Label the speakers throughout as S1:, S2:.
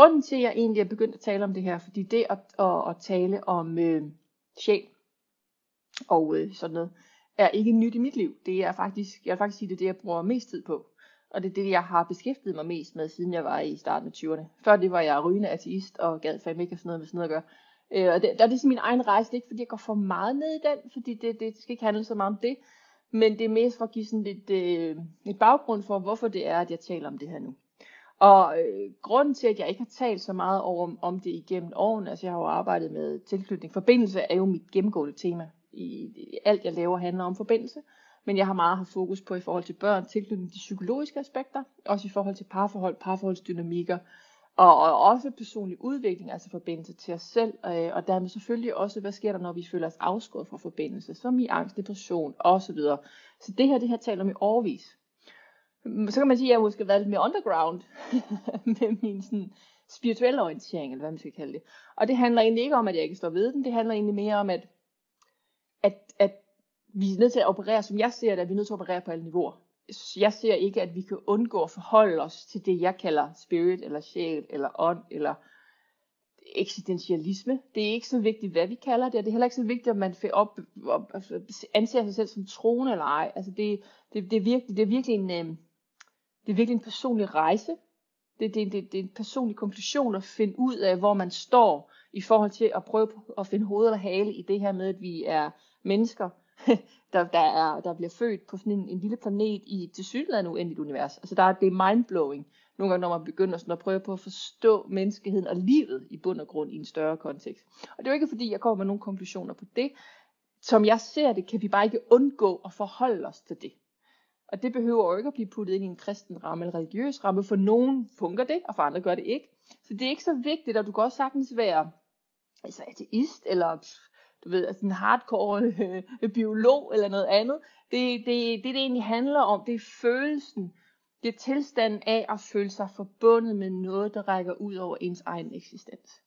S1: grunden til, at jeg egentlig er begyndt at tale om det her, fordi det at, at, at tale om øh, sjæl og øh, sådan noget, er ikke nyt i mit liv. Det er faktisk, jeg vil faktisk sige, det er det, jeg bruger mest tid på. Og det er det, jeg har beskæftiget mig mest med, siden jeg var i starten af 20'erne. Før det var jeg rygende ateist og gad fandme ikke have sådan noget med sådan noget at gøre. Øh, og det, der er det min egen rejse, det er ikke fordi jeg går for meget ned i den, fordi det, det skal ikke handle så meget om det. Men det er mest for at give sådan lidt øh, et baggrund for, hvorfor det er, at jeg taler om det her nu. Og øh, grunden til, at jeg ikke har talt så meget over, om det igennem årene, altså jeg har jo arbejdet med tilknytning. Forbindelse er jo mit gennemgående tema. I, i alt jeg laver handler om forbindelse. Men jeg har meget haft fokus på i forhold til børn, tilknytning de psykologiske aspekter, også i forhold til parforhold, parforholdsdynamikker, og, og også personlig udvikling, altså forbindelse til os selv, øh, og dermed selvfølgelig også, hvad sker der, når vi føler os afskåret fra forbindelse, som i angst, depression osv. Så det her, det her taler om i overvis. Så kan man sige, at jeg måske har været lidt mere underground med min sådan, spirituelle orientering, eller hvad man skal kalde det. Og det handler egentlig ikke om, at jeg ikke står ved den, det handler egentlig mere om, at, at, at vi er nødt til at operere, som jeg ser det, at vi er nødt til at operere på alle niveauer jeg ser ikke, at vi kan undgå at forholde os til det, jeg kalder spirit, eller sjæl, eller ånd, eller eksistentialisme. Det er ikke så vigtigt, hvad vi kalder det, og det er heller ikke så vigtigt, om man får op, op, altså, anser sig selv som troende eller ej. Altså det, det, det, er virkelig, det er virkelig en, øh, det er virkelig en personlig rejse. Det, det, det, det er en personlig konklusion at finde ud af, hvor man står i forhold til at prøve at finde hoved eller hale i det her med, at vi er mennesker, der, der, er, der bliver født på sådan en, en lille planet i et tilsyneladende uendeligt univers. Altså der er, det er mindblowing. Nogle gange, når man begynder sådan at prøve på at forstå menneskeheden og livet i bund og grund i en større kontekst. Og det er jo ikke fordi, jeg kommer med nogle konklusioner på det. Som jeg ser det, kan vi bare ikke undgå at forholde os til det. Og det behøver jo ikke at blive puttet ind i en kristen ramme eller religiøs ramme. For nogen fungerer det, og for andre gør det ikke. Så det er ikke så vigtigt, at du kan også sagtens være altså ateist, eller du ved, altså en hardcore øh, biolog eller noget andet. Det, det, det, det egentlig handler om, det er følelsen, det er tilstanden af at føle sig forbundet med noget, der rækker ud over ens egen eksistens.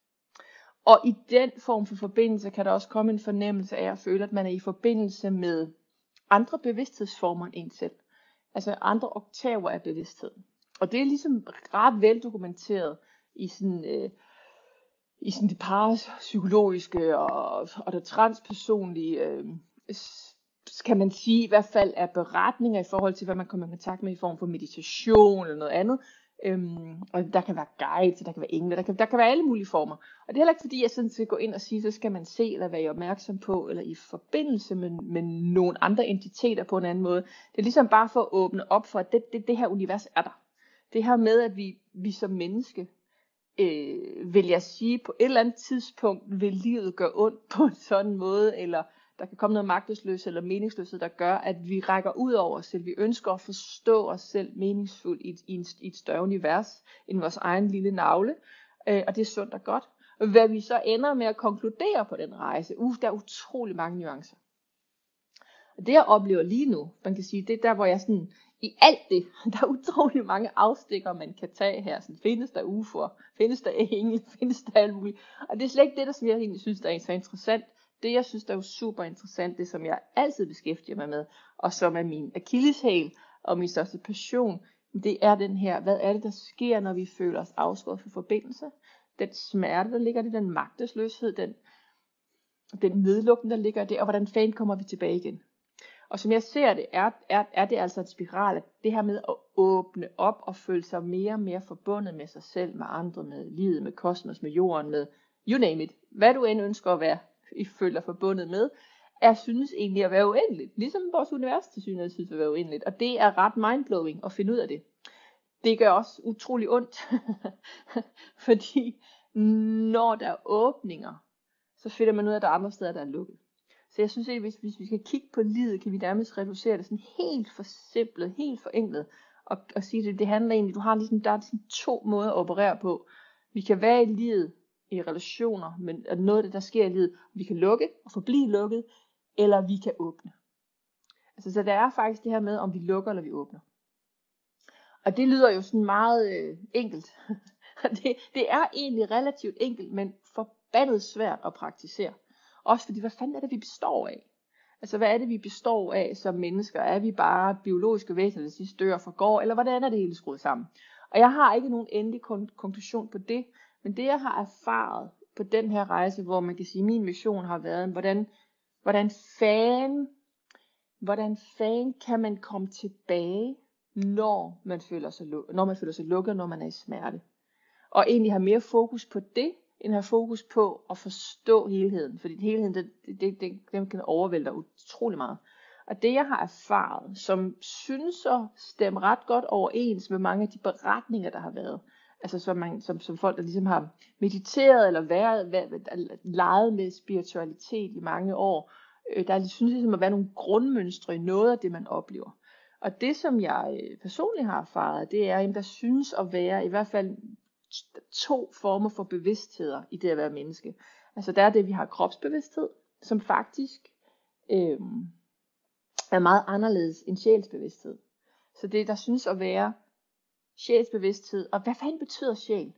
S1: Og i den form for forbindelse kan der også komme en fornemmelse af at føle, at man er i forbindelse med andre bevidsthedsformer end en selv. Altså andre oktaver af bevidsthed. Og det er ligesom ret veldokumenteret i sådan øh, i sådan det parapsykologiske og, og det transpersonlige, øh, kan man sige i hvert fald er beretninger i forhold til, hvad man kommer i kontakt med i form for meditation eller noget andet. Øhm, og der kan være guides, der kan være engle, der kan, der kan være alle mulige former. Og det er heller ikke fordi, jeg sådan skal gå ind og sige, så skal man se eller være opmærksom på, eller i forbindelse med, med nogle andre entiteter på en anden måde. Det er ligesom bare for at åbne op for, at det, det, det her univers er der. Det her med, at vi, vi som menneske øh, vil jeg sige, på et eller andet tidspunkt vil livet gøre ondt på en sådan måde, eller der kan komme noget magtesløshed eller meningsløshed, der gør, at vi rækker ud over os selv. Vi ønsker at forstå os selv meningsfuldt i et, i, en, i et større univers end vores egen lille navle. Øh, og det er sundt og godt. Hvad vi så ender med at konkludere på den rejse, uh, der er utrolig mange nuancer. Og det jeg oplever lige nu, man kan sige, det er der, hvor jeg sådan i alt det. Der er utrolig mange afstikker, man kan tage her. Sådan, findes der UFO'er? Findes der engle? Findes der alt muligt? Og det er slet ikke det, der som jeg egentlig synes, der er så interessant. Det, jeg synes, der er jo super interessant, det som jeg altid beskæftiger mig med, og som er min akilleshæl og min største passion, det er den her, hvad er det, der sker, når vi føler os afskåret fra forbindelse? Den smerte, der ligger i den magtesløshed, den, den nedlukning, der ligger i det, og hvordan fanden kommer vi tilbage igen? Og som jeg ser det, er, er, er det altså en spiral, at det her med at åbne op og føle sig mere og mere forbundet med sig selv, med andre, med livet, med kosmos, med jorden, med you name it. Hvad du end ønsker at være, i føler forbundet med, er synes egentlig at være uendeligt. Ligesom vores univers til synes synes at være uendeligt. Og det er ret mindblowing at finde ud af det. Det gør også utrolig ondt. Fordi når der er åbninger, så finder man ud af, at der er andre steder, der er lukket. Så jeg synes egentlig, hvis, hvis vi skal kigge på livet, kan vi nærmest reducere det sådan helt forsimplet, helt forenklet, og, og sige, det, det handler egentlig, du har ligesom, der er ligesom to måder at operere på. Vi kan være i livet, i relationer, men at noget af det, der sker i livet, vi kan lukke og forblive lukket, eller vi kan åbne. Altså, så der er faktisk det her med, om vi lukker eller vi åbner. Og det lyder jo sådan meget øh, enkelt. det, det er egentlig relativt enkelt, men forbandet svært at praktisere. Også fordi, hvad fanden er det, vi består af? Altså, hvad er det, vi består af som mennesker? Er vi bare biologiske væsener, der sidst dør og forgår? Eller hvordan er det hele skruet sammen? Og jeg har ikke nogen endelig konklusion på det, men det jeg har erfaret på den her rejse, hvor man kan sige, at min mission har været, hvordan, hvordan fan, hvordan fan kan man komme tilbage, når man føler sig, når man føler sig lukket, når man er i smerte. Og egentlig have mere fokus på det, end have fokus på at forstå helheden. Fordi helheden, det, det, det, den kan overvælde dig utrolig meget. Og det jeg har erfaret, som synes at stemme ret godt overens med mange af de beretninger, der har været, altså som, man, som, som folk, der ligesom har mediteret eller været, været, leget med spiritualitet i mange år, øh, der synes ligesom at være nogle grundmønstre i noget af det, man oplever. Og det, som jeg øh, personligt har erfaret, det er, at der synes at være i hvert fald to former for bevidstheder i det at være menneske. Altså der er det, vi har kropsbevidsthed, som faktisk øh, er meget anderledes end sjælsbevidsthed. Så det, der synes at være sjælsbevidsthed, og hvad fanden betyder sjæl?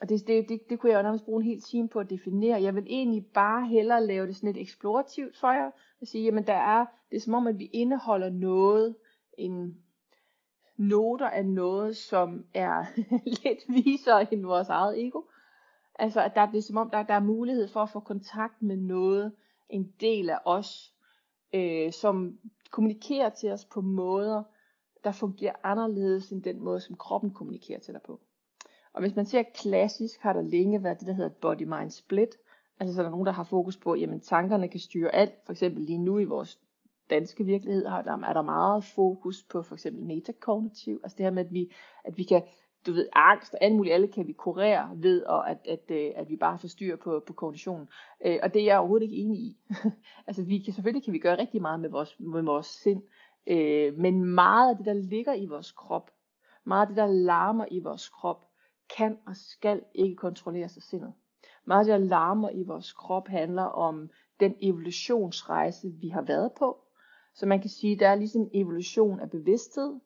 S1: Og det, det, det, det kunne jeg jo nærmest bruge en hel time på at definere. Jeg vil egentlig bare hellere lave det sådan lidt eksplorativt for jer. Og sige, jamen der er, det er som om, at vi indeholder noget, en noter af noget, som er lidt visere end vores eget ego. Altså, at der, det er som om, der, der er mulighed for at få kontakt med noget, en del af os, øh, som kommunikerer til os på måder, der fungerer anderledes end den måde, som kroppen kommunikerer til dig på. Og hvis man ser klassisk, har der længe været det, der hedder body-mind split. Altså så er der nogen, der har fokus på, at tankerne kan styre alt. For eksempel lige nu i vores danske virkelighed har der, er der meget fokus på for eksempel metakognitiv. Altså det her med, at vi, at vi kan, du ved, angst og alt muligt, alle kan vi kurere ved, og at, at, at, at vi bare får styr på, på kognitionen. Øh, og det er jeg overhovedet ikke enig i. altså vi kan, selvfølgelig kan vi gøre rigtig meget med vores, med vores sind, øh, men meget af det, der ligger i vores krop, meget af det, der larmer i vores krop, kan og skal ikke kontrolleres af sindet. Meget af det, der larmer i vores krop, handler om den evolutionsrejse, vi har været på. Så man kan sige, at der er ligesom evolution af bevidsthed,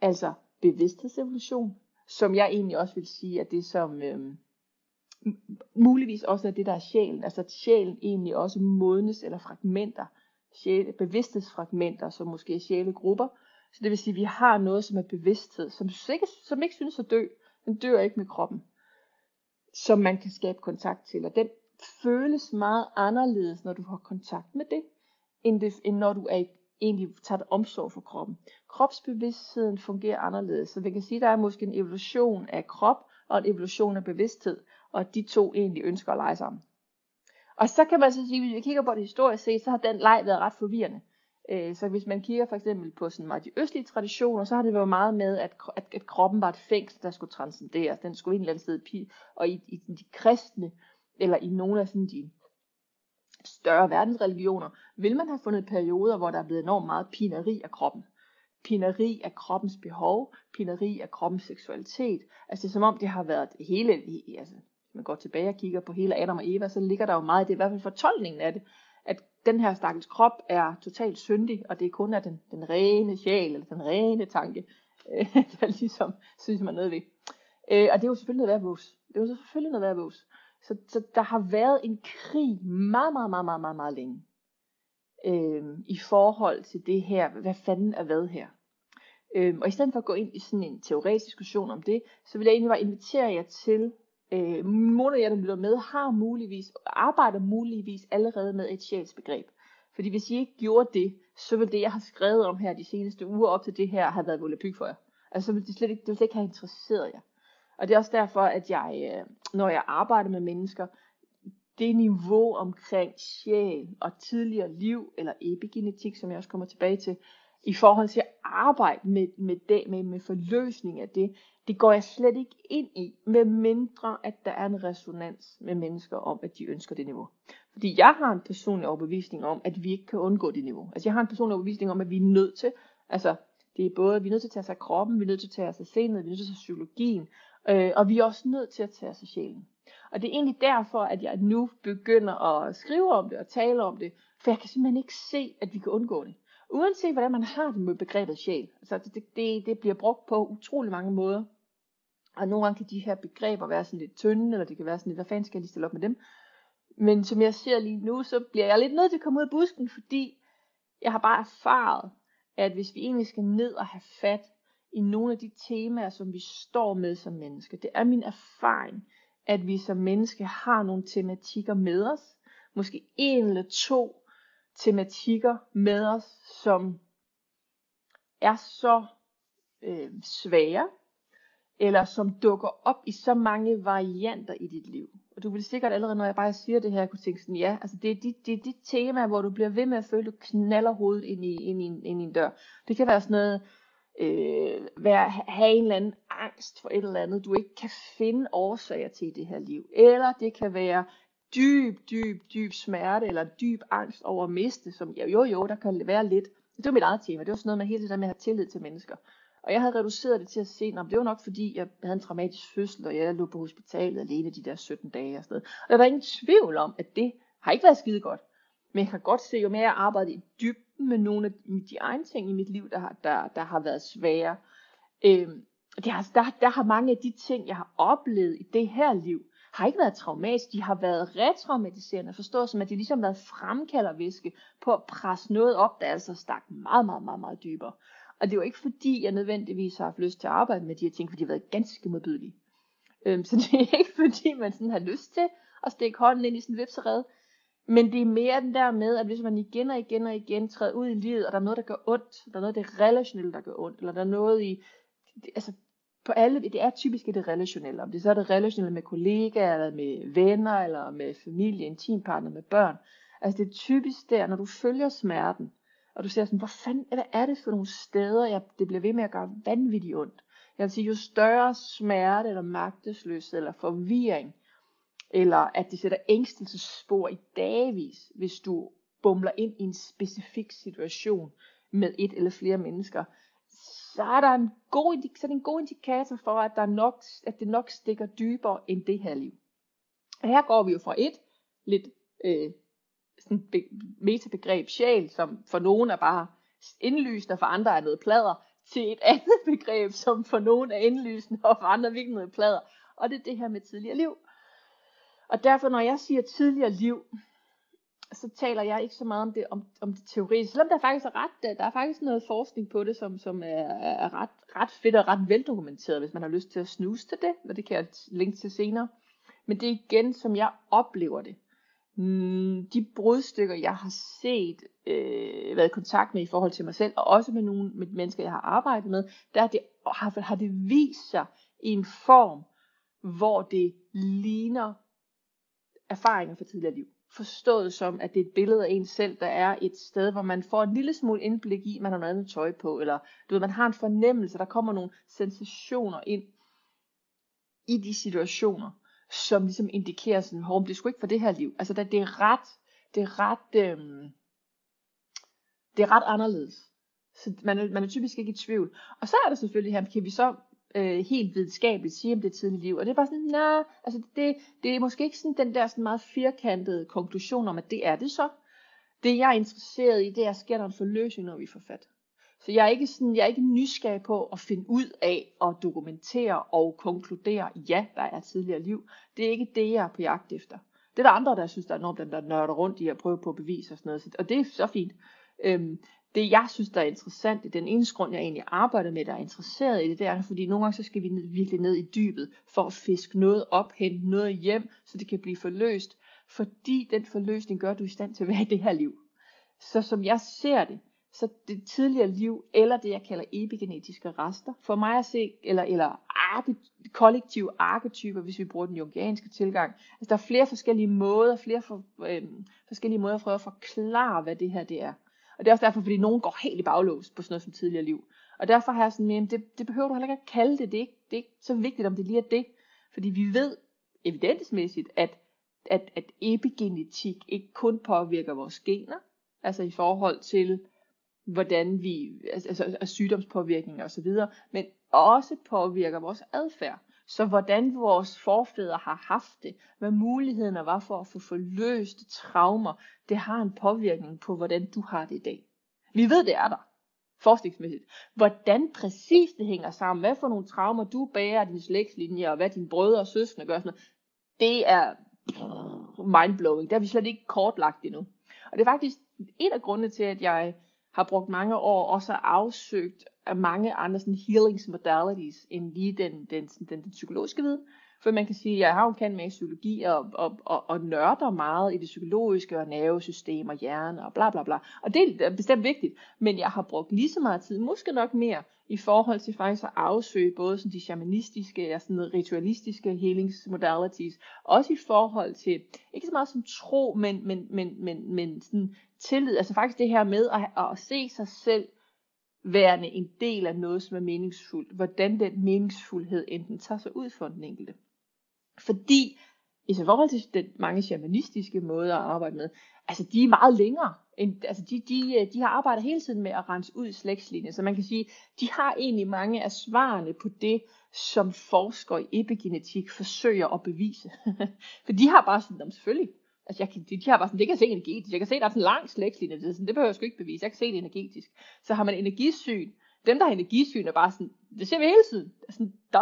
S1: altså bevidsthedsevolution, som jeg egentlig også vil sige, at det som øh, muligvis også er det, der er sjælen. Altså at sjælen egentlig også modnes eller fragmenter, sjæle, bevidsthedsfragmenter, som måske er sjælegrupper. Så det vil sige, at vi har noget, som er bevidsthed, som ikke, som ikke synes at dø, den dør ikke med kroppen, som man kan skabe kontakt til. Og den føles meget anderledes, når du har kontakt med det, end, det, end når du er egentlig tager det omsorg for kroppen. Kropsbevidstheden fungerer anderledes. Så vi kan sige, at der er måske en evolution af krop og en evolution af bevidsthed, og de to egentlig ønsker at lege sammen. Og så kan man så sige, hvis vi kigger på det historisk set, så har den leg været ret forvirrende. Øh, så hvis man kigger for eksempel på sådan meget de østlige traditioner, så har det været meget med, at, at, at kroppen var et fængsel, der skulle transcenderes. Den skulle en eller anden sted, og i, i de kristne, eller i nogle af sådan de større verdensreligioner, vil man have fundet perioder, hvor der er blevet enormt meget pineri af kroppen. Pineri af kroppens behov, pineri af kroppens seksualitet. Altså det er som om det har været hele, altså man går tilbage og kigger på hele Adam og Eva, så ligger der jo meget, i det i hvert fald fortolkningen af det, at den her stakkels krop er totalt syndig, og det er kun af den, den rene sjæl, eller den rene tanke, øh, der ligesom synes man noget ved. Øh, og det er jo selvfølgelig noget værd Det er jo selvfølgelig noget værd så, så der har været en krig meget, meget, meget, meget, meget, meget længe. Øh, I forhold til det her, hvad fanden er hvad her. Øh, og i stedet for at gå ind i sådan en teoretisk diskussion om det, så vil jeg egentlig bare invitere jer til, øh, nogle af jer, der lytter med, har muligvis, arbejder muligvis allerede med et sjælsbegreb. Fordi hvis I ikke gjorde det, så ville det, jeg har skrevet om her de seneste uger op til det her, have været volapyk for jer. Altså så ville det slet ikke, det ville slet ikke have interesseret jer. Og det er også derfor, at jeg, øh, når jeg arbejder med mennesker, det niveau omkring sjæl og tidligere liv, eller epigenetik, som jeg også kommer tilbage til, i forhold til at arbejde med, med, det, med, med forløsning af det, det går jeg slet ikke ind i, med mindre at der er en resonans med mennesker om, at de ønsker det niveau. Fordi jeg har en personlig overbevisning om, at vi ikke kan undgå det niveau. Altså jeg har en personlig overbevisning om, at vi er nødt til, altså det er både, vi er nødt til at tage os af kroppen, vi er nødt til at tage os af sindet, vi er nødt til at tage psykologien, øh, og vi er også nødt til at tage os af sjælen. Og det er egentlig derfor, at jeg nu begynder at skrive om det og tale om det, for jeg kan simpelthen ikke se, at vi kan undgå det. Uanset hvordan man har det med begrebet sjæl. Altså det, det, det bliver brugt på utrolig mange måder. Og nogle gange kan de her begreber være sådan lidt tynde, eller det kan være sådan lidt, hvad fanden skal jeg lige stille op med dem? Men som jeg ser lige nu, så bliver jeg lidt nødt til at komme ud af busken, fordi jeg har bare erfaret, at hvis vi egentlig skal ned og have fat i nogle af de temaer, som vi står med som mennesker. Det er min erfaring, at vi som menneske har nogle tematikker med os. Måske en eller to tematikker med os, som er så øh, svære, eller som dukker op i så mange varianter i dit liv. Og du vil sikkert allerede, når jeg bare siger det her, kunne tænke sådan, ja, altså det er dit, det er dit tema, hvor du bliver ved med at føle, at du knaller hovedet ind i, ind i, ind i en dør. Det kan være sådan noget, øh, være, have en eller anden angst for et eller andet, du ikke kan finde årsager til i det her liv. Eller det kan være dyb, dyb, dyb smerte, eller dyb angst over at miste, som jo, jo, jo, der kan være lidt. Det var mit eget tema, det var sådan noget med hele det der med at have tillid til mennesker. Og jeg havde reduceret det til at se, at det var nok fordi, jeg havde en traumatisk fødsel, og jeg lå på hospitalet alene de der 17 dage og sådan noget. Og der var ingen tvivl om, at det har ikke været skide godt. Men jeg kan godt se, jo mere jeg arbejder i dybden med nogle af de egne ting i mit liv, der har, der, der har været svære. Øhm, det har, der, der har mange af de ting, jeg har oplevet i det her liv, har ikke været traumatiske, de har været retraumatiserende, forstået som at de ligesom har været fremkaldervæske på at presse noget op, der altså stak meget, meget, meget, meget dybere. Og det var ikke fordi, jeg nødvendigvis har haft lyst til at arbejde med de her ting, fordi de har været ganske modbydelige. Øhm, så det er ikke fordi, man sådan har lyst til at stikke hånden ind i sådan en vipsered. Men det er mere den der med, at hvis man igen og igen og igen træder ud i livet, og der er noget, der gør ondt, der er noget, det relationelle, der gør ondt, eller der er noget i, altså på alle, det er typisk det relationelle, om det så er det relationelle med kollegaer, eller med venner, eller med familie, intimpartner, med børn. Altså det er typisk der, når du følger smerten, og du ser sådan, hvor fanden, hvad er det for nogle steder, jeg, det bliver ved med at gøre vanvittigt ondt. Jeg vil sige, jo større smerte, eller magtesløshed, eller forvirring, eller at det sætter ængstelsespor i dagvis, hvis du bumler ind i en specifik situation med et eller flere mennesker, så er der en god, så er det en god indikator for, at, der nok, at det nok stikker dybere end det her liv. Og her går vi jo fra et lidt øh, sådan be, metabegreb sjæl, som for nogen er bare indlysende, og for andre er noget plader, til et andet begreb, som for nogen er indlysende, og for andre virkelig noget plader. Og det er det her med tidligere liv. Og derfor, når jeg siger tidligere liv, så taler jeg ikke så meget om det, om, om det teoretiske, selvom der faktisk er ret, øh, der er faktisk noget forskning på det, som, som er, er ret, ret fedt og ret veldokumenteret, hvis man har lyst til at snuse til det, og det kan jeg linke til senere. Men det er igen, som jeg oplever det. Mm, de brudstykker, jeg har set, øh, været i kontakt med i forhold til mig selv, og også med nogle med mennesker, jeg har arbejdet med, der det, har, har det vist sig i en form, hvor det ligner erfaringer fra tidligere liv. Forstået som, at det er et billede af en selv, der er et sted, hvor man får en lille smule indblik i, man har noget andet tøj på, eller du ved, man har en fornemmelse, der kommer nogle sensationer ind i de situationer som ligesom indikerer sådan, hov, det er sgu ikke for det her liv. Altså det er ret, det er ret, øh, det er ret anderledes. Så man er, man er typisk ikke i tvivl. Og så er der selvfølgelig her, kan vi så øh, helt videnskabeligt sige om det tidlige liv. Og det er bare sådan, nej, nah, altså det, det er måske ikke sådan den der sådan meget firkantede konklusion om, at det er det så. Det jeg er interesseret i, det er, sker der en forløsning, når vi får fat. Så jeg er ikke sådan, jeg er ikke nysgerrig på at finde ud af og dokumentere og konkludere, ja, der er tidligere liv. Det er ikke det, jeg er på jagt efter. Det er der andre, der synes, der er nogen, der nørder rundt i at prøve på at bevise og sådan noget. Og det er så fint. Øhm, det jeg synes, der er interessant, det er den eneste grund, jeg egentlig arbejder med, der er interesseret i det, det er, fordi nogle gange så skal vi virkelig ned i dybet, for at fiske noget op, hente noget hjem, så det kan blive forløst. Fordi den forløsning gør, at du er i stand til at være i det her liv. Så som jeg ser det, så det tidligere liv, eller det jeg kalder epigenetiske rester, for mig at se, eller, eller arke, kollektive arketyper, hvis vi bruger den jungianske tilgang. Altså der er flere forskellige måder, flere for, øh, forskellige måder at prøve at forklare, hvad det her det er. Og det er også derfor, fordi nogen går helt i baglås på sådan noget som tidligere liv. Og derfor har jeg sådan med, det, det behøver du heller ikke at kalde det. Det er, ikke, det er ikke så vigtigt, om det lige er det. Fordi vi ved evidensmæssigt, at, at, at epigenetik ikke kun påvirker vores gener, altså i forhold til hvordan vi, altså, altså, altså sygdomspåvirkninger osv., men også påvirker vores adfærd. Så hvordan vores forfædre har haft det, hvad mulighederne var for at få forløst traumer, det har en påvirkning på, hvordan du har det i dag. Vi ved, det er der, forskningsmæssigt. Hvordan præcis det hænger sammen, hvad for nogle traumer du bærer din slægtslinje, og hvad dine brødre og søskende gør, sådan noget, det er mindblowing. Det har vi slet ikke kortlagt endnu. Og det er faktisk en af grundene til, at jeg har brugt mange år også har afsøgt af mange andre sådan healings modalities end lige den, den, den, den, den psykologiske viden. For man kan sige, at jeg har jo kendt med psykologi og, og, og, og nørder meget i det psykologiske og nervesystem og hjerne og bla bla bla. Og det er bestemt vigtigt, men jeg har brugt lige så meget tid, måske nok mere, i forhold til faktisk at afsøge både sådan de shamanistiske og sådan ritualistiske healings modalities, også i forhold til, ikke så meget som tro, men, men, men, men, men sådan tillid, altså faktisk det her med at, at se sig selv værende en del af noget, som er meningsfuldt, hvordan den meningsfuldhed enten tager sig ud for den enkelte. Fordi i forhold til den mange shamanistiske måder at arbejde med, altså de er meget længere. End, altså de, de, øh, de har arbejdet hele tiden med at rense ud slægtslinjen, så man kan sige, de har egentlig mange af svarene på det, som forskere i epigenetik forsøger at bevise. For de har bare sådan, selvfølgelig, altså jeg kan, de, de har bare sådan, det kan jeg se energetisk, jeg kan se, der er sådan en lang slægtslinje, det, sådan, det behøver jeg sgu ikke bevise, jeg kan se det energetisk. Så har man energisyn, dem der har energisyn er bare sådan, det ser vi hele tiden, sådan, da.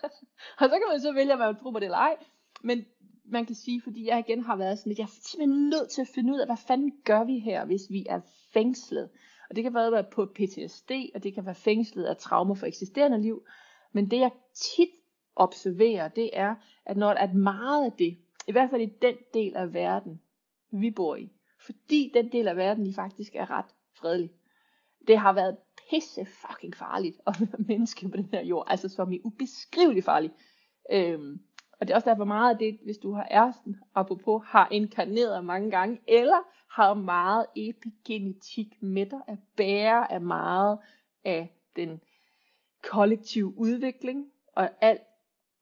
S1: og så kan man så vælge, om man tror tro på det eller ej, men man kan sige, fordi jeg igen har været sådan lidt, jeg er simpelthen nødt til at finde ud af, hvad fanden gør vi her, hvis vi er fængslet. Og det kan være på PTSD, og det kan være fængslet af traumer for eksisterende liv. Men det jeg tit observerer, det er, at når at meget af det, i hvert fald i den del af verden, vi bor i, fordi den del af verden, i faktisk er ret fredelig. Det har været pisse fucking farligt at være menneske på den her jord, altså som i ubeskriveligt farligt. Øhm, og det er også derfor meget af det, hvis du har ærsten, apropos, har inkarneret mange gange, eller har meget epigenetik med dig, at bære af meget af den kollektive udvikling, og alt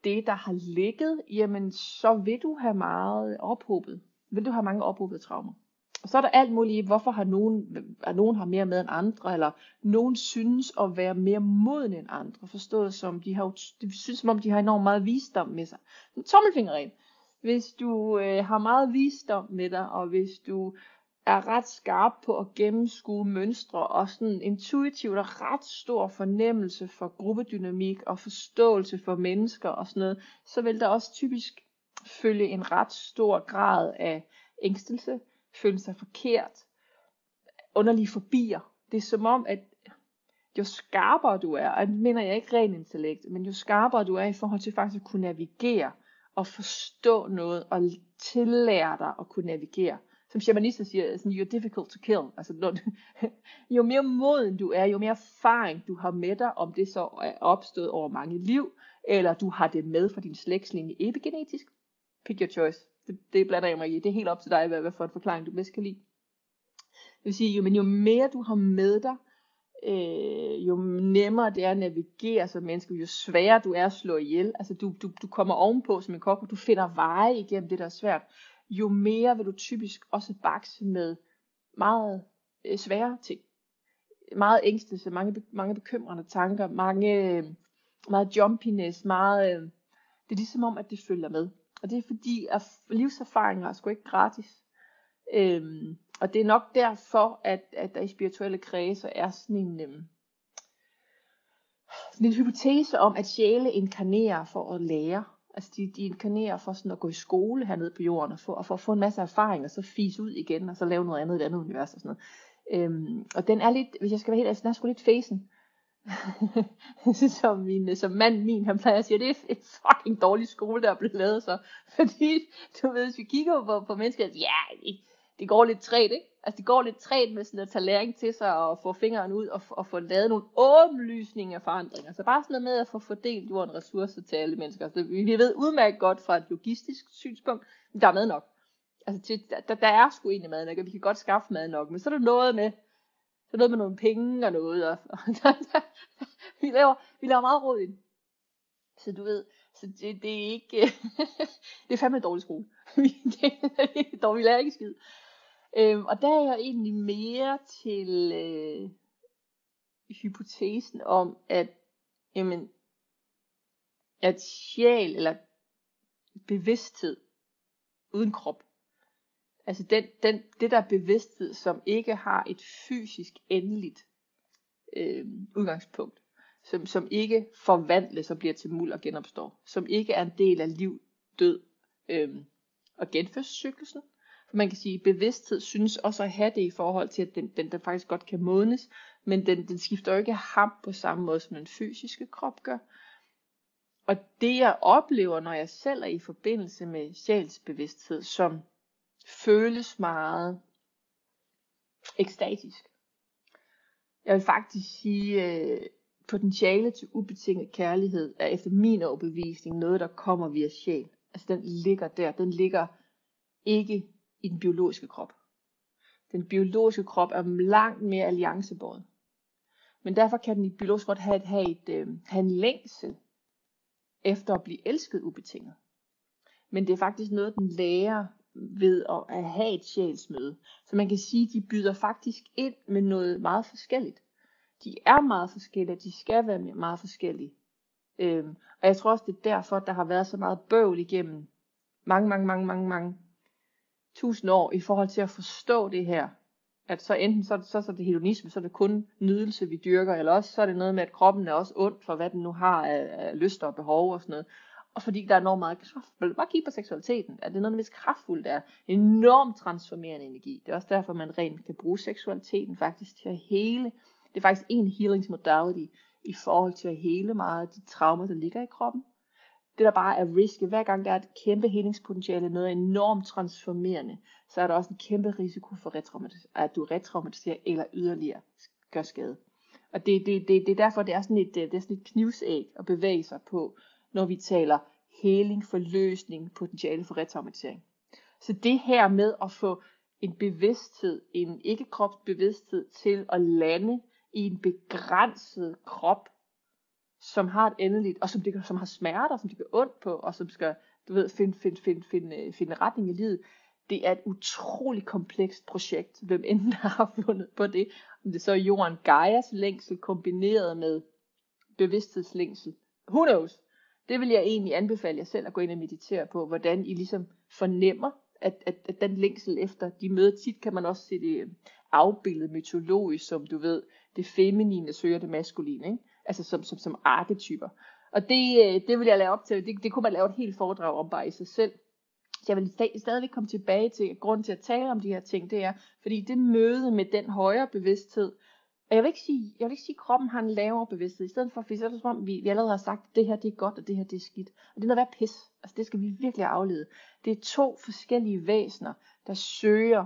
S1: det, der har ligget, jamen så vil du have meget ophobet. Vil du have mange ophobede traumer. Og så er der alt muligt hvorfor har nogen, er nogen har mere med end andre, eller nogen synes at være mere moden end andre, forstået som, de har de synes som om, de har enormt meget visdom med sig. Så tommelfingeren. Hvis du øh, har meget visdom med dig, og hvis du er ret skarp på at gennemskue mønstre, og sådan intuitivt og ret stor fornemmelse for gruppedynamik, og forståelse for mennesker og sådan noget, så vil der også typisk følge en ret stor grad af ængstelse, føle sig forkert, underlige forbier. Det er som om, at jo skarpere du er, og det mener jeg ikke ren intellekt, men jo skarpere du er i forhold til faktisk at kunne navigere, og forstå noget, og tillære dig at kunne navigere. Som shamanister siger, sådan, you're difficult to kill. Altså, når du, jo mere moden du er, jo mere erfaring du har med dig, om det så er opstået over mange liv, eller du har det med fra din slægtslinje epigenetisk, pick your choice. Det, det blander jeg mig i. Det er helt op til dig, hvad, hvad for en forklaring du bedst kan lide. Det vil sige, jo, men jo mere du har med dig, øh, jo nemmere det er at navigere som menneske, jo sværere du er at slå ihjel. Altså du, du, du kommer ovenpå som en kok, du finder veje igennem det, der er svært. Jo mere vil du typisk også bakse med meget øh, svære ting. Meget ængstelse, mange, mange bekymrende tanker, mange, øh, meget jumpiness, meget, øh, det er ligesom om, at det følger med. Og det er fordi, at livserfaringer er sgu ikke gratis. Øhm, og det er nok derfor, at, at der i spirituelle kredse er sådan en, øhm, sådan en hypotese om, at sjæle inkarnerer for at lære. Altså de, de inkarnerer for sådan at gå i skole hernede på jorden, og for, og for at få en masse erfaring, og så fise ud igen, og så lave noget andet i et andet univers og sådan noget. Øhm, og den er lidt, hvis jeg skal være helt ærlig, den er sgu lidt fæsen. som, min, som mand min, han plejer at sige, det er en fucking dårlig skole, der er blevet lavet så. Fordi, du ved, hvis vi kigger på, på mennesker, ja, det, går lidt træt, ikke? Altså det går lidt træt med sådan at tage læring til sig og få fingeren ud og, og få lavet nogle åbenlysninger af forandringer. Så bare sådan noget med at få fordelt jorden ressourcer til alle mennesker. Altså, så vi ved udmærket godt fra et logistisk synspunkt, men der er mad nok. Altså til, der, der er sgu egentlig mad nok, og vi kan godt skaffe mad nok. Men så er der noget med, så noget med nogle penge og noget. Og, og vi, laver, vi laver meget råd ind. Så du ved, så det, det er ikke, det er fandme en dårlig skole. det, det, dårligt, vi lærer ikke skid. Øhm, og der er jeg egentlig mere til øh, hypotesen om, at, jamen, at sjæl eller bevidsthed uden krop, Altså den, den, det der bevidsthed, som ikke har et fysisk endeligt øh, udgangspunkt, som, som ikke forvandles og bliver til muld og genopstår, som ikke er en del af liv, død øh, og genfødselscyklusen. Man kan sige, bevidsthed synes også at have det i forhold til, at den, den, der faktisk godt kan modnes, men den, den skifter jo ikke ham på samme måde, som den fysiske krop gør. Og det jeg oplever, når jeg selv er i forbindelse med sjælsbevidsthed, som føles meget ekstatisk. Jeg vil faktisk sige, øh, potentiale til ubetinget kærlighed er efter min overbevisning noget, der kommer via sjæl. Altså den ligger der, den ligger ikke i den biologiske krop. Den biologiske krop er langt mere alliancebåret. Men derfor kan den biologiske krop have, have, et, øh, have en længsel efter at blive elsket ubetinget. Men det er faktisk noget, den lærer ved at have et sjælsmøde. Så man kan sige, at de byder faktisk ind med noget meget forskelligt. De er meget forskellige, de skal være meget forskellige. Øhm, og jeg tror også, det er derfor, der har været så meget bøvl igennem mange, mange, mange, mange, mange tusind år i forhold til at forstå det her. At så enten så, så, så er det hedonisme, så er det kun nydelse, vi dyrker, eller også så er det noget med, at kroppen er også ond for, hvad den nu har af, af lyster og behov og sådan noget. Og fordi der er enormt meget kraft. Bare kigge på seksualiteten. At det er noget, der er kraftfuldt. er enormt transformerende energi. Det er også derfor, man rent kan bruge seksualiteten faktisk til at hele. Det er faktisk en healingsmodality i forhold til at hele meget af de traumer, der ligger i kroppen. Det der bare er risk, hver gang der er et kæmpe helingspotentiale, noget enormt transformerende, så er der også en kæmpe risiko for at du retraumatiserer eller yderligere gør skade. Og det, det, det, det er derfor, det er sådan et, øh, det er sådan et knivsæg at bevæge sig på, når vi taler heling, forløsning, potentiale for retraumatisering. Så det her med at få en bevidsthed, en ikke-kropsbevidsthed til at lande i en begrænset krop, som har et endeligt, og som, det, som har smerter, som det gør ondt på, og som skal, du ved, finde, finde, finde, finde, øh, finde retning i livet. Det er et utroligt komplekst projekt, hvem end der har fundet på det. Om det så er jorden Gaias længsel kombineret med bevidsthedslængsel. Who knows? Det vil jeg egentlig anbefale jer selv at gå ind og meditere på, hvordan I ligesom fornemmer, at, at, at den længsel efter de møder, tit kan man også se det øh, afbildet mytologisk, som du ved, det feminine søger det maskuline, ikke? Altså som, som, som arketyper. Og det, øh, det vil jeg lave op til, det, det kunne man lave et helt foredrag om bare i sig selv. Så Jeg vil stadigvæk komme tilbage til, grund til at tale om de her ting, det er, fordi det møde med den højere bevidsthed, og jeg vil ikke sige, jeg vil ikke sige, at kroppen har en lavere bevidsthed, i stedet for, fordi så er det som om, vi, vi allerede har sagt, at det her det er godt, og det her det er skidt. Og det er noget værd pis. Altså det skal vi virkelig aflede. Det er to forskellige væsener, der søger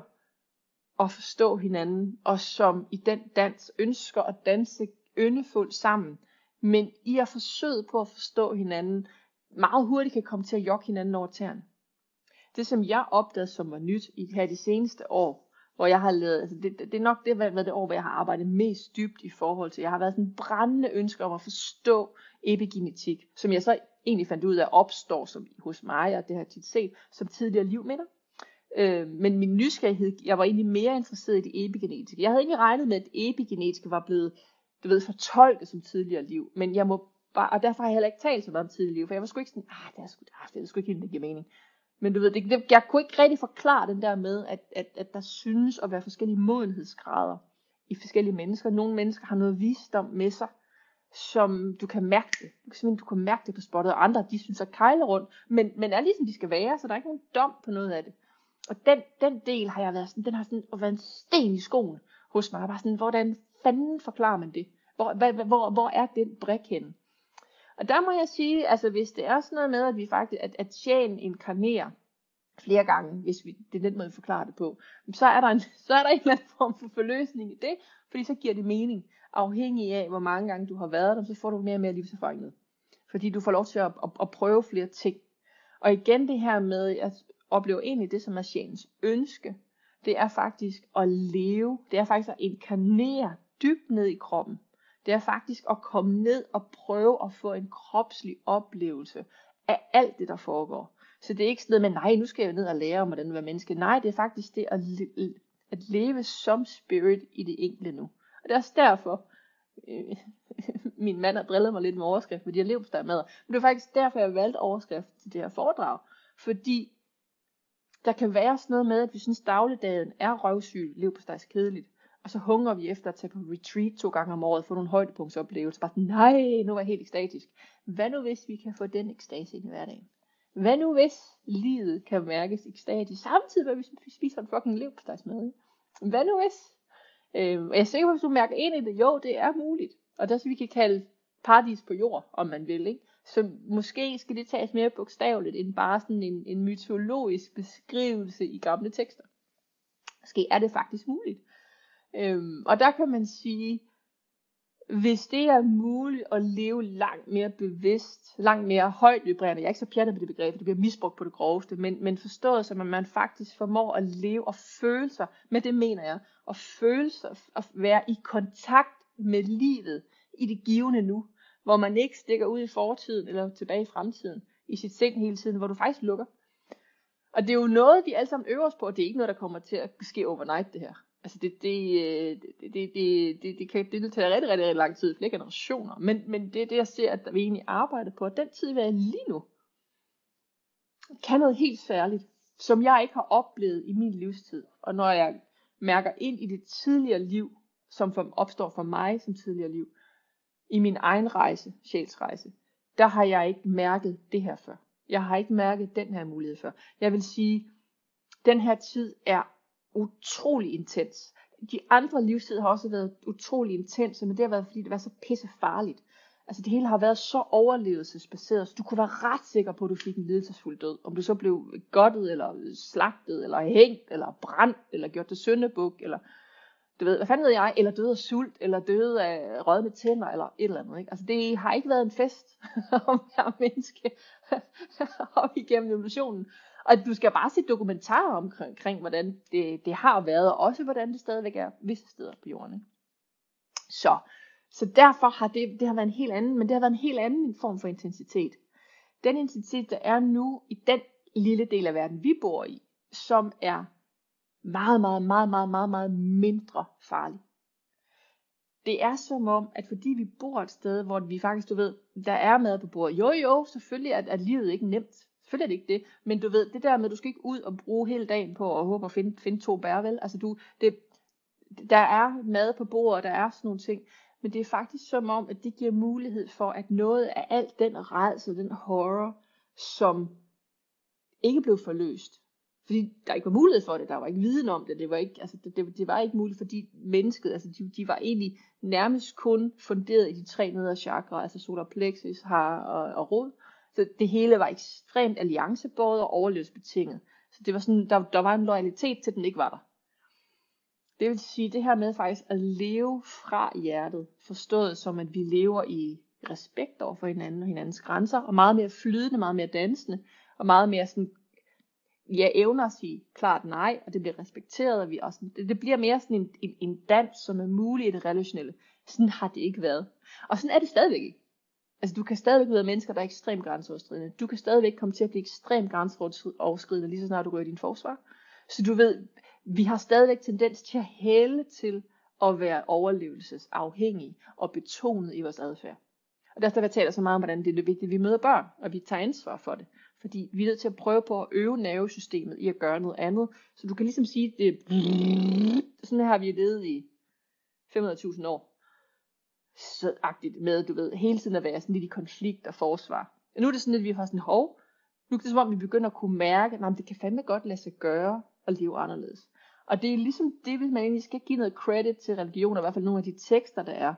S1: at forstå hinanden, og som i den dans ønsker at danse yndefuldt sammen, men i at forsøge på at forstå hinanden, meget hurtigt kan komme til at jokke hinanden over tæerne. Det som jeg opdagede som var nyt i her de seneste år, hvor jeg har lavet, altså det, det er nok det, været det år, hvor jeg har arbejdet mest dybt i forhold til, jeg har været sådan en brændende ønske om at forstå epigenetik, som jeg så egentlig fandt ud af opstår som, hos mig, og det har jeg tit set, som tidligere livminder. Øh, men min nysgerrighed, jeg var egentlig mere interesseret i det epigenetiske. Jeg havde ikke regnet med, at epigenetiske var blevet, du ved, fortolke som tidligere liv, men jeg må bare, og derfor har jeg heller ikke talt så meget om tidligere liv, for jeg var sgu ikke sådan, ah, det er sgu, ah, det er sgu ikke helt, det giver mening. Men du ved, det, det, jeg kunne ikke rigtig forklare den der med, at, at, at der synes at være forskellige modenhedsgrader i forskellige mennesker. Nogle mennesker har noget visdom med sig, som du kan mærke det. Du kan simpelthen du kan mærke det på spottet, og andre de synes at kejle rundt, men, men er ligesom de skal være, så der er ikke nogen dom på noget af det. Og den, den del har jeg været sådan, den har sådan været en sten i skoen hos mig. Bare sådan, hvordan fanden forklarer man det? Hvor, hvor, hvor, hvor er den brik henne? Og der må jeg sige, altså hvis det er sådan noget med, at vi faktisk, at, at sjælen inkarnerer flere gange, hvis vi, det er den måde, vi forklarer det på, så er, der en, så er der en eller anden form for forløsning i det, fordi så giver det mening, afhængig af, hvor mange gange du har været der, så får du mere og mere livserfaring med. Fordi du får lov til at, at, at prøve flere ting. Og igen det her med, at opleve egentlig det, som er sjælens ønske, det er faktisk at leve, det er faktisk at inkarnere dybt ned i kroppen det er faktisk at komme ned og prøve at få en kropslig oplevelse af alt det, der foregår. Så det er ikke sådan noget med, nej, nu skal jeg ned og lære om, hvordan være menneske. Nej, det er faktisk det at, at leve som spirit i det enkelte nu. Og det er også derfor, øh, min mand har drillet mig lidt med overskrift, fordi jeg lever på med. Men det er faktisk derfor, jeg valgte overskrift til det her foredrag. Fordi der kan være sådan noget med, at vi synes dagligdagen er røvsyg, lever på kedeligt og så hungrer vi efter at tage på retreat to gange om året, få nogle højdepunktsoplevelser. Bare nej, nu var jeg helt ekstatisk. Hvad nu hvis vi kan få den ekstase ind i hverdagen? Hvad nu hvis livet kan mærkes ekstatisk, samtidig med at vi spiser en fucking leverpostejsmad? Hvad nu hvis? Øh, jeg er sikker på, at hvis du mærker ind i det, jo, det er muligt. Og det vi kan kalde paradis på jord, om man vil. Ikke? Så måske skal det tages mere bogstaveligt, end bare sådan en, en mytologisk beskrivelse i gamle tekster. Måske er det faktisk muligt. Øhm, og der kan man sige, hvis det er muligt at leve langt mere bevidst, langt mere højt vibrerende, jeg er ikke så pjattet med det begreb, det bliver misbrugt på det groveste, men, men forstået som, at man faktisk formår at leve og føle sig, med det mener jeg, at føle sig, og være i kontakt med livet i det givende nu, hvor man ikke stikker ud i fortiden eller tilbage i fremtiden i sit sind hele tiden, hvor du faktisk lukker. Og det er jo noget, vi alle sammen øver os på, og det er ikke noget, der kommer til at ske overnight, det her. Altså det, det, det, det, det, det, det, kan, det tage rigtig, rigtig, rigtig lang tid, flere generationer. Men, men det er det, jeg ser, at vi egentlig arbejder på. Og den tid, vi er lige nu, kan noget helt særligt, som jeg ikke har oplevet i min livstid. Og når jeg mærker ind i det tidligere liv, som for, opstår for mig som tidligere liv, i min egen rejse, sjælsrejse, der har jeg ikke mærket det her før. Jeg har ikke mærket den her mulighed før. Jeg vil sige, den her tid er utrolig intens. De andre livstider har også været utrolig intense, men det har været fordi det var så pisse farligt. Altså det hele har været så overlevelsesbaseret, så du kunne være ret sikker på, at du fik en lidelsesfuld død. Om du så blev godtet, eller slagtet, eller hængt, eller brændt, eller gjort til søndebuk, eller du ved, hvad fanden ved jeg, eller døde af sult, eller døde af rødne tænder, eller et eller andet. Ikke? Altså det har ikke været en fest om jeg menneske op igennem evolutionen. Og du skal bare se dokumentarer omkring, omkring hvordan det, det har været, og også hvordan det stadigvæk er visse steder på jorden. Ikke? Så, så derfor har det, det har været en helt anden, men det har været en helt anden form for intensitet. Den intensitet, der er nu i den lille del af verden, vi bor i, som er meget, meget, meget, meget, meget, meget mindre farlig. Det er som om, at fordi vi bor et sted, hvor vi faktisk, du ved, der er mad på bordet. Jo, jo, selvfølgelig er, er livet ikke nemt. Selvfølgelig er det ikke det. Men du ved, det der med, at du skal ikke ud og bruge hele dagen på at håbe at finde, finde to bær, vel? Altså du, det, der er mad på bordet, der er sådan nogle ting. Men det er faktisk som om, at det giver mulighed for, at noget af alt den redsel, den horror, som ikke blev forløst, fordi der ikke var mulighed for det, der var ikke viden om det, det var ikke, altså det, det, det var ikke muligt, fordi mennesket, altså de, de var egentlig nærmest kun funderet i de tre nedre chakra, altså solar plexus, har og, og rod, så det hele var ekstremt alliancebåret og overlevelsesbetinget. Så det var sådan, der, der var en loyalitet til, at den ikke var der. Det vil sige, det her med faktisk at leve fra hjertet, forstået som, at vi lever i respekt over for hinanden og hinandens grænser, og meget mere flydende, meget mere dansende, og meget mere sådan ja, evner at sige klart nej, og det bliver respekteret, og vi også, det, det bliver mere sådan en, en, en dans, som er mulig i det relationelle. Sådan har det ikke været. Og sådan er det stadigvæk ikke. Altså du kan stadigvæk være mennesker, der er ekstremt grænseoverskridende. Du kan stadigvæk komme til at blive ekstremt grænseoverskridende, lige så snart du går i din forsvar. Så du ved, vi har stadigvæk tendens til at hælde til at være overlevelsesafhængige og betonet i vores adfærd. Og derfor jeg taler så meget om, hvordan det er vigtigt, at vi møder børn, og vi tager ansvar for det. Fordi vi er nødt til at prøve på at øve nervesystemet i at gøre noget andet. Så du kan ligesom sige, det sådan her har vi levet i 500.000 år. Så agtigt med, du ved, hele tiden at være sådan lidt i konflikt og forsvar. Og nu er det sådan, at vi har sådan, hov, nu er det som om, vi begynder at kunne mærke, at det kan fandme godt lade sig gøre at leve anderledes. Og det er ligesom det, hvis man egentlig skal give noget credit til religion, i hvert fald nogle af de tekster, der er,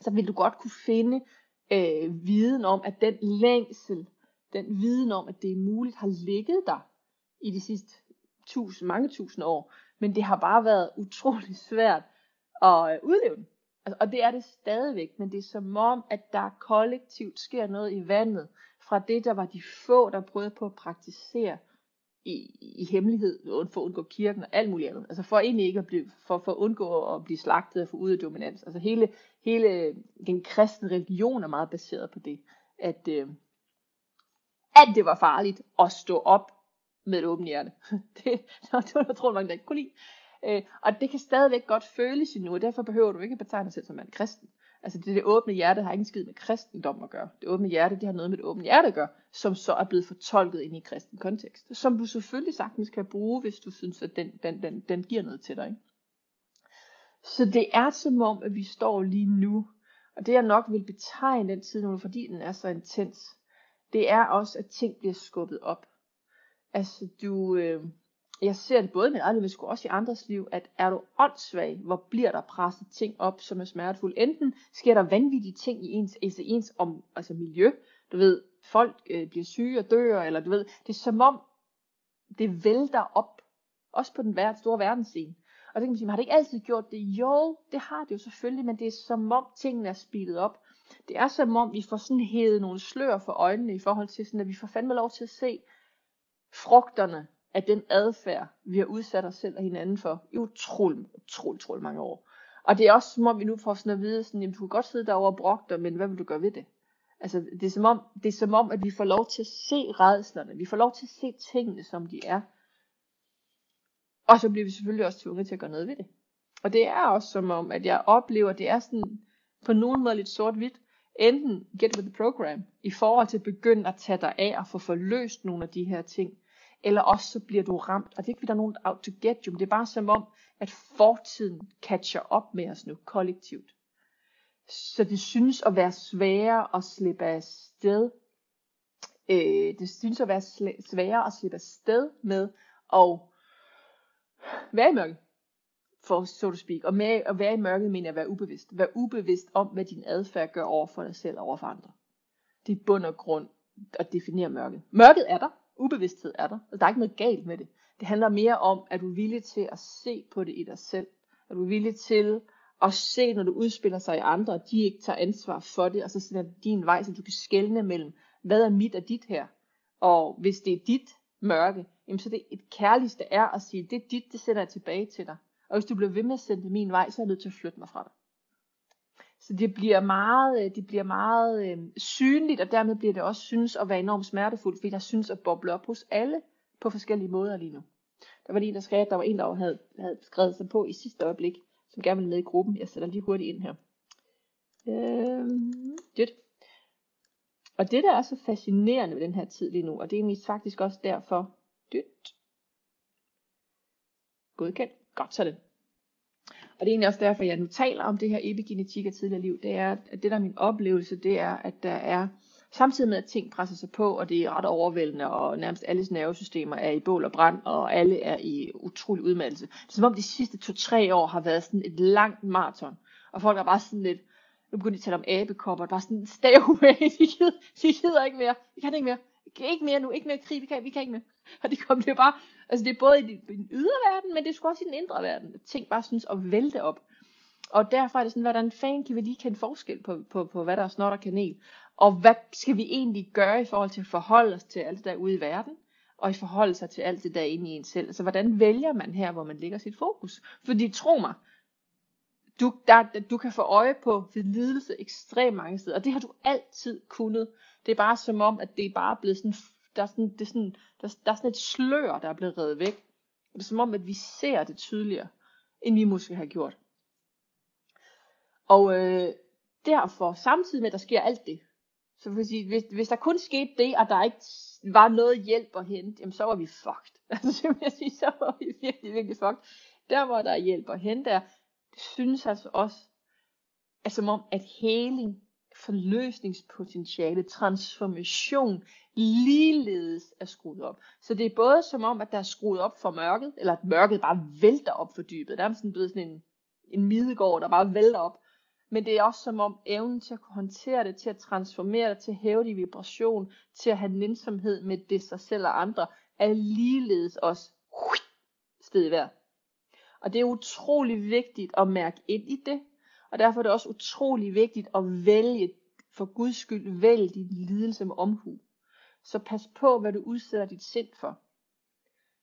S1: så vil du godt kunne finde øh, viden om, at den længsel, den viden om, at det er muligt, har ligget der i de sidste tusind, mange tusind år. Men det har bare været utrolig svært at øh, udleve den. Altså, og det er det stadigvæk, men det er som om, at der kollektivt sker noget i vandet, fra det, der var de få, der prøvede på at praktisere i, i hemmelighed, for at undgå kirken og alt muligt andet. Altså for egentlig ikke at blive, for, for at undgå at blive slagtet og få ud af dominans. Altså hele, hele øh, den kristne religion er meget baseret på det, at, øh, at det var farligt at stå op med et åbent hjerte. det, det var tror mange, der ikke kunne lide. Øh, og det kan stadigvæk godt føles endnu, og derfor behøver du ikke at betegne dig selv som en kristen. Altså det, det åbne hjerte har ikke skid med kristendom at gøre. Det åbne hjerte, det har noget med det åbne hjerte at gøre, som så er blevet fortolket ind i kristen kontekst. Som du selvfølgelig sagtens kan bruge, hvis du synes, at den, den, den, den giver noget til dig. Ikke? Så det er som om, at vi står lige nu, og det jeg nok vil betegne den tid nu, fordi den er så intens, det er også, at ting bliver skubbet op. Altså du, øh, jeg ser det både i mit eget liv, men også i andres liv, at er du åndssvag, hvor bliver der presset ting op, som er smertefulde. Enten sker der vanvittige ting i ens, altså ens om, altså miljø, du ved, folk øh, bliver syge og dør, eller du ved, det er som om, det vælter op, også på den ver- store verdensscene. Og det kan man sige, har det ikke altid gjort det? Jo, det har det jo selvfølgelig, men det er som om tingene er speedet op. Det er som om, vi får sådan hævet nogle slør for øjnene i forhold til sådan, at vi får fandme lov til at se frugterne af den adfærd, vi har udsat os selv og hinanden for i utrolig, utrolig, utrolig mange år. Og det er også som om, vi nu får sådan at vide, sådan, jamen, du kan godt sidde derovre og brokke dig, men hvad vil du gøre ved det? Altså, det er, som om, det er som om, at vi får lov til at se redslerne. Vi får lov til at se tingene, som de er. Og så bliver vi selvfølgelig også tvunget til at gøre noget ved det. Og det er også som om, at jeg oplever, at det er sådan på nogen måde lidt sort-hvidt. Enten get with the program, i forhold til at begynde at tage dig af og få forløst nogle af de her ting. Eller også så bliver du ramt, og det er ikke, fordi der er nogen out to get you, men det er bare som om, at fortiden catcher op med os nu, kollektivt. Så det synes at være sværere at slippe af sted. Øh, det synes at være sværere at slippe af sted med at være i mørket, for so to speak. Og med at være i mørket mener jeg at være ubevidst. Være ubevidst om, hvad din adfærd gør over for dig selv og over for andre. Det er bund og grund at definere mørket. Mørket er der. Ubevidsthed er der. Altså, der er ikke noget galt med det. Det handler mere om, at du er villig til at se på det i dig selv. At du er villig til at se, når du udspiller sig i andre, at de ikke tager ansvar for det, og så sender din vej, så du kan skelne mellem, hvad er mit og dit her. Og hvis det er dit mørke, jamen så det et kærligste er at sige, det er dit, det sender jeg tilbage til dig. Og hvis du bliver ved med at sende det min vej, så er jeg nødt til at flytte mig fra dig. Så det bliver meget, øh, det bliver meget øh, synligt, og dermed bliver det også synes at være enormt smertefuldt, fordi der synes at boble op hos alle på forskellige måder lige nu. Der var lige en, der skrev, at der var en, der havde, havde skrevet sig på i sidste øjeblik, som gerne ville med i gruppen. Jeg sætter lige hurtigt ind her. Øh, det. Og det, der er så fascinerende ved den her tid lige nu, og det er egentlig faktisk også derfor, dyt. Godkendt. Godt, så det. Og det er egentlig også derfor, jeg nu taler om det her epigenetik af tidligere liv. Det er, at det der er min oplevelse, det er, at der er, samtidig med at ting presser sig på, og det er ret overvældende, og nærmest alles nervesystemer er i bål og brand, og alle er i utrolig udmattelse. Det er som om de sidste to-tre år har været sådan et langt maraton, og folk er bare sådan lidt, nu begynder de at tale om abekopper, bare sådan stay away, de gider, de gider ikke mere, vi kan ikke mere, ikke mere nu, ikke mere krig, vi kan, vi kan ikke mere. Og det kommer det bare, altså det er både i den ydre verden, men det er sgu også i den indre verden, at ting bare synes at vælte op. Og derfor er det sådan, hvordan fanden kan vi lige kende forskel på, på, på hvad der er snot og kanel? Og hvad skal vi egentlig gøre i forhold til at forholde os til alt det der ude i verden? Og i forhold sig til alt det der inde i en selv. Altså hvordan vælger man her, hvor man lægger sit fokus? Fordi tro mig, du, der, du kan få øje på lidelse ekstremt mange steder, og det har du altid kunnet. Det er bare som om, at det er bare blevet sådan, der er sådan, det er sådan, der, der er sådan et slør, der er blevet reddet væk. Og det er som om, at vi ser det tydeligere, end vi måske har gjort. Og øh, derfor, samtidig med, at der sker alt det, så vil sige, hvis, hvis der kun skete det, og der ikke var noget hjælp at hente, jamen så var vi fucked. Altså jeg sige, så var vi virkelig, virkelig fucked. Der hvor der er hjælp at hente, der, det synes altså også, at som om, at heling, forløsningspotentiale, transformation, ligeledes er skruet op. Så det er både som om, at der er skruet op for mørket, eller at mørket bare vælter op for dybet. Der er sådan, blevet sådan en, en midegård, der bare vælter op. Men det er også som om evnen til at kunne håndtere det, til at transformere det, til at hæve det i vibration, til at have nænsomhed med det sig selv og andre, er ligeledes også sted værd. Og det er utrolig vigtigt at mærke ind i det, og derfor er det også utrolig vigtigt at vælge, for Guds skyld, vælge din lidelse med omhu. Så pas på, hvad du udsætter dit sind for.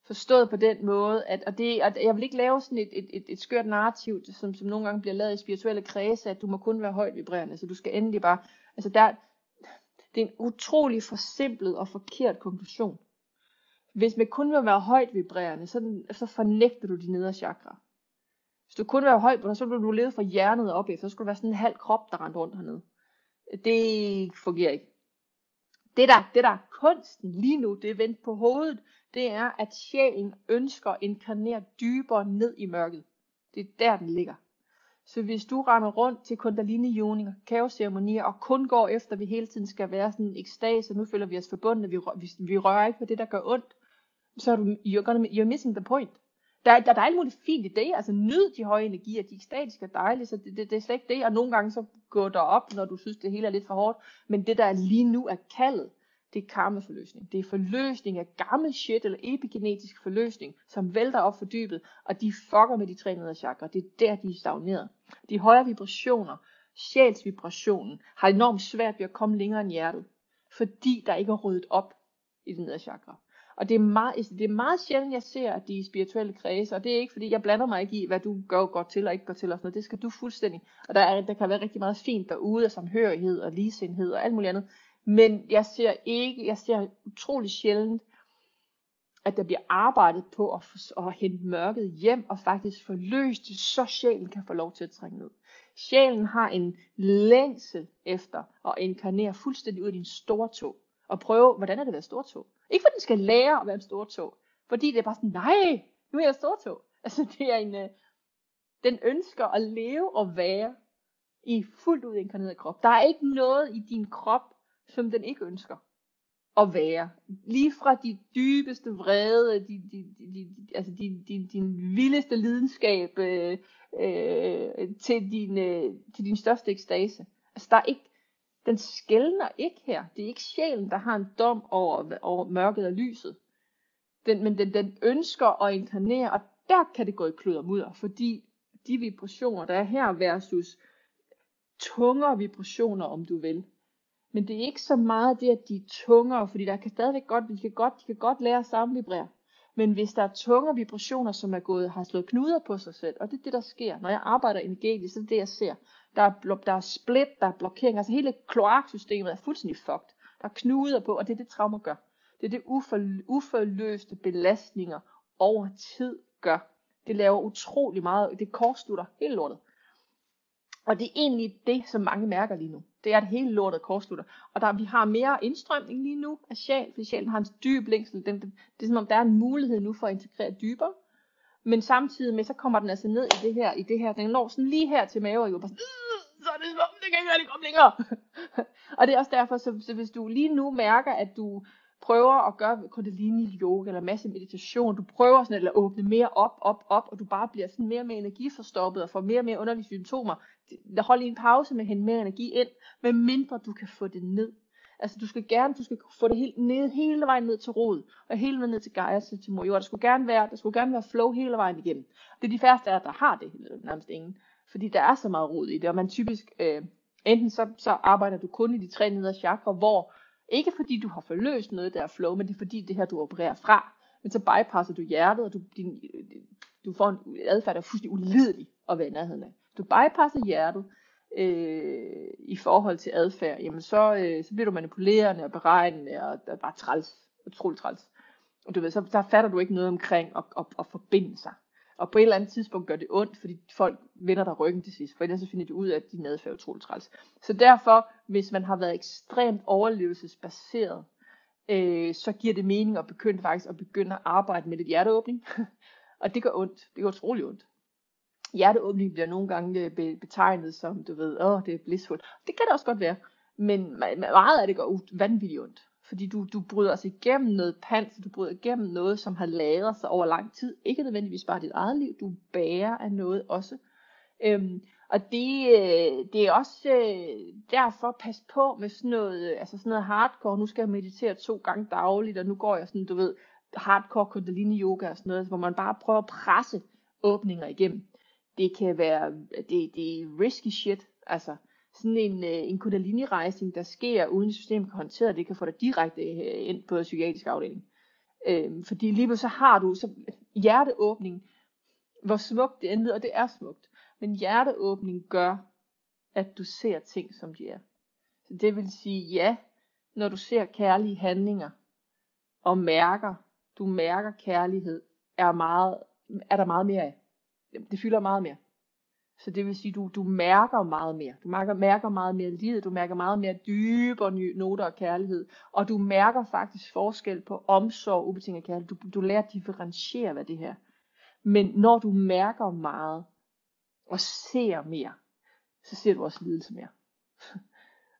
S1: Forstået på den måde, at, og, det, at jeg vil ikke lave sådan et, et, et, et skørt narrativ, som, som nogle gange bliver lavet i spirituelle kredse, at du må kun være højt vibrerende, så du skal endelig bare, altså der, det er en utrolig forsimplet og forkert konklusion. Hvis man kun vil være højt vibrerende, så, så fornægter du de nedre chakra. Hvis du kun vil være højt, så vil du leve fra hjernet op efter, så skulle du være sådan en halv krop, der rendte rundt hernede. Det fungerer ikke. Det der, det der er kunsten lige nu, det er vendt på hovedet, det er, at sjælen ønsker at inkarnere dybere ned i mørket. Det er der, den ligger. Så hvis du render rundt til kundalini yoning kaosceremonier, og kun går efter, at vi hele tiden skal være sådan en ekstase, og nu føler vi os forbundne, vi, vi, vi rører ikke på det, der gør ondt, så er du, you're, gonna, you're missing the point. Der, der, der er alt muligt fint i det, altså nyd de høje energier, de ekstatiske er dejlige, så det, det, det er slet ikke det, og nogle gange så går der op, når du synes, det hele er lidt for hårdt, men det der lige nu er kaldet, det er karmaforløsning. Det er forløsning af gammel shit, eller epigenetisk forløsning, som vælter op for dybet, og de fucker med de tre nedre chakra. Det er der, de er stagneret. De højere vibrationer, sjælsvibrationen, har enormt svært ved at komme længere end hjertet, fordi der ikke er ryddet op i den nedre chakra. Og det er, meget, det er meget sjældent, jeg ser, at de spirituelle kredse, og det er ikke fordi, jeg blander mig ikke i, hvad du gør godt til og ikke går til og sådan noget. Det skal du fuldstændig. Og der, er, der kan være rigtig meget fint derude af samhørighed og ligesindhed og alt muligt andet. Men jeg ser ikke, jeg ser utrolig sjældent, at der bliver arbejdet på at, at hente mørket hjem og faktisk få løst det, så sjælen kan få lov til at trænge ned. Sjælen har en længsel efter at inkarnere fuldstændig ud i din store tog. Og prøve, hvordan er det at være stortog? Ikke fordi den skal lære at være en stortog. Fordi det er bare sådan, nej, nu er jeg stortog. Altså det er en, øh, den ønsker at leve og være i fuldt ud inkarneret krop. Der er ikke noget i din krop, som den ikke ønsker at være. Lige fra de dybeste vrede, de, de, de, de, altså din, din, din vildeste lidenskab, øh, øh, til, din, øh, til din største ekstase. Altså der er ikke, den skældner ikke her. Det er ikke sjælen, der har en dom over, over mørket og lyset. Den, men den, den ønsker at inkarnere, og der kan det gå i klud og mudder, fordi de vibrationer, der er her versus tungere vibrationer, om du vil, men det er ikke så meget det, at de er tungere, fordi der kan stadigvæk godt, de kan godt, de kan godt lære at samvibrere. Men hvis der er tungere vibrationer, som er gået, har slået knuder på sig selv, og det er det, der sker. Når jeg arbejder energetisk, så er det det, jeg ser. Der er, der er split, der er blokering, altså hele kloaksystemet er fuldstændig fucked. Der er knuder på, og det er det, traumer gør. Det er det ufor, uforløste belastninger over tid gør. Det laver utrolig meget, det kortslutter hele lortet. Og det er egentlig det, som mange mærker lige nu. Det er, at hele lortet kortslutter. Og der, vi har mere indstrømning lige nu af sjæl, fordi sjælen har en dyb længsel. Den, den, det er som om, der er en mulighed nu for at integrere dybere. Men samtidig med, så kommer den altså ned i det her, i det her. Den når sådan lige her til mave, og jo bare sådan, øh, så er det som om, det kan ikke rigtig komme længere. og det er også derfor, så, så hvis du lige nu mærker, at du prøver at gøre kundalini yoga eller masse meditation, du prøver sådan at åbne mere op, op, op, og du bare bliver sådan mere og mere energiforstoppet og får mere og mere underlige symptomer, hold lige en pause med at hente mere energi ind, med mindre du kan få det ned. Altså du skal gerne, du skal få det helt ned, hele vejen ned til rod, og hele vejen ned til Gaia, til, til Morior. Der skulle gerne være, der skulle gerne være flow hele vejen igennem. Det er de færreste af der har det, nærmest ingen. Fordi der er så meget rod i det, og man typisk, øh, enten så, så arbejder du kun i de tre nedre chakra, hvor, ikke fordi du har forløst noget, der er flow, men det er fordi det her, du opererer fra. Men så bypasser du hjertet, og du, din, du får en adfærd, der er fuldstændig ulidelig at være i nærheden af du bypasser hjertet øh, i forhold til adfærd, jamen så, øh, så bliver du manipulerende og beregnende, og det er bare træls, Utrolig træls. Og du ved, så der fatter du ikke noget omkring at, at, at forbinde sig. Og på et eller andet tidspunkt gør det ondt, fordi folk vender dig ryggen til sidst, for ellers så finder de ud af, at din adfærd er utroligt træls. Så derfor, hvis man har været ekstremt overlevelsesbaseret, øh, så giver det mening at begynde faktisk at begynde at arbejde med lidt hjerteåbning. og det gør ondt. Det gør utroligt ondt hjerteåbning bliver nogle gange øh, betegnet som, du ved, åh, det er blissfuldt. Det kan det også godt være. Men meget af det går vanvittigt ondt. Fordi du, du bryder os igennem noget pant, du bryder igennem noget, som har lagret sig over lang tid. Ikke nødvendigvis bare dit eget liv, du bærer af noget også. Øhm, og det, øh, det er også øh, derfor pas på med sådan noget, øh, altså sådan noget hardcore. Nu skal jeg meditere to gange dagligt, og nu går jeg sådan, du ved, hardcore kundalini yoga og sådan noget, hvor man bare prøver at presse åbninger igennem det kan være, det, det er risky shit, altså sådan en, øh, en kundalini-rejsning, der sker uden systemet kan håndtere det, kan få dig direkte øh, ind på psykiatrisk afdeling. Øhm, fordi lige så har du så hjerteåbning, hvor smukt det endelig, og det er smukt, men hjerteåbning gør, at du ser ting, som de er. Så det vil sige, ja, når du ser kærlige handlinger, og mærker, du mærker kærlighed, er, meget, er der meget mere af det fylder meget mere. Så det vil sige, du, du mærker meget mere. Du mærker, mærker meget mere livet, du mærker meget mere dybere noter af kærlighed, og du mærker faktisk forskel på omsorg og ubetinget kærlighed. Du, du lærer at differentiere, hvad det her. Men når du mærker meget, og ser mere, så ser du også lidelse mere.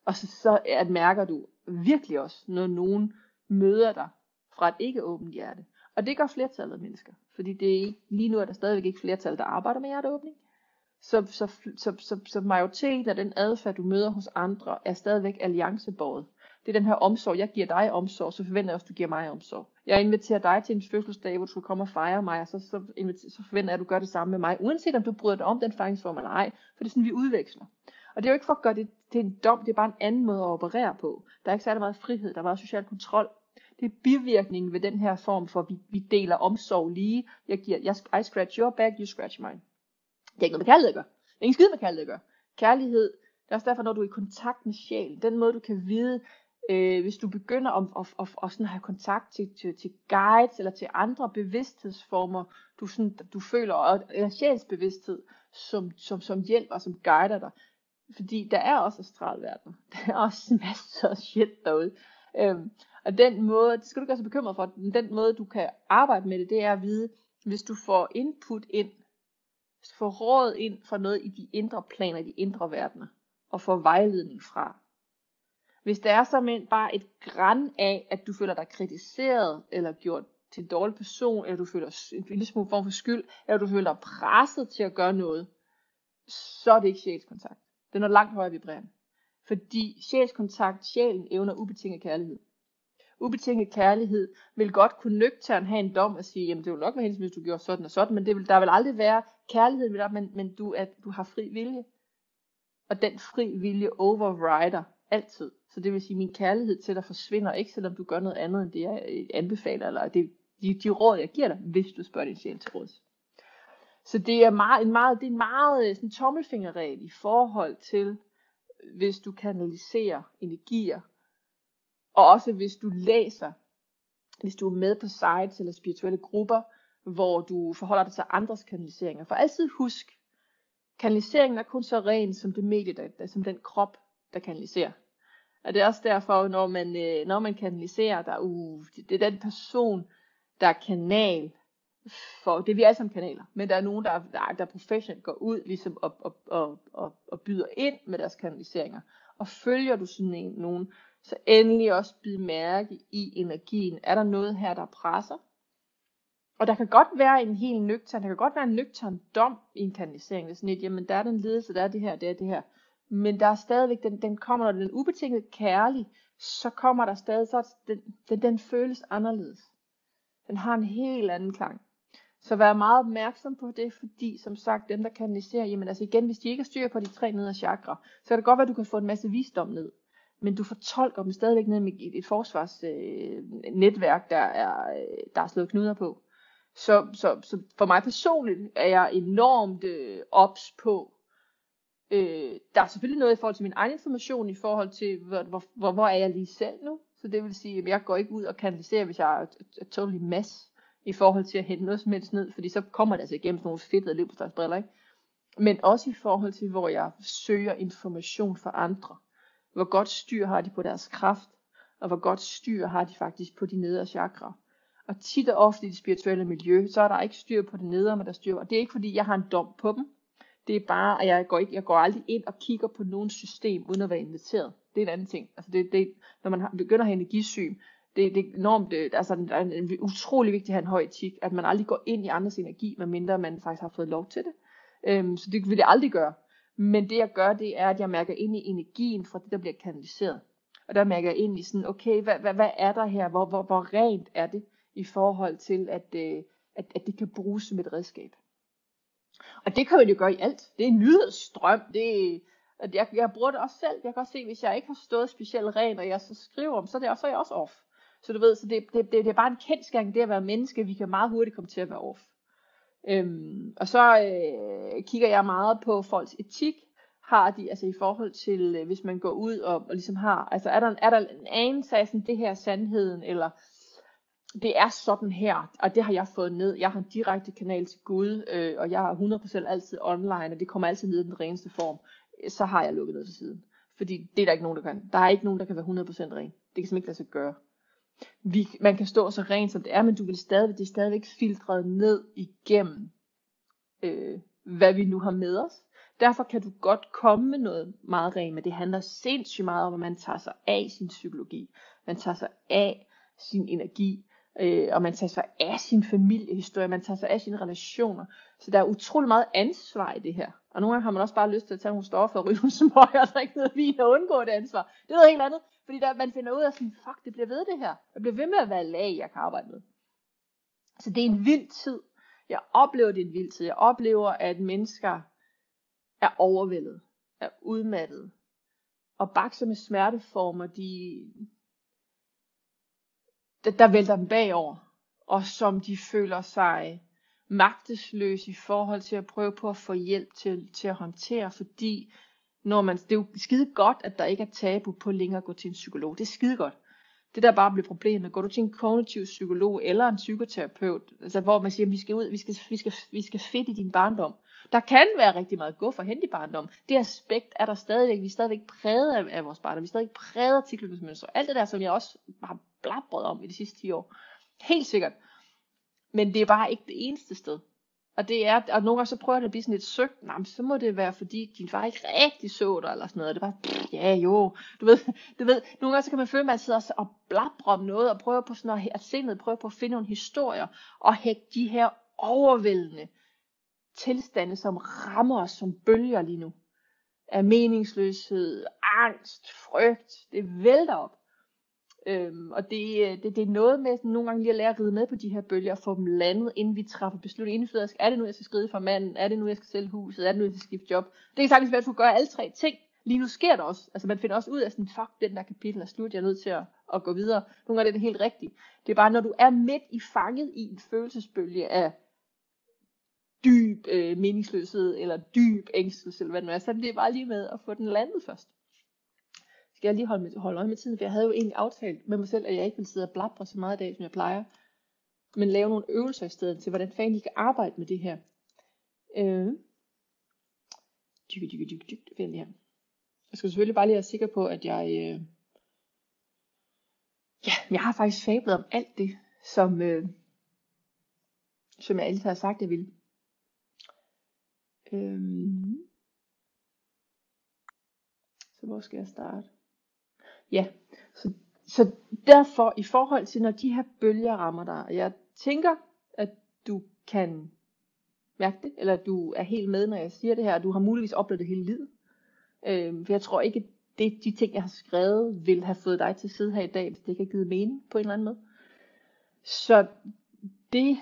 S1: og så, så at mærker du virkelig også, når nogen møder dig fra et ikke åbent hjerte. Og det gør flertallet af mennesker. Fordi det er ikke, lige nu er der stadigvæk ikke flertal, der arbejder med hjerteåbning. Så, så, så, så, så majoriteten af den adfærd, du møder hos andre, er stadigvæk alliancebåret. Det er den her omsorg. Jeg giver dig omsorg, så forventer jeg også, at du giver mig omsorg. Jeg inviterer dig til en fødselsdag, hvor du skal komme og fejre mig, og så, så, så forventer jeg, at du gør det samme med mig, uanset om du bryder dig om den fejringsform eller ej, for det er sådan, vi udveksler. Og det er jo ikke for at gøre det til en dom, det er bare en anden måde at operere på. Der er ikke særlig meget frihed, der er meget social kontrol. Det er bivirkningen ved den her form for, at vi, vi deler omsorg lige. Jeg giver, jeg, I scratch your back, you scratch mine. Det er ikke noget med kærlighed at gøre. Det er ingen skid med kærlighed at gøre. Kærlighed, det er også derfor, når du er i kontakt med sjælen, den måde du kan vide, øh, hvis du begynder at, at, at, at sådan have kontakt til, til, til guides eller til andre bevidsthedsformer, du, sådan, du føler, eller sjælsbevidsthed, som, som, som hjælper, som guider dig. Fordi der er også astralverden. Der er også masser af shit derude. Øhm, og den måde, det skal du ikke være så bekymret for, den måde du kan arbejde med det, det er at vide, hvis du får input ind, få råd ind fra noget i de indre planer, i de indre verdener, og få vejledning fra. Hvis der er simpelthen bare et græn af, at du føler dig kritiseret, eller gjort til en dårlig person, eller du føler en lille smule form for skyld, eller du føler dig presset til at gøre noget, så er det ikke sjælskontakt. Den er langt højere vibrerende. Fordi sjælskontakt, sjælen evner ubetinget kærlighed. Ubetinget kærlighed vil godt kunne nøgtern have en dom og sige, jamen det vil nok være hendes, hvis du gjorde sådan og sådan, men det vil, der vil aldrig være kærlighed ved dig, men, men du, at du har fri vilje. Og den fri vilje overrider altid. Så det vil sige, at min kærlighed til dig forsvinder ikke, selvom du gør noget andet, end det jeg øh, anbefaler, eller det, de, de råd, jeg giver dig, hvis du spørger din sjæl til råds. Så det er meget, en meget, det er øh, en meget sådan tommelfingerregel i forhold til, hvis du kanaliserer energier, og også hvis du læser, hvis du er med på sites eller spirituelle grupper, hvor du forholder dig til andres kanaliseringer. For altid husk, kanaliseringen er kun så ren som det medie, der, der, som den krop, der kanaliserer. Og det er også derfor, når man, øh, når man kanaliserer, der, uh, det, det er den person, der er kanal for, det er vi alle sammen kanaler, men der er nogen, der, der, der professionelt går ud ligesom og, og, og, og, og byder ind med deres kanaliseringer. Og følger du sådan en, nogen, så endelig også bid mærke i energien. Er der noget her, der presser? Og der kan godt være en helt nøgtern, der kan godt være en nøgtern dom i en kanalisering. Det er sådan et, jamen der er den ledelse, der er det her, det er det her. Men der er stadigvæk, den, den kommer, når den er ubetinget kærlig, så kommer der stadig, så den, den, den føles anderledes. Den har en helt anden klang. Så vær meget opmærksom på det, fordi som sagt, dem der kanaliserer, jamen altså igen, hvis de ikke har styr på de tre nedre chakra, så kan det godt være, at du kan få en masse visdom ned. Men du fortolker dem stadigvæk ned med et, et forsvarsnetværk, øh, der, er, øh, der er slået knuder på. Så, så, så for mig personligt er jeg enormt øh, ops på, øh, der er selvfølgelig noget i forhold til min egen information, i forhold til, hvor, hvor, hvor, hvor er jeg lige selv nu. Så det vil sige, at jeg går ikke ud og kanaliserer, hvis jeg er et totally mess i forhold til at hente noget som helst ned, fordi så kommer det altså igennem sådan nogle fedtede liv på briller, ikke? Men også i forhold til, hvor jeg søger information fra andre. Hvor godt styr har de på deres kraft, og hvor godt styr har de faktisk på de nedre chakra. Og tit og ofte i det spirituelle miljø, så er der ikke styr på det nedre, men der styr. Og det er ikke fordi, jeg har en dom på dem. Det er bare, at jeg går, ikke, jeg går aldrig ind og kigger på nogen system, uden at være inviteret. Det er en anden ting. Altså det, det, når man begynder at have energisyn, det, det er enormt, det, altså det er en utrolig vigtigt at have en høj etik, at man aldrig går ind i andres energi, medmindre man faktisk har fået lov til det. Øhm, så det vil jeg aldrig gøre. Men det jeg gør, det er, at jeg mærker ind i energien fra det, der bliver kanaliseret. Og der mærker jeg ind i sådan, okay, hvad, hvad, hvad er der her? Hvor, hvor, hvor rent er det i forhold til, at, øh, at, at det kan bruges som et redskab? Og det kan man jo gøre i alt. Det er en nyhedsstrøm. Det er, at jeg, jeg bruger det også selv. Jeg kan også se, hvis jeg ikke har stået specielt ren, og jeg så skriver om, så er, det også, så er jeg også off. Så du ved, så det, det, det, det er bare en kendskærning, det at være menneske, vi kan meget hurtigt komme til at være off. Øhm, og så øh, kigger jeg meget på folks etik, har de, altså i forhold til, øh, hvis man går ud og, og ligesom har, altså er der, er der en anelse af sådan, det her er sandheden, eller det er sådan her, og det har jeg fået ned. Jeg har en direkte kanal til Gud, øh, og jeg har 100% altid online, og det kommer altid ned i den reneste form. Så har jeg lukket noget til siden. Fordi det er der ikke nogen, der kan. Der er ikke nogen, der kan være 100% ren. Det kan simpelthen ikke lade sig gøre vi, man kan stå så rent som det er, men du vil stadig, det er stadigvæk filtreret ned igennem øh, hvad vi nu har med os. Derfor kan du godt komme med noget meget rent, men det handler sindssygt meget om, at man tager sig af sin psykologi. Man tager sig af sin energi, øh, og man tager sig af sin familiehistorie, man tager sig af sine relationer. Så der er utrolig meget ansvar i det her. Og nogle gange har man også bare lyst til at tage nogle stoffer og ryge nogle smøger og drikke noget vin og undgå det ansvar. Det er noget helt andet. Fordi der, man finder ud af sådan, fuck, det bliver ved det her. Jeg bliver ved med at være lag, jeg kan arbejde med. Så det er en vild tid. Jeg oplever, det er en vild tid. Jeg oplever, at mennesker er overvældet, er udmattet, og bakser med smerteformer, de, der, der vælter dem bagover, og som de føler sig magtesløse i forhold til at prøve på at få hjælp til, til at håndtere, fordi når man, det er jo skide godt, at der ikke er tabu på længere at gå til en psykolog. Det er skide godt. Det der bare bliver problemet, går du til en kognitiv psykolog eller en psykoterapeut, altså hvor man siger, at vi skal ud, vi skal, vi skal, vi skal fedt i din barndom. Der kan være rigtig meget gå for hen i barndom. Det aspekt er der stadigvæk. Vi er stadigvæk præget af, af vores barndom. Vi er stadigvæk præget af tilknytningsmønstre. Alt det der, som jeg også har blabret om i de sidste 10 år. Helt sikkert. Men det er bare ikke det eneste sted. Og det er, og nogle gange så prøver det at blive sådan lidt søgt, nej, så må det være, fordi din far ikke rigtig så dig, eller sådan noget. Det var, ja jo, du ved, du ved, nogle gange så kan man føle, at man sidder og blabrer om noget, og prøver på sådan at, at sindet prøver på at finde nogle historier, og hække de her overvældende tilstande, som rammer os som bølger lige nu. Af meningsløshed, angst, frygt, det vælter op. Øhm, og det, øh, det, det er noget med sådan, nogle gange lige at lære at ride med på de her bølger og få dem landet, inden vi træffer beslutninger. Inden vi er det nu, jeg skal skride for manden? Er det nu, jeg skal sælge huset? Er det nu, jeg skal skifte job? Det kan sagtens være, at du gøre alle tre ting. Lige nu sker det også. Altså man finder også ud af sådan, fuck, den der kapitel er slut, jeg er nødt til at, at gå videre. Nogle gange er det helt rigtigt. Det er bare, når du er midt i fanget i en følelsesbølge af dyb øh, meningsløshed, eller dyb ængstelse, eller hvad det nu er, så er bare lige med at få den landet først skal jeg lige holde, med, holde øje med tiden, for jeg havde jo egentlig aftalt med mig selv, at jeg ikke ville sidde og blabre så meget i dag, som jeg plejer, men lave nogle øvelser i stedet til, hvordan fanden I kan arbejde med det her. Øh. Dyk, dyk, dyk, dyk, dyk, her. Jeg skal selvfølgelig bare lige være sikker på, at jeg, øh, ja, jeg har faktisk fablet om alt det, som, øh, som jeg altid har sagt, jeg ville. Øh. Så hvor skal jeg starte? Ja, så, så derfor i forhold til, når de her bølger rammer dig, og jeg tænker, at du kan mærke det, eller du er helt med, når jeg siger det her, og du har muligvis oplevet det hele livet. Øh, for jeg tror ikke, det, de ting, jeg har skrevet, vil have fået dig til at sidde her i dag, hvis det ikke har givet mening på en eller anden måde. Så det,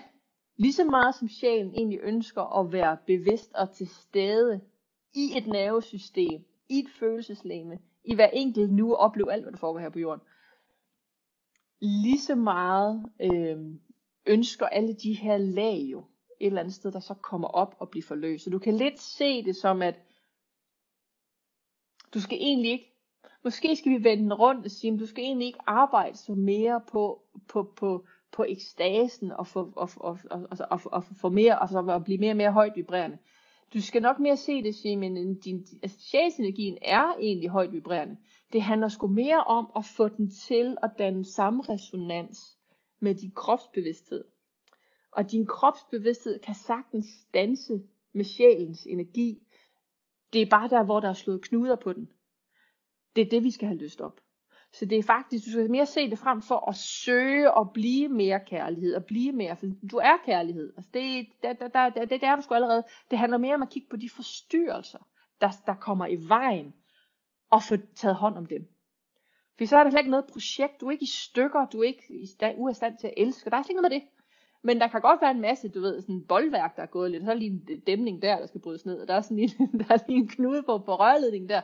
S1: lige så meget som sjælen egentlig ønsker at være bevidst og til stede i et nervesystem, i et følelseslæme, i hver enkelt nu opleve alt, hvad der foregår her på jorden. Lige så meget øh, ønsker alle de her lag jo et eller andet sted, der så kommer op og bliver forløst. Så du kan lidt se det som, at du skal egentlig ikke, måske skal vi vende rundt og sige, at du skal egentlig ikke arbejde så mere på, på, på, på ekstasen og få, og, og, og, og, og, og, mere, altså at blive mere og mere højt vibrerende. Du skal nok mere se det, sige, men din, altså, sjælsenergien er egentlig højt vibrerende. Det handler sgu mere om at få den til at danne samme resonans med din kropsbevidsthed. Og din kropsbevidsthed kan sagtens danse med sjælens energi. Det er bare der, hvor der er slået knuder på den. Det er det, vi skal have løst op. Så det er faktisk, du skal mere se det frem for at søge og blive mere kærlighed, og blive mere, for du er kærlighed. Altså det, der, der, der, det, det er du sgu allerede. Det handler mere om at kigge på de forstyrrelser, der, der kommer i vejen, og få taget hånd om dem. For så er der slet ikke noget projekt, du er ikke i stykker, du er ikke i stand, ude af stand til at elske, der er slet ikke noget med det. Men der kan godt være en masse, du ved, sådan boldværk, der er gået lidt, så er lige en øh, dæmning der, der skal brydes ned, og der er sådan en, der er lige en knude på, på rørledningen der.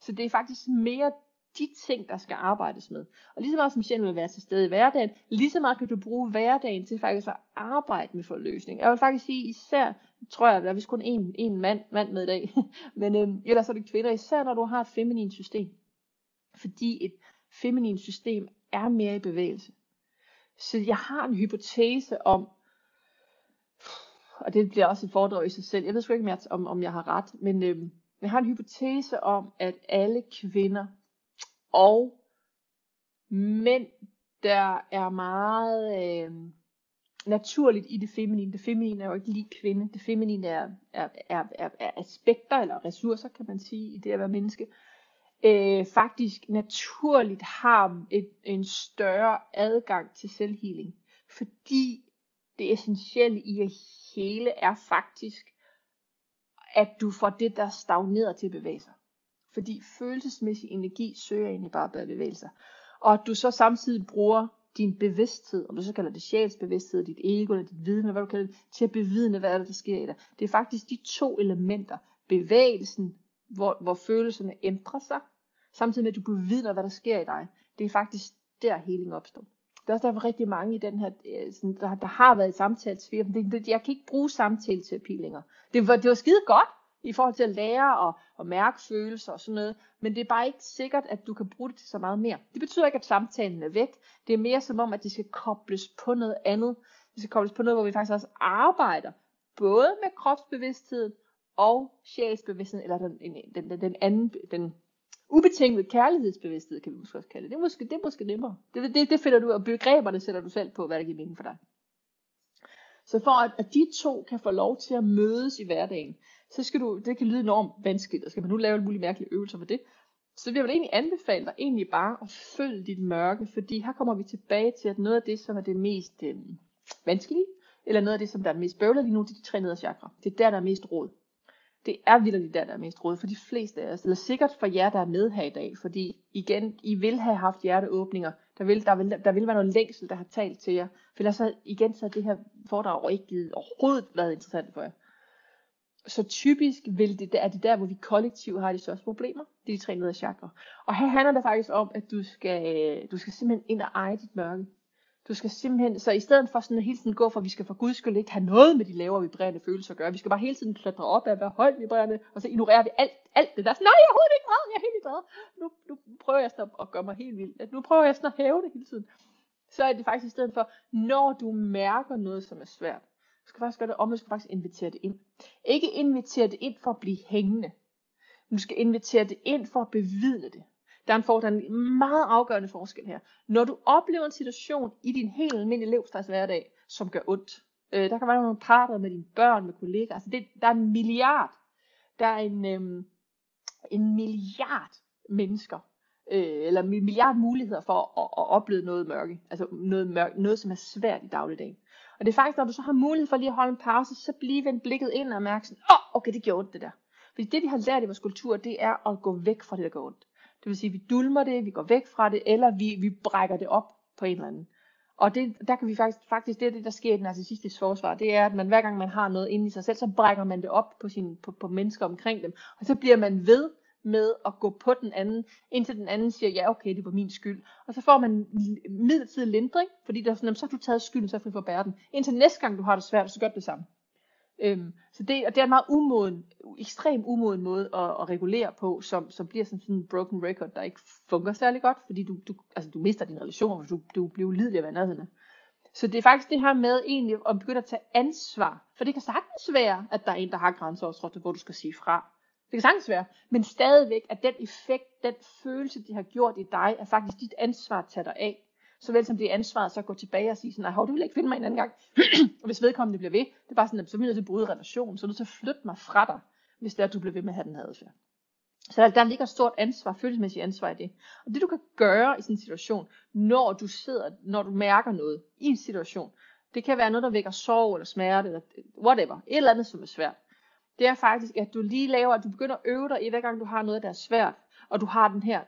S1: Så det er faktisk mere de ting, der skal arbejdes med. Og lige så meget som sjælen vil være til stede i hverdagen, lige så meget kan du bruge hverdagen til faktisk at arbejde med forløsning. Jeg vil faktisk sige især, tror jeg, der er vist kun en, en mand, mand med i dag, men øhm, ellers er det kvinder, især når du har et feminin system. Fordi et feminin system er mere i bevægelse. Så jeg har en hypotese om, og det bliver også et foredrag i sig selv, jeg ved sgu ikke, mere, om, om jeg har ret, men øhm, jeg har en hypotese om, at alle kvinder og mænd, der er meget øh, naturligt i det feminine. Det feminine er jo ikke lige kvinde. Det feminine er, er, er, er, er aspekter eller ressourcer, kan man sige, i det at være menneske. Øh, faktisk naturligt har et, en større adgang til selvhealing. Fordi det essentielle i at hele er faktisk, at du får det, der stagnerer til at bevæge sig. Fordi følelsesmæssig energi søger egentlig bare bedre bevægelser. Og at du så samtidig bruger din bevidsthed, om du så kalder det sjælsbevidsthed, dit ego eller dit viden, hvad du kalder det, til at bevidne, hvad er det, der sker i dig. Det er faktisk de to elementer. Bevægelsen, hvor, hvor følelserne ændrer sig, samtidig med at du bevidner, hvad der sker i dig. Det er faktisk der healing opstår. Der er også derfor rigtig mange i den her, øh, sådan, der, der har været i samtalesfære, det, det, jeg kan ikke bruge samtaleterapi længere. Det var, det var skide godt, i forhold til at lære og, og mærke følelser og sådan noget. Men det er bare ikke sikkert, at du kan bruge det til så meget mere. Det betyder ikke, at samtalen er væk. Det er mere som om, at det skal kobles på noget andet. De skal kobles på noget, hvor vi faktisk også arbejder. Både med kropsbevidstheden og sjælsbevidstheden, eller den, den, den, den anden, den ubetinget kærlighedsbevidsthed, kan vi måske også kalde det. Det er måske, det er måske nemmere. Det, det, det finder du, og begreberne sætter du selv på, hvad der giver mening for dig. Så for at, at de to kan få lov til at mødes i hverdagen, så skal du, det kan lyde enormt vanskeligt, og skal man nu lave en mulig mærkelige øvelser for det, så vil jeg egentlig anbefale dig egentlig bare at følge dit mørke, fordi her kommer vi tilbage til, at noget af det, som er det mest øh, vanskelige, eller noget af det, som der er mest bøvlet lige nu, det er de tre nederste chakra. Det er der, der er mest råd. Det er vildt der, der er mest råd for de fleste af os, eller sikkert for jer, der er med her i dag, fordi igen, I vil have haft hjerteåbninger, der vil, der vil, der vil være noget længsel, der har talt til jer, for ellers så igen så det her foredrag ikke givet overhovedet været interessant for jer. Så typisk vil det, er det der, hvor vi kollektivt har de største problemer. Det er de tre nederste chakra. Og her handler det faktisk om, at du skal, øh, du skal simpelthen ind og eje dit mørke. Du skal simpelthen, så i stedet for sådan at hele tiden gå for, at vi skal for guds skyld ikke have noget med de lavere vibrerende følelser at gøre. Vi skal bare hele tiden klatre op af at være højt vibrerende, og så ignorerer vi alt, alt det der. Så, Nej, jeg er overhovedet ikke meget, jeg er helt glad. Nu, nu prøver jeg sådan at gøre mig helt vild. Nu prøver jeg sådan at hæve det hele tiden. Så er det faktisk i stedet for, når du mærker noget, som er svært, du skal faktisk gøre det om, du skal faktisk invitere det ind. Ikke invitere det ind for at blive hængende. Men du skal invitere det ind for at bevidne det. Der er en, for, der er en meget afgørende forskel her. Når du oplever en situation i din helt almindelige levstads hverdag, som gør ondt. Øh, der kan være nogle parter med dine børn, med kollegaer. Altså det, der er en milliard. Der er en, øh, en milliard mennesker, øh, eller en milliard muligheder for at, at opleve noget mørke. Altså noget, mørke, noget, som er svært i dagligdagen. Og det er faktisk, når du så har mulighed for lige at holde en pause, så blive vendt blikket ind og mærke sådan, åh, oh, okay, det gjorde ondt det der. Fordi det vi har lært i vores kultur, det er at gå væk fra det, der gør ondt. Det vil sige, at vi dulmer det, vi går væk fra det, eller vi, vi brækker det op på en eller anden. Og det, der kan vi faktisk, faktisk det er det, der sker i den narcissistiske forsvar, det er, at man hver gang man har noget inde i sig selv, så brækker man det op på, sin, på, på mennesker omkring dem. Og så bliver man ved med at gå på den anden, indtil den anden siger, ja okay, det var min skyld. Og så får man midlertidig lindring, fordi der er sådan, så har du taget skylden, så er fri for bære Indtil næste gang du har det svært, så gør det samme. Øhm, så det, og det er en meget umoden, ekstrem umoden måde at, at regulere på, som, som bliver sådan, sådan en broken record, der ikke fungerer særlig godt, fordi du, du, altså, du mister din relation, og du, du bliver ulidelig af nærheden. Så det er faktisk det her med egentlig at begynde at tage ansvar. For det kan sagtens være, at der er en, der har grænseovertrådt, hvor du skal sige fra. Det kan sagtens være. Men stadigvæk, at den effekt, den følelse, de har gjort i dig, er faktisk dit ansvar at tage dig af såvel som det er ansvaret så at gå tilbage og sige sådan, nej, du vil ikke finde mig en anden gang. og hvis vedkommende bliver ved, det er bare sådan, at så er nødt til at bryde relation, så er du til at flytte mig fra dig, hvis det er, at du bliver ved med at have den her adfærd. Så der, der ligger et stort ansvar, følelsesmæssigt ansvar i det. Og det du kan gøre i sådan en situation, når du sidder, når du mærker noget i en situation, det kan være noget, der vækker sorg eller smerte, eller whatever, et eller andet, som er svært. Det er faktisk, at du lige laver, at du begynder at øve dig i, hver gang du har noget, der er svært, og du har den her,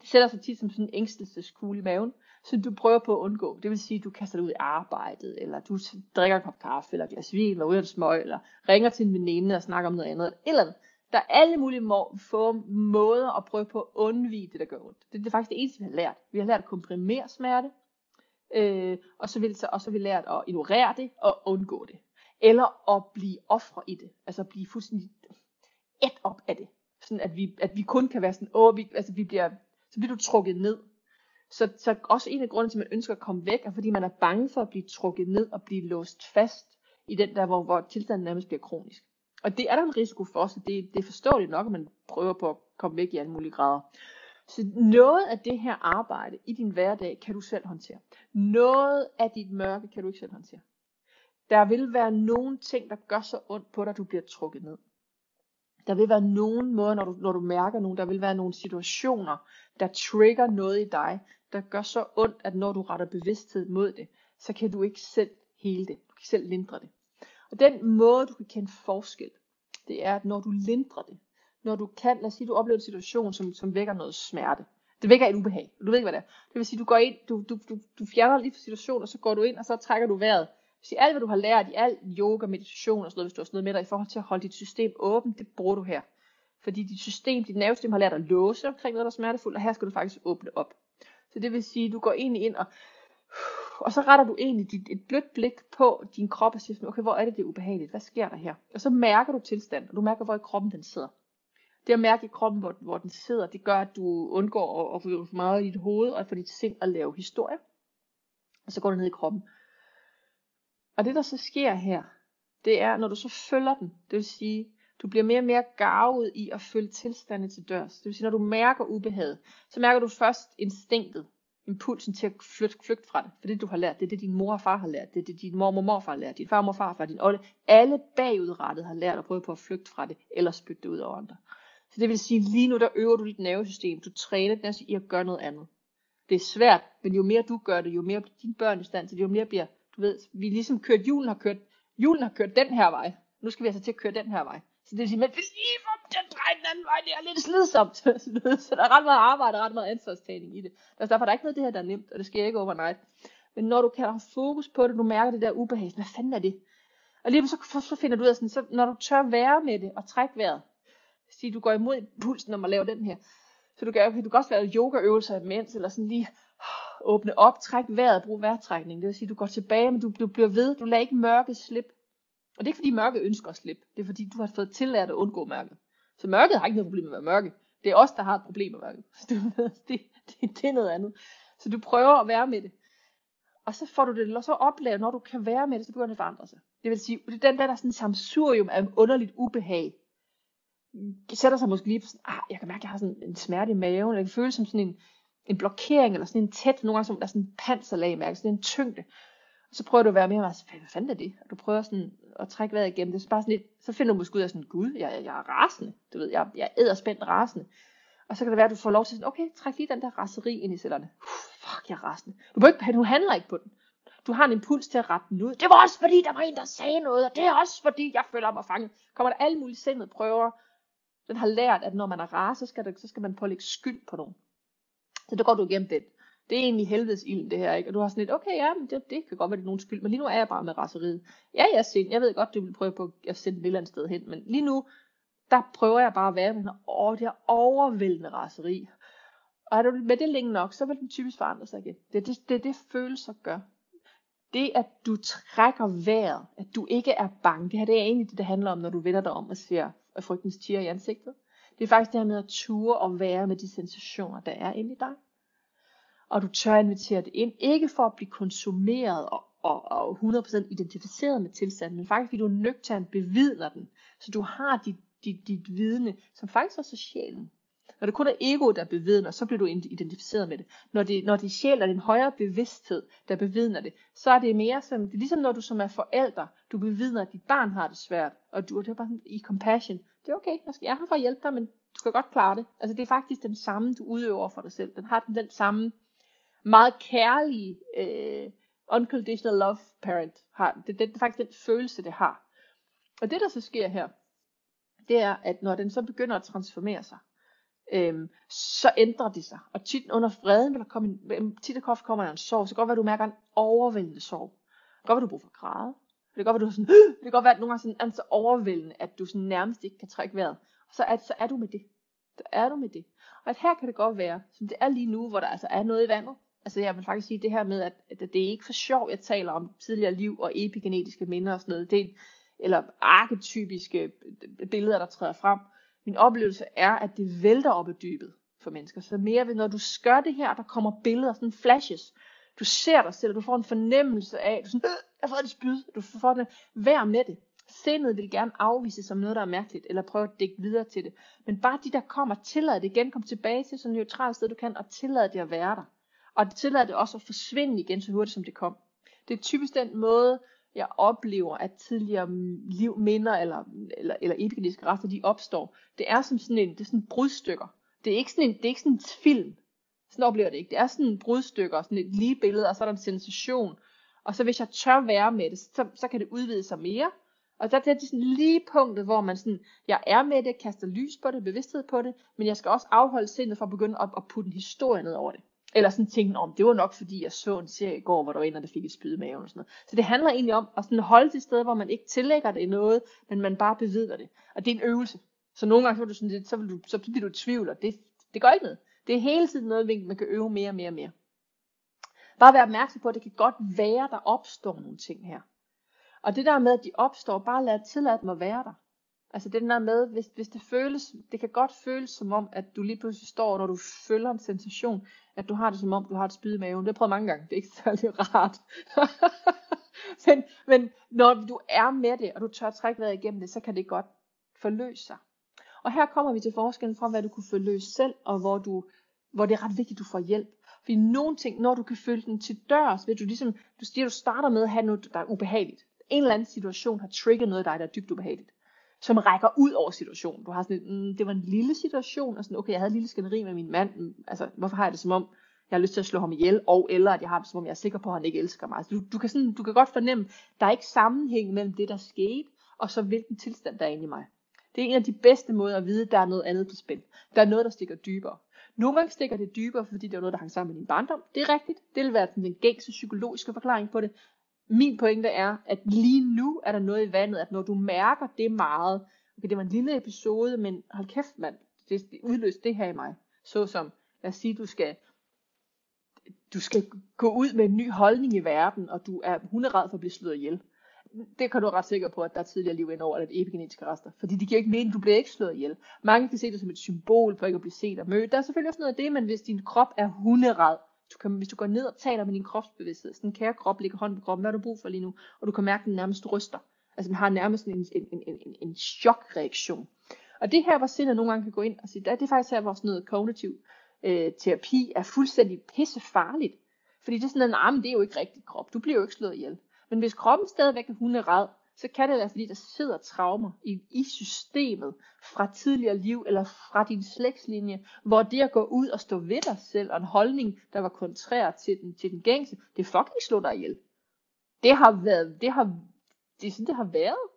S1: det sætter sig tit som sådan en ængstelseskugle i maven, som du prøver på at undgå. Det vil sige, at du kaster dig ud i arbejdet, eller du drikker en kop kaffe, eller glas vin, eller ryger en smøg, eller ringer til en veninde og snakker om noget andet, eller. Der er alle mulige må- få måder at prøve på at undvige det, der gør ondt. Det, det er faktisk det eneste, vi har lært. Vi har lært at komprimere smerte, øh, og, så vil, og så har vi lært at ignorere det og undgå det. Eller at blive ofre i det. Altså at blive fuldstændig et op af det. Sådan at vi, at vi kun kan være sådan, åh, vi, altså vi bliver, så bliver du trukket ned. Så, så også en af grundene til, at man ønsker at komme væk, er fordi man er bange for at blive trukket ned og blive låst fast i den der, hvor, hvor tilstanden nærmest bliver kronisk. Og det er der en risiko for, så det, det er forståeligt nok, at man prøver på at komme væk i alle mulige grader. Så noget af det her arbejde i din hverdag kan du selv håndtere. Noget af dit mørke kan du ikke selv håndtere. Der vil være nogle ting, der gør så ondt på dig, at du bliver trukket ned. Der vil være nogen måder, når du, når du mærker nogen, der vil være nogle situationer, der trigger noget i dig, der gør så ondt, at når du retter bevidsthed mod det, så kan du ikke selv hele det. Du kan selv lindre det. Og den måde, du kan kende forskel, det er, at når du lindrer det, når du kan, lad os sige, du oplever en situation, som, som vækker noget smerte. Det vækker et ubehag. Du ved ikke, hvad det er. Det vil sige, du går ind, du, du, du, du fjerner lige fra situationen, og så går du ind, og så trækker du vejret. Så alt, hvad du har lært i al yoga, meditation og sådan noget, hvis du har sådan noget med dig i forhold til at holde dit system åbent, det bruger du her. Fordi dit system, dit nervesystem har lært at låse omkring noget, der er smertefuldt, og her skal du faktisk åbne op. Så det vil sige, at du går egentlig ind og, og så retter du egentlig dit, et blødt blik på din krop og siger, okay, hvor er det, det er ubehageligt? Hvad sker der her? Og så mærker du tilstand, og du mærker, hvor i kroppen den sidder. Det at mærke i kroppen, hvor, hvor den sidder, det gør, at du undgår at, at få for meget i dit hoved, og få dit sind at lave historie. Og så går du ned i kroppen. Og det der så sker her, det er, når du så følger den, det vil sige, du bliver mere og mere garvet i at følge tilstanden til dørs. Det vil sige, når du mærker ubehaget, så mærker du først instinktet, impulsen til at flytte, flygte fra det. For det du har lært, det er det din mor og far har lært, det er det din mor og morfar har lært, din far og farfar, din olde. Alle bagudrettet har lært at prøve på at flygte fra det, eller spytte det ud over andre. Så det vil sige, lige nu der øver du dit nervesystem, du træner det i at gøre noget andet. Det er svært, men jo mere du gør det, jo mere bliver dine børn i stand til det, jo mere bliver, ved, vi ligesom kørt, julen har kørt, julen har kørt den her vej. Nu skal vi altså til at køre den her vej. Så det vil sige, men hvis lige får den drej den anden vej, det er lidt slidsomt. så der er ret meget arbejde og ret meget ansvarstagning i det. Altså, derfor er der ikke noget af det her, der er nemt, og det sker ikke overnight. Men når du kan have fokus på det, du mærker det der ubehag, hvad fanden er det? Og lige så, så finder du ud af sådan, så når du tør være med det og trække vejret, sige du går imod pulsen når man laver den her, så du kan, du kan også lave yogaøvelser imens, eller sådan lige åbne op, træk vejret, brug vejrtrækning. Det vil sige, du går tilbage, men du, du bliver ved, du lader ikke mørket slip. Og det er ikke fordi mørket ønsker at slippe, det er fordi du har fået tillært at undgå mørket. Så mørket har ikke noget problem med at være mørke. Det er os, der har et problem med mørket. Så det, det, det, det er noget andet. Så du prøver at være med det. Og så får du det, og så oplever, når du kan være med det, så begynder det at forandre sig. Det vil sige, det er den der, der er sådan en samsurium af underligt ubehag, sætter sig måske lige på sådan, ah, jeg kan mærke, at jeg har sådan en smerte i maven, eller jeg kan føle som sådan en, en blokering, eller sådan en tæt, nogle gange som der er sådan en panserlag, mærke, sådan en tyngde. Og så prøver du at være mere, hvad fanden er det? Og du prøver sådan at trække vejret igennem det. Så, bare sådan lidt, så finder du måske ud af sådan, gud, jeg, jeg er rasende. Du ved, jeg, jeg er spændt rasende. Og så kan det være, at du får lov til sådan, okay, træk lige den der raseri ind i cellerne. Uff, fuck, jeg er rasende. Du, ikke, du handler ikke på den. Du har en impuls til at rette den ud. Det var også fordi, der var en, der sagde noget, og det er også fordi, jeg føler mig fanget. Kommer der alle mulige sindede prøver. Den har lært, at når man er ras, så skal, det, så skal man pålægge skyld på nogen. Så der går du igennem den det er egentlig helvedes ild, det her, ikke? Og du har sådan lidt, okay, ja, men det, det kan godt være, det er nogen skyld, men lige nu er jeg bare med raseriet. Ja, jeg, sind, jeg ved godt, du vil prøve på at sende det et eller andet sted hen, men lige nu, der prøver jeg bare at være med den åh, det er overvældende raseri. Og er du med det længe nok, så vil den typisk forandre sig igen. Det er det, det, det følelser gør. Det, at du trækker vejret, at du ikke er bange, det her det er egentlig det, det handler om, når du vender dig om og ser frygtens tiger i ansigtet. Det er faktisk det her med at ture og være med de sensationer, der er inde i dig og du tør invitere det ind, ikke for at blive konsumeret og, og, og 100% identificeret med tilstanden, men faktisk fordi du nøgternt bevidner den, så du har dit, dit, dit vidne, som faktisk også er sjælen. Når det kun er ego, der bevidner, så bliver du identificeret med det. Når det, når det er sjæl og din højere bevidsthed, der bevidner det, så er det mere som, det er ligesom når du som er forælder, du bevidner, at dit barn har det svært, og du det er bare i compassion. Det er okay, jeg, skal, jeg er her for at hjælpe dig, men du kan godt klare det. Altså det er faktisk den samme, du udøver for dig selv. Den har den, den samme meget kærlige øh, unconditional love parent har. Det, det, det er faktisk den følelse, det har. Og det, der så sker her, det er, at når den så begynder at transformere sig, øhm, så ændrer det sig. Og tit under freden vil der komme en, tit og kommer der en sorg, så det kan godt være, at du mærker en overvældende sorg. Det kan godt være, at du bruger for græde. Det kan godt være, at du sådan, det kan godt være, at nogle gange sådan, er så overvældende, at du sådan nærmest ikke kan trække vejret. Og så er, så er du med det. Så er du med det. Og at her kan det godt være, som det er lige nu, hvor der altså er noget i vandet, Altså jeg vil faktisk sige det her med, at, at det er ikke for sjov, jeg taler om tidligere liv og epigenetiske minder og sådan noget. Det er, eller arketypiske billeder, der træder frem. Min oplevelse er, at det vælter op i dybet for mennesker. Så mere ved, når du skør det her, der kommer billeder, sådan flashes. Du ser dig selv, og du får en fornemmelse af, du sådan, øh, jeg får det spyd, du får det, vær med det. Sindet vil gerne afvise som noget, der er mærkeligt, eller prøve at dække videre til det. Men bare de, der kommer, tillad det igen, kom tilbage til sådan et neutralt sted, du kan, og tillad det at være der og tillad det også at forsvinde igen så hurtigt som det kom. Det er typisk den måde, jeg oplever, at tidligere liv, minder eller, eller, eller epigenetiske rester, de opstår, det er som sådan en, det er sådan brudstykker. Det er ikke sådan en, det er ikke sådan en film. Sådan oplever det ikke. Det er sådan en brudstykker, sådan et lige billede, og så er der en sensation. Og så hvis jeg tør være med det, så, så kan det udvide sig mere. Og der, er det sådan lige punktet, hvor man sådan, jeg er med det, kaster lys på det, bevidsthed på det, men jeg skal også afholde sindet for at begynde at, at putte en historie ned over det. Eller sådan tænke om, det var nok fordi, jeg så en serie i går, hvor der var en, der fik et spyd i maven og sådan noget. Så det handler egentlig om at sådan holde til sted, hvor man ikke tillægger det noget, men man bare bevidner det. Og det er en øvelse. Så nogle gange så, du sådan, så, vil du, så bliver du i tvivl, og det, det gør ikke noget. Det er hele tiden noget, man kan øve mere og mere og mere. Bare vær opmærksom på, at det kan godt være, der opstår nogle ting her. Og det der med, at de opstår, bare lad tillade dem at være der. Altså det der med, hvis, hvis det føles, det kan godt føles som om, at du lige pludselig står, når du føler en sensation, at du har det som om, du har et spyd i maven. Det har jeg prøvet mange gange, det er ikke særlig rart. men, men når du er med det, og du tør trække vejret igennem det, så kan det godt forløse sig. Og her kommer vi til forskellen fra, hvad du kunne forløse selv, og hvor, du, hvor det er ret vigtigt, at du får hjælp. Fordi nogle ting, når du kan følge den til dørs, ved du ligesom, du siger, du starter med at have noget, der er ubehageligt. En eller anden situation har trigget noget af dig, der er dybt ubehageligt som rækker ud over situationen. Du har sådan et, mm, det var en lille situation, og sådan, okay, jeg havde en lille skænderi med min mand, mm, altså, hvorfor har jeg det som om, jeg har lyst til at slå ham ihjel, og eller at jeg har det som om, jeg er sikker på, at han ikke elsker mig. Altså, du, du, kan sådan, du kan godt fornemme, der er ikke sammenhæng mellem det, der skete, og så hvilken tilstand, der er inde i mig. Det er en af de bedste måder at vide, at der er noget andet på spil. Der er noget, der stikker dybere. Nogle gange stikker det dybere, fordi det er noget, der hang sammen med din barndom. Det er rigtigt. Det vil være den gængse psykologiske forklaring på det. Min pointe er, at lige nu er der noget i vandet, at når du mærker det meget, okay, det var en lille episode, men hold kæft mand, det, udløste det her i mig. Så som, lad os sige, du skal, du skal gå ud med en ny holdning i verden, og du er hunderad for at blive slået ihjel. Det kan du være ret sikker på, at der er tidligere liv ind over, eller epigenetiske rester. Fordi det giver ikke mening, du bliver ikke slået ihjel. Mange kan se det som et symbol på ikke at blive set og mødt. Der er selvfølgelig også noget af det, men hvis din krop er hunderad, du kan, hvis du går ned og taler med din kropsbevidsthed, sådan kære krop ligger hånd på kroppen, hvad har du brug for lige nu? Og du kan mærke, at den nærmest ryster. Altså man har nærmest en, en, en, en, en chokreaktion. Og det her, hvor sindet nogle gange kan gå ind og sige, det er faktisk her, hvor sådan noget kognitiv øh, terapi er fuldstændig pissefarligt. Fordi det er sådan en arm, det er jo ikke rigtig krop. Du bliver jo ikke slået ihjel. Men hvis kroppen stadigvæk er hunderad, så kan det være, fordi der sidder traumer i, i systemet fra tidligere liv eller fra din slægtslinje, hvor det at gå ud og stå ved dig selv og en holdning, der var kontrær til den, til den gængse, det fucking slår dig ihjel. Det har været, det har det er sådan, det har været.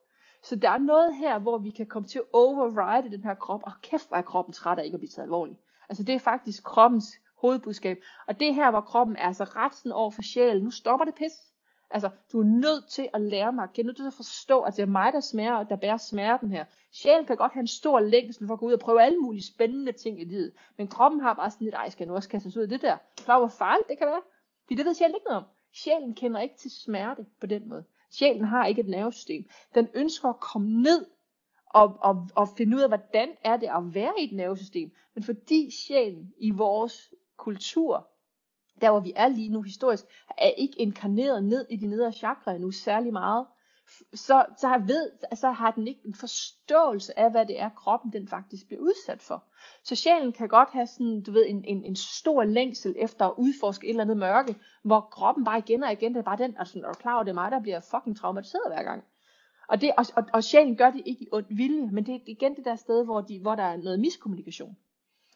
S1: Så der er noget her, hvor vi kan komme til at override den her krop, og kæft, hvor er kroppen træt af ikke at blive taget alvorligt. Altså det er faktisk kroppens hovedbudskab. Og det er her, hvor kroppen er altså retsen over for sjælen. Nu stopper det pis. Altså, du er nødt til at lære mig at kende, nødt til at forstå, at det er mig, der smager, der bærer smerten her. Sjælen kan godt have en stor længsel for at gå ud og prøve alle mulige spændende ting i livet. Men kroppen har bare sådan lidt, ej, skal jeg nu også kaste ud af det der? Klar, hvor farligt det kan være? Fordi det ved sjælen ikke noget om. Sjælen kender ikke til smerte på den måde. Sjælen har ikke et nervesystem. Den ønsker at komme ned og, og, og finde ud af, hvordan er det at være i et nervesystem. Men fordi sjælen i vores kultur, der hvor vi er lige nu historisk, er ikke inkarneret ned i de nedre chakra nu særlig meget, så, så, har ved, så har den ikke en forståelse af, hvad det er, kroppen den faktisk bliver udsat for. Så sjælen kan godt have sådan, du ved, en, en, en stor længsel efter at udforske et eller andet mørke, hvor kroppen bare igen og igen, det er bare den, altså, er du klar over, det er mig, der bliver fucking traumatiseret hver gang. Og, det, og, og, og sjælen gør det ikke i ond vilje, men det er igen det der sted, hvor, de, hvor der er noget miskommunikation.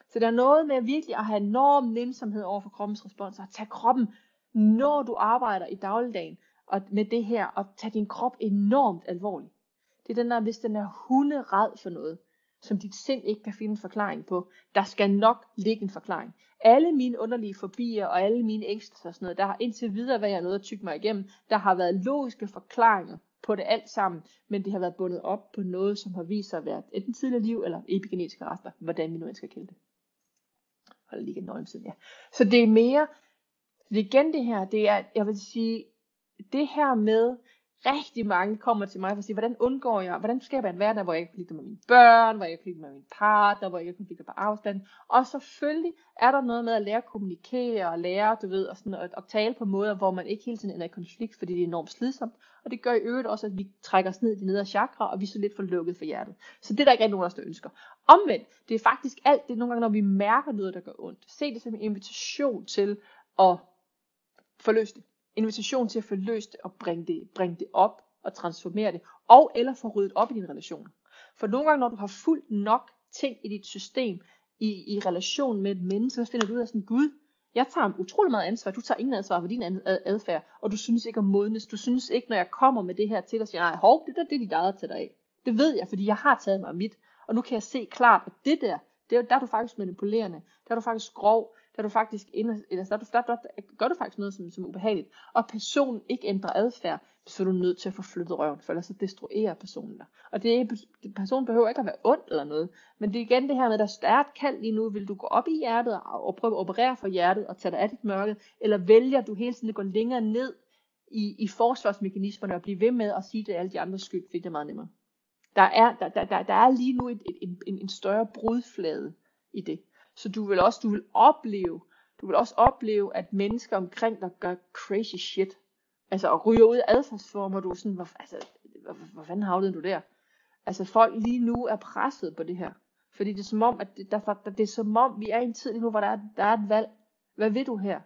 S1: Så der er noget med virkelig at have enorm nænsomhed over for kroppens respons, og tage kroppen, når du arbejder i dagligdagen, og med det her, og tage din krop enormt alvorligt. Det er den der, hvis den er hunderad for noget, som dit sind ikke kan finde en forklaring på. Der skal nok ligge en forklaring. Alle mine underlige fobier og alle mine ængstelser og sådan noget, der har indtil videre været jeg noget at tykke mig igennem. Der har været logiske forklaringer på det alt sammen, men det har været bundet op på noget, som har vist sig at være enten tidligere liv eller epigenetiske rester, hvordan vi nu end skal kalde det. Hold lige nøje siden, ja. Så det er mere, det er igen det her, det er, jeg vil sige, det her med, rigtig mange kommer til mig for at sige, hvordan undgår jeg, hvordan skaber jeg en hverdag, hvor jeg ikke konflikter med mine børn, hvor jeg ikke konflikter med min partner, hvor jeg ikke konflikter på afstand. Og selvfølgelig er der noget med at lære at kommunikere og lære, du ved, og sådan, at, at tale på måder, hvor man ikke hele tiden ender i konflikt, fordi det er enormt slidsomt. Og det gør i øvrigt også, at vi trækker os ned i de nedre chakra, og vi er så lidt for lukket for hjertet. Så det er der ikke rigtig nogen af os, der ønsker. Omvendt, det er faktisk alt det nogle gange, når vi mærker noget, der gør ondt. Se det som en invitation til at forløse det invitation til at få løst det og bringe det, bringe det op og transformere det, og eller få ryddet op i din relation. For nogle gange, når du har fuldt nok ting i dit system, i, i relation med et menneske, så finder du ud af sådan, Gud, jeg tager utrolig meget ansvar, du tager ingen ansvar for din adfærd, og du synes ikke om modnes, du synes ikke, når jeg kommer med det her til dig, siger, nej, hov, det der, det er dit eget til dig af. Det ved jeg, fordi jeg har taget mig mit, og nu kan jeg se klart, at det der, det er, der er du faktisk manipulerende, der er du faktisk grov, der er du faktisk inde, eller der, der, der, der, gør du faktisk noget, som, som er ubehageligt, og personen ikke ændrer adfærd, så er du nødt til at få flyttet røven, for ellers så destruerer personen dig. Og det er, personen behøver ikke at være ond eller noget, men det er igen det her med, at der er et kald lige nu, vil du gå op i hjertet og prøve at operere for hjertet og tage dig af dit mørke, eller vælger du hele tiden at gå længere ned i, i forsvarsmekanismerne og blive ved med at sige, det er alle de andres skyld, fordi det er meget nemmere. Der er, der, der, der, der er lige nu et, et, en, en større brudflade i det. Så du vil også du vil opleve, du vil også opleve, at mennesker omkring dig gør crazy shit. Altså og ryger ud af adfærdsformer, du er sådan, hvor, altså, hvor, hvor fanden havlede du der? Altså folk lige nu er presset på det her. Fordi det er som om, at det, der, der, det er som om, vi er i en tid lige nu, hvor der er, der er et valg. Hvad vil du her?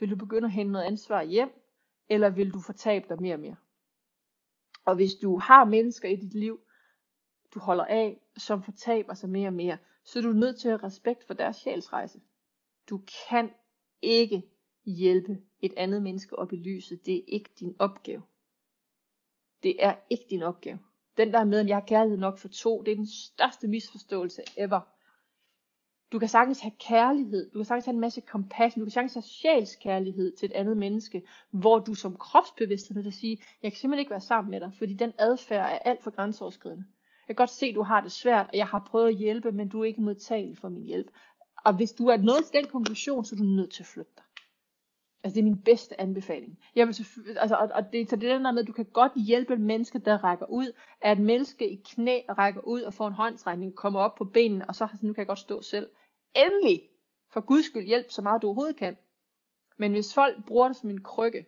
S1: Vil du begynde at hente noget ansvar hjem? Eller vil du fortabe dig mere og mere? Og hvis du har mennesker i dit liv, du holder af, som fortaber sig mere og mere, så er du nødt til at have respekt for deres sjælsrejse. Du kan ikke hjælpe et andet menneske op i lyset. Det er ikke din opgave. Det er ikke din opgave. Den der med, at jeg har kærlighed nok for to, det er den største misforståelse ever. Du kan sagtens have kærlighed, du kan sagtens have en masse compassion, du kan sagtens have sjælskærlighed til et andet menneske, hvor du som kropsbevidsthed vil sige, jeg kan simpelthen ikke være sammen med dig, fordi den adfærd er alt for grænseoverskridende. Jeg kan godt se, at du har det svært, og jeg har prøvet at hjælpe, men du er ikke modtagelig for min hjælp. Og hvis du er nået til den konklusion, så er du nødt til at flytte dig. Altså det er min bedste anbefaling. Jeg vil altså, og, og det, så det der med, at du kan godt hjælpe et menneske, der rækker ud. At et menneske i knæ rækker ud og får en håndsrækning, kommer op på benene, og så nu kan jeg godt stå selv. Endelig, for guds skyld, hjælp så meget du overhovedet kan. Men hvis folk bruger det som en krykke,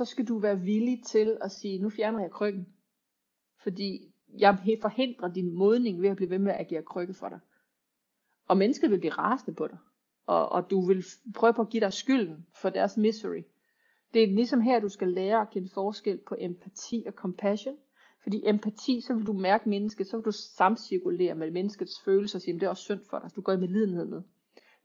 S1: så skal du være villig til at sige, nu fjerner jeg krykken. Fordi jeg forhindrer din modning ved at blive ved med at agere krykke for dig. Og mennesket vil blive rasende på dig. Og, og du vil prøve på at give dig skylden for deres misery. Det er ligesom her, du skal lære at kende forskel på empati og compassion. Fordi empati, så vil du mærke mennesket, så vil du samcirkulere med menneskets følelser og sige, det er også synd for dig, så du går i medlidenhed med.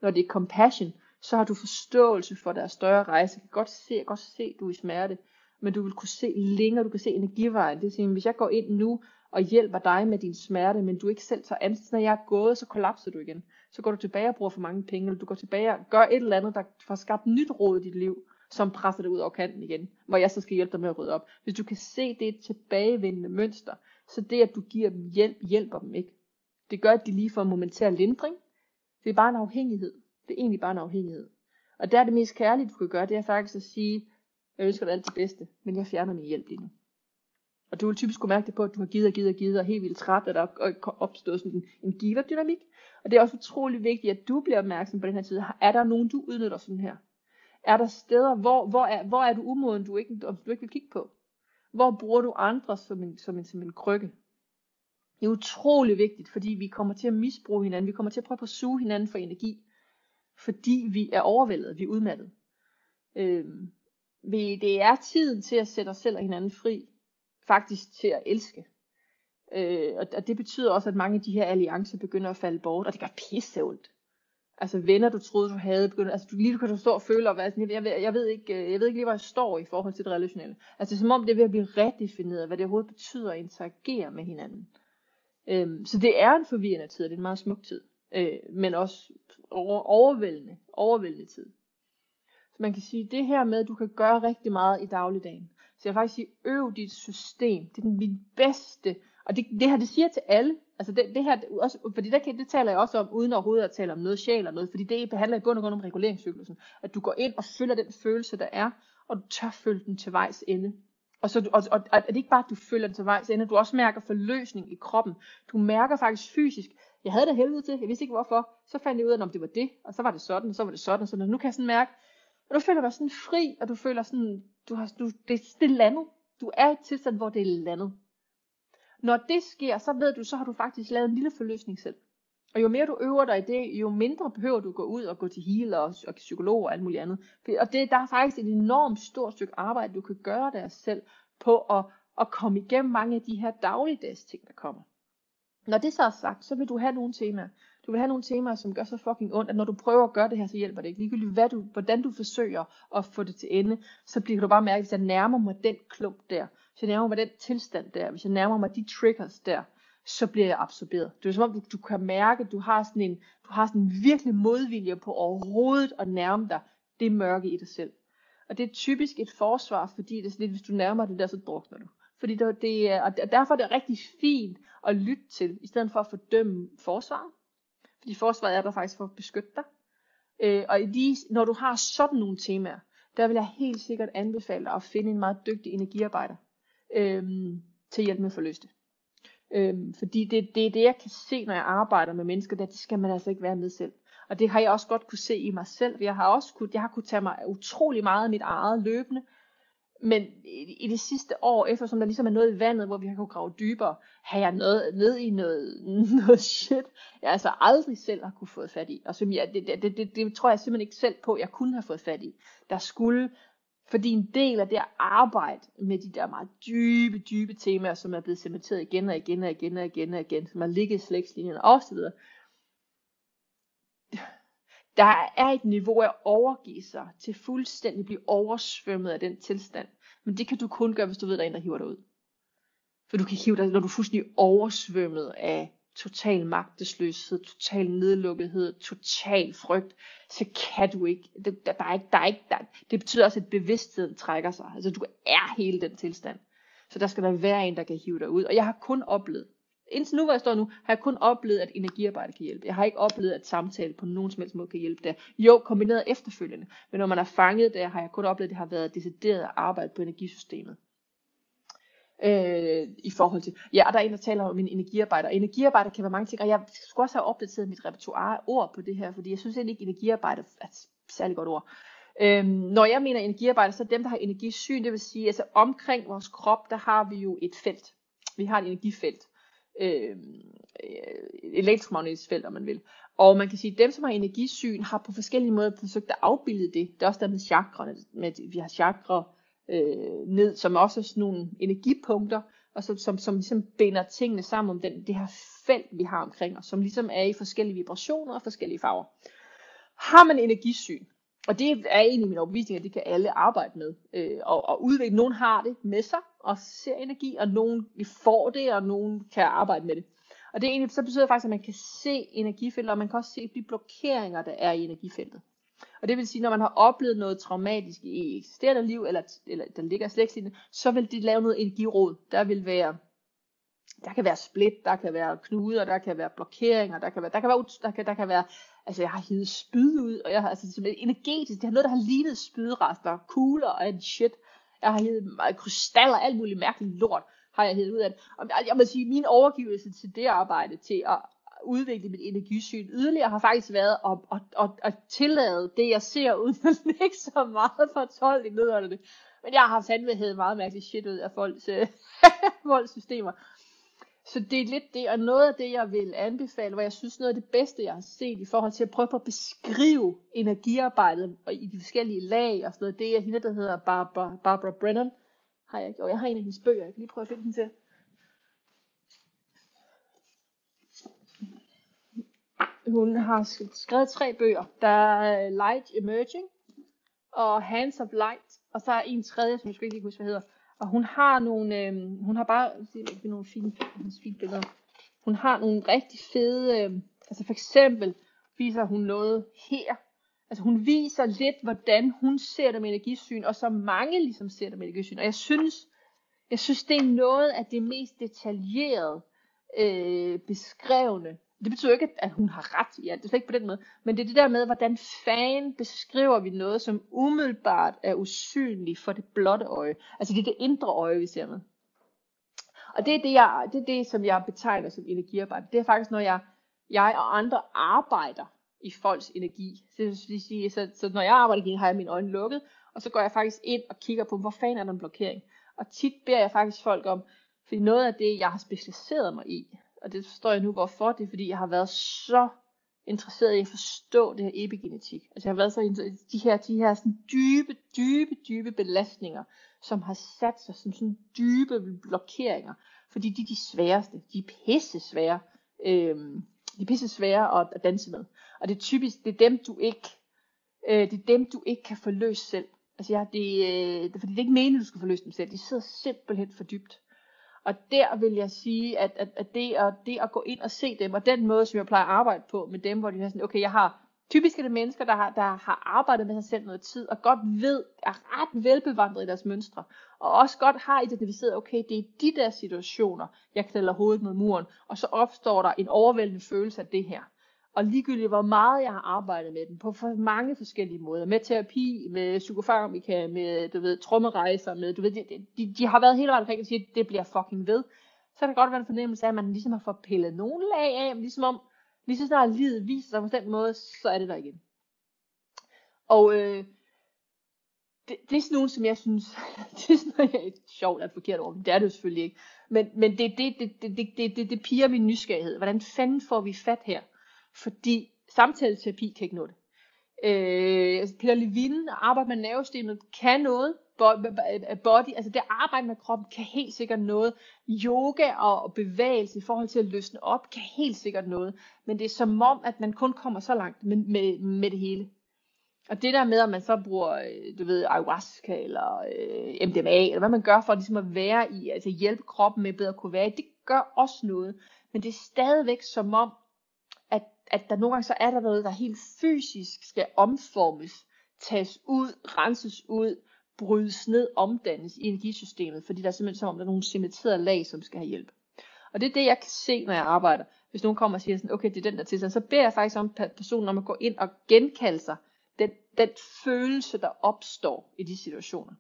S1: Når det er compassion, så har du forståelse for deres større rejse. Jeg kan godt se, jeg kan godt se, at du er i smerte, men du vil kunne se længere, du kan se energivejen. Det vil hvis jeg går ind nu og hjælper dig med din smerte, men du ikke selv tager ansigt, når jeg er gået, så kollapser du igen. Så går du tilbage og bruger for mange penge, eller du går tilbage og gør et eller andet, der får skabt nyt råd i dit liv, som presser dig ud over kanten igen, hvor jeg så skal hjælpe dig med at rydde op. Hvis du kan se, det tilbagevendende mønster, så det, at du giver dem hjælp, hjælper dem ikke. Det gør, at de lige får en momentær lindring. Det er bare en afhængighed. Det er egentlig bare en afhængighed. Og der er det mest kærlige, du kan gøre, det er faktisk at sige, jeg ønsker dig alt det bedste, men jeg fjerner min hjælp lige nu. Og du vil typisk kunne mærke det på, at du har givet og givet og givet, og helt vildt træt, at der er opstået sådan en, en giverdynamik. Og det er også utrolig vigtigt, at du bliver opmærksom på den her tid. Er der nogen, du udnytter sådan her? Er der steder, hvor, hvor, er, hvor er du umoden, du ikke, du ikke vil kigge på? Hvor bruger du andre som en, som en, som en krykke? Det er utrolig vigtigt, fordi vi kommer til at misbruge hinanden. Vi kommer til at prøve at suge hinanden for energi fordi vi er overvældet, vi er udmattet. Øh, vi, det er tiden til at sætte os selv og hinanden fri, faktisk til at elske. Øh, og, og det betyder også, at mange af de her alliancer begynder at falde bort, og det gør pisse ondt. Altså venner, du troede, du havde, begynder, altså du, lige du kan du stå og føle, og være sådan, jeg, jeg, jeg, ved ikke, øh, jeg ved ikke lige, hvor jeg står i forhold til det relationelle. Altså det er som om, det er ved at blive redefineret, hvad det overhovedet betyder at interagere med hinanden. Øhm, så det er en forvirrende tid, og det er en meget smuk tid. Øh, men også over, overvældende, overvældende tid. Så man kan sige, det her med, at du kan gøre rigtig meget i dagligdagen. Så jeg vil faktisk sige, øv dit system. Det er den min bedste. Og det, det her, det siger til alle. Altså det, det her, også, fordi der kan, det taler jeg også om, uden overhovedet at tale om noget sjæl eller noget. Fordi det behandler i bund og grund om reguleringscyklusen. At du går ind og følger den følelse, der er, og du tør følge den til vejs ende. Og, så, og, og, og det ikke bare, at du følger den til vejs ende, du også mærker forløsning i kroppen. Du mærker faktisk fysisk, jeg havde det helvede til, jeg vidste ikke hvorfor. Så fandt jeg ud af, om det var det, og så var det sådan, og så var det sådan, og sådan. Og nu kan jeg sådan mærke, og du føler dig sådan fri, og du føler sådan, du har, du, det, det er landet. Du er i et tilstand, hvor det er landet. Når det sker, så ved du, så har du faktisk lavet en lille forløsning selv. Og jo mere du øver dig i det, jo mindre behøver du gå ud og gå til healer og, og psykolog og alt muligt andet. Og det, der er faktisk et enormt stort stykke arbejde, du kan gøre der selv på at, at komme igennem mange af de her dagligdags ting, der kommer. Når det så er sagt, så vil du have nogle temaer. Du vil have nogle temaer, som gør så fucking ondt, at når du prøver at gøre det her, så hjælper det ikke. Ligegyldigt hvad du, hvordan du forsøger at få det til ende, så bliver du bare mærke, hvis jeg nærmer mig den klump der, hvis jeg nærmer mig den tilstand der, hvis jeg nærmer mig de triggers der, så bliver jeg absorberet. Det er som om, du, du kan mærke, at du har sådan en, du har sådan en virkelig modvilje på overhovedet at nærme dig det mørke i dig selv. Og det er typisk et forsvar, fordi det er sådan lidt, hvis du nærmer det der, så drukner du. Fordi det, det øh, og derfor er det rigtig fint at lytte til, i stedet for at fordømme forsvaret. Fordi forsvaret er der faktisk for at beskytte dig. Øh, og lige, når du har sådan nogle temaer, der vil jeg helt sikkert anbefale dig at finde en meget dygtig energiarbejder øh, til at hjælpe med at forløse det. Øhm, fordi det, det er det, jeg kan se, når jeg arbejder med mennesker, det, det skal man altså ikke være med selv. Og det har jeg også godt kunne se i mig selv. Jeg har også kunne, jeg har kunne tage mig utrolig meget af mit eget løbende. Men i, i det sidste år, eftersom der ligesom er noget i vandet, hvor vi har kunnet grave dybere, har jeg noget, ned i noget, noget shit, jeg altså aldrig selv har kunne få fat i. Og som jeg, det, det, det, det, det tror jeg simpelthen ikke selv på, jeg kunne have fået fat i. Der skulle fordi en del af det at arbejde med de der meget dybe, dybe temaer, som er blevet cementeret igen og igen og igen og igen og igen, som har ligget i slægtslinjen osv., der er et niveau af at overgive sig til fuldstændig blive oversvømmet af den tilstand. Men det kan du kun gøre, hvis du ved, der er en, der hiver dig ud. For du kan hive dig, når du er fuldstændig oversvømmet af total magtesløshed, total nedlukkethed, total frygt, så kan du ikke, det, der, der er ikke, der er ikke der, det betyder også, at bevidstheden trækker sig, altså du er hele den tilstand. Så der skal der være en, der kan hive dig ud. Og jeg har kun oplevet, indtil nu, hvor jeg står nu, har jeg kun oplevet, at energiarbejde kan hjælpe. Jeg har ikke oplevet, at samtale på nogen som helst måde kan hjælpe der. Jo, kombineret efterfølgende. Men når man er fanget der, har jeg kun oplevet, at det har været decideret arbejde på energisystemet øh, i forhold til, ja, og der er en, der taler om en energiarbejder. Og energiarbejder kan være mange ting, og jeg skulle også have opdateret mit repertoire ord på det her, fordi jeg synes egentlig ikke, energiarbejder er et særlig godt ord. Øhm, når jeg mener energiarbejder, så er dem, der har energisyn, det vil sige, altså omkring vores krop, der har vi jo et felt. Vi har et energifelt. Øh, øh, elektromagnetisk felt, om man vil. Og man kan sige, at dem, som har energisyn, har på forskellige måder forsøgt at afbilde det. Det er også der med chakrene, Med, vi har chakra øh, ned, som også er sådan nogle energipunkter, og som, som, som ligesom binder tingene sammen om den, det her felt, vi har omkring os, som ligesom er i forskellige vibrationer og forskellige farver. Har man energisyn, og det er egentlig min overbevisning, at det kan alle arbejde med, øh, og, og udvikle. Nogen har det med sig, og ser energi, og nogen får det, og nogen kan arbejde med det. Og det er egentlig, så betyder det faktisk, at man kan se energifelter, og man kan også se de blokeringer, der er i energifeltet. Og det vil sige, når man har oplevet noget traumatisk i eksisterende liv, eller, eller der ligger slægtslinjen, så vil det lave noget energiråd. Der vil være, der kan være split, der kan være knuder, der kan være blokeringer, der kan være, der kan være, der kan, der kan være altså jeg har hivet spyd ud, og jeg har altså simpelthen energetisk, det har noget, der har lignet spydrester, kugler og en shit. Jeg har hivet krystaller, alt muligt mærkeligt lort, har jeg hævet ud af det. Og jeg må sige, min overgivelse til det arbejde, til at udvikle mit energisyn yderligere, har faktisk været at, at, at, at tillade det, jeg ser, uden at lægge så meget fortolkning ned under det. Men jeg har fandme hævet meget mærkeligt shit ud af folks, øh, folks systemer. Så det er lidt det, og noget af det, jeg vil anbefale, hvor jeg synes noget af det bedste, jeg har set i forhold til at prøve på at beskrive energiarbejdet og i de forskellige lag og sådan noget, det er hende, der hedder Barbara, Barbara Brennan. Har jeg, og jeg har en af hendes bøger, jeg kan lige prøve at finde den til. Hun har skrevet tre bøger. Der er øh, Light Emerging, og Hands of Light, og så er en tredje, som jeg skal ikke huske, hvad hedder. Og hun har nogle, øh, hun har bare, se, nogle fine, fine billeder. Hun har nogle rigtig fede, øh, altså for eksempel viser hun noget her. Altså hun viser lidt, hvordan hun ser det med energisyn, og så mange ligesom ser det med energisyn. Og jeg synes, jeg synes det er noget af det mest detaljerede øh, beskrevne det betyder ikke, at hun har ret i alt, det er ikke på den måde, men det er det der med, hvordan fan beskriver vi noget, som umiddelbart er usynligt for det blotte øje. Altså det er det indre øje, vi ser med. Og det er det, jeg, det, er det som jeg betegner som energiarbejde. Det er faktisk, når jeg, jeg og andre arbejder i folks energi. Så, vil sige, så, så når jeg arbejder har jeg mine øjne lukket, og så går jeg faktisk ind og kigger på, hvor fanden er der en blokering. Og tit beder jeg faktisk folk om, fordi noget af det, jeg har specialiseret mig i, og det forstår jeg nu hvorfor, det er fordi jeg har været så interesseret i at forstå det her epigenetik. Altså jeg har været så interesseret de her, de her sådan dybe, dybe, dybe belastninger, som har sat sig som sådan dybe blokeringer, fordi de er de sværeste, de er pisse svære, øhm, de er pisse svære at, at danse med. Og det er typisk, det er dem du ikke, øh, det er dem du ikke kan få løst selv. Altså ja, det, øh, det, fordi det er ikke meningen, du skal få løst dem selv, de sidder simpelthen for dybt. Og der vil jeg sige, at, at, at, det, at det at gå ind og se dem, og den måde, som jeg plejer at arbejde på med dem, hvor de har sådan, okay, jeg har, typisk er det mennesker, der har, der har arbejdet med sig selv noget tid, og godt ved, er ret velbevandret i deres mønstre, og også godt har identificeret, okay, det er de der situationer, jeg knælder hovedet mod muren, og så opstår der en overvældende følelse af det her. Og ligegyldigt hvor meget jeg har arbejdet med den, på for mange forskellige måder, med terapi, med psykofarmika, med du ved, trommerejser, med, du ved, de, de, de har været hele vejen omkring og siger, at det bliver fucking ved. Så kan det godt være en fornemmelse af, at man ligesom har fået pillet nogle lag af, men ligesom om, lige så snart livet viser sig på den måde, så er det der igen. Og øh, det, det er sådan nogle, som jeg synes, det er sådan noget, jeg er sjovt at forkert over, men det er det jo selvfølgelig ikke. Men, men det, det, det, det, det, det, det, det piger min nysgerrighed. Hvordan fanden får vi fat her? Fordi samtaleterapi kan ikke nå det. Øh, altså, Peter Levine arbejder med nervesystemet kan noget, body, altså det arbejde med kroppen kan helt sikkert noget. Yoga og bevægelse i forhold til at løsne op kan helt sikkert noget. Men det er som om, at man kun kommer så langt med, med, med det hele. Og det der med, at man så bruger, øh, du ved, ayahuasca eller øh, MDMA, eller hvad man gør for ligesom at være i, altså hjælpe kroppen med bedre at kunne være i, det gør også noget. Men det er stadigvæk som om, at der nogle gange så er der noget, der helt fysisk skal omformes, tages ud, renses ud, brydes ned, omdannes i energisystemet, fordi der er simpelthen som om, der er nogle cementerede lag, som skal have hjælp. Og det er det, jeg kan se, når jeg arbejder. Hvis nogen kommer og siger sådan, okay, det er den der tilstand, så beder jeg faktisk om personen om at gå ind og genkalde sig den, den følelse, der opstår i de situationer.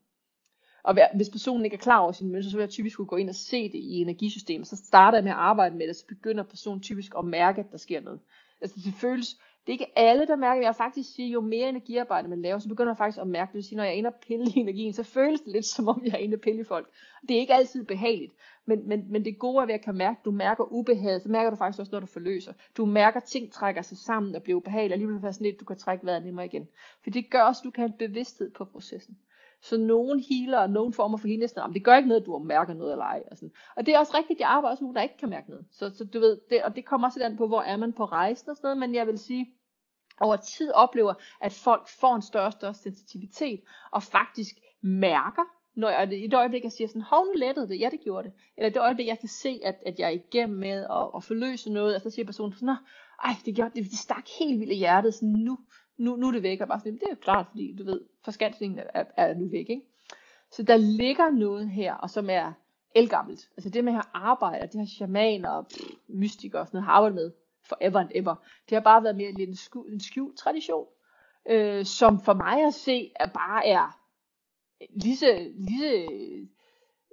S1: Og hvis personen ikke er klar over sin mønster, så vil jeg typisk gå ind og se det i energisystemet. Så starter jeg med at arbejde med det, så begynder personen typisk at mærke, at der sker noget. Altså det føles, det er ikke alle, der mærker det. Jeg faktisk sige, jo mere energiarbejde man laver, så begynder man faktisk at mærke det. Det sige, når jeg er inde og pille i energien, så føles det lidt som om, jeg er inde og pille i folk. Det er ikke altid behageligt, men, men, men det gode er ved at kan mærke, du mærker ubehaget, så mærker du faktisk også, når du forløser. Du mærker, at ting trækker sig sammen og bliver ubehageligt, og alligevel er sådan lidt, du kan trække vejret nemmere igen. For det gør også, at du kan have en bevidsthed på processen. Så nogen healer og nogen former for healing, sådan, det gør ikke noget, at du mærker noget eller ej. Og, sådan. og det er også rigtigt, jeg arbejder også med nogen, der ikke kan mærke noget. Så, så du ved, det, og det kommer også den på, hvor er man på rejsen og sådan noget, men jeg vil sige, over tid oplever, at folk får en større og større sensitivitet, og faktisk mærker, når jeg, i et øjeblik, jeg siger sådan, hov, nu lettede det, ja, det gjorde det. Eller det øjeblik, jeg kan se, at, at jeg er igennem med at, at forløse noget, og så siger personen sådan, ej, det gjorde det, det stak helt vildt i hjertet, sådan nu, nu, nu er det væk, og bare sådan, det er jo klart, fordi du ved, forskansningen er, er nu væk, ikke? Så der ligger noget her, og som er elgammelt. Altså det med at arbejde, det har shamaner og pff, mystikere og sådan noget har arbejdet med forever and ever. Det har bare været mere en, skjult, en skjult tradition, øh, som for mig at se, er bare er lige så, lige så,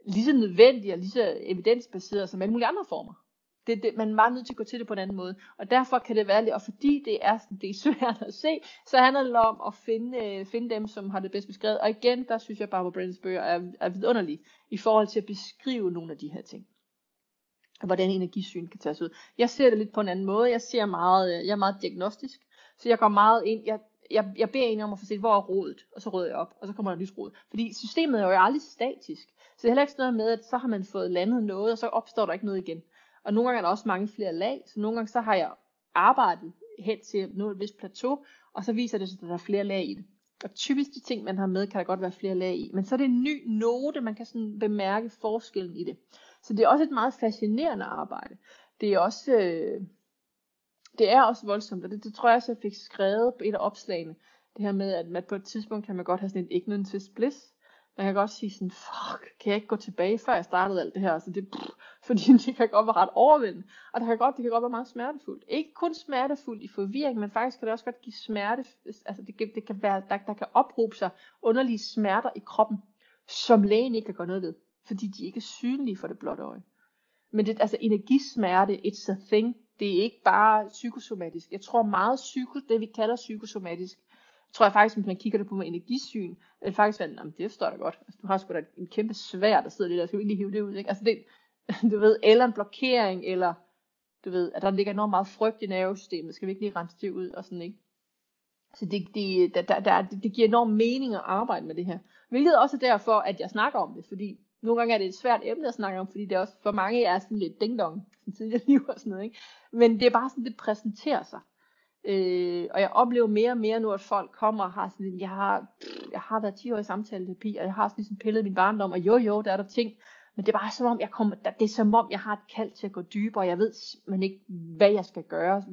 S1: lige så nødvendig og lige så evidensbaseret som alle mulige andre former. Det, det, man var nødt til at gå til det på en anden måde. Og derfor kan det være lidt, og fordi det er, det er svært at se, så handler det om at finde, øh, finde dem, som har det bedst beskrevet. Og igen, der synes jeg bare, at Brandons bøger er, er vidunderlige i forhold til at beskrive nogle af de her ting. Og hvordan energisyn kan tages ud. Jeg ser det lidt på en anden måde. Jeg ser meget, øh, jeg er meget diagnostisk. Så jeg går meget ind, jeg, jeg, jeg beder en om at få set, hvor er rodet, og så rydder jeg op, og så kommer der nyt rod. Fordi systemet er jo aldrig statisk. Så det er heller ikke sådan noget med, at så har man fået landet noget, og så opstår der ikke noget igen. Og nogle gange er der også mange flere lag, så nogle gange så har jeg arbejdet hen til at nå et vist plateau, og så viser det sig, at der er flere lag i det. Og typisk de ting, man har med, kan der godt være flere lag i. Men så er det en ny note, man kan sådan bemærke forskellen i det. Så det er også et meget fascinerende arbejde. Det er også, øh, det er også voldsomt, og det, det tror jeg også, jeg fik skrevet på et af opslagene. Det her med, at man på et tidspunkt kan man godt have sådan en ignorance bliss jeg kan godt sige sådan, fuck, kan jeg ikke gå tilbage, før jeg startede alt det her? Så det, pff, fordi det kan godt være ret overvældende. Og det kan godt, det kan godt være meget smertefuldt. Ikke kun smertefuldt i forvirring, men faktisk kan det også godt give smerte. Altså det, det kan være, der, der kan ophobe sig underlige smerter i kroppen, som lægen ikke kan gøre noget ved. Fordi de ikke er synlige for det blotte øje. Men det, altså energismerte, it's a thing. Det er ikke bare psykosomatisk. Jeg tror meget psyko, det vi kalder psykosomatisk, tror jeg faktisk, hvis man kigger det på med energisyn, er det faktisk sådan, det står da godt. Altså, du har sgu da en kæmpe svær, der sidder lige der, skal vi lige hive det ud, ikke? Altså det, du ved, eller en blokering, eller Du ved, at der ligger enormt meget frygt i nervesystemet, skal vi ikke lige rense det ud og sådan, ikke? Så det, det, der, der, det giver enorm mening at arbejde med det her. Hvilket også er derfor, at jeg snakker om det, fordi nogle gange er det et svært emne at snakke om, fordi det er også for mange er sådan lidt ding-dong, sådan tidligere liv og sådan noget, ikke? Men det er bare sådan, det præsenterer sig. Øh, og jeg oplever mere og mere nu, at folk kommer og har sådan, jeg har, jeg har været 10 år i samtaleterapi, og jeg har sådan ligesom pillet min barndom, og jo jo, der er der ting, men det er bare som om, jeg kommer, det er som om, jeg har et kald til at gå dybere, og jeg ved man ikke, hvad jeg skal gøre.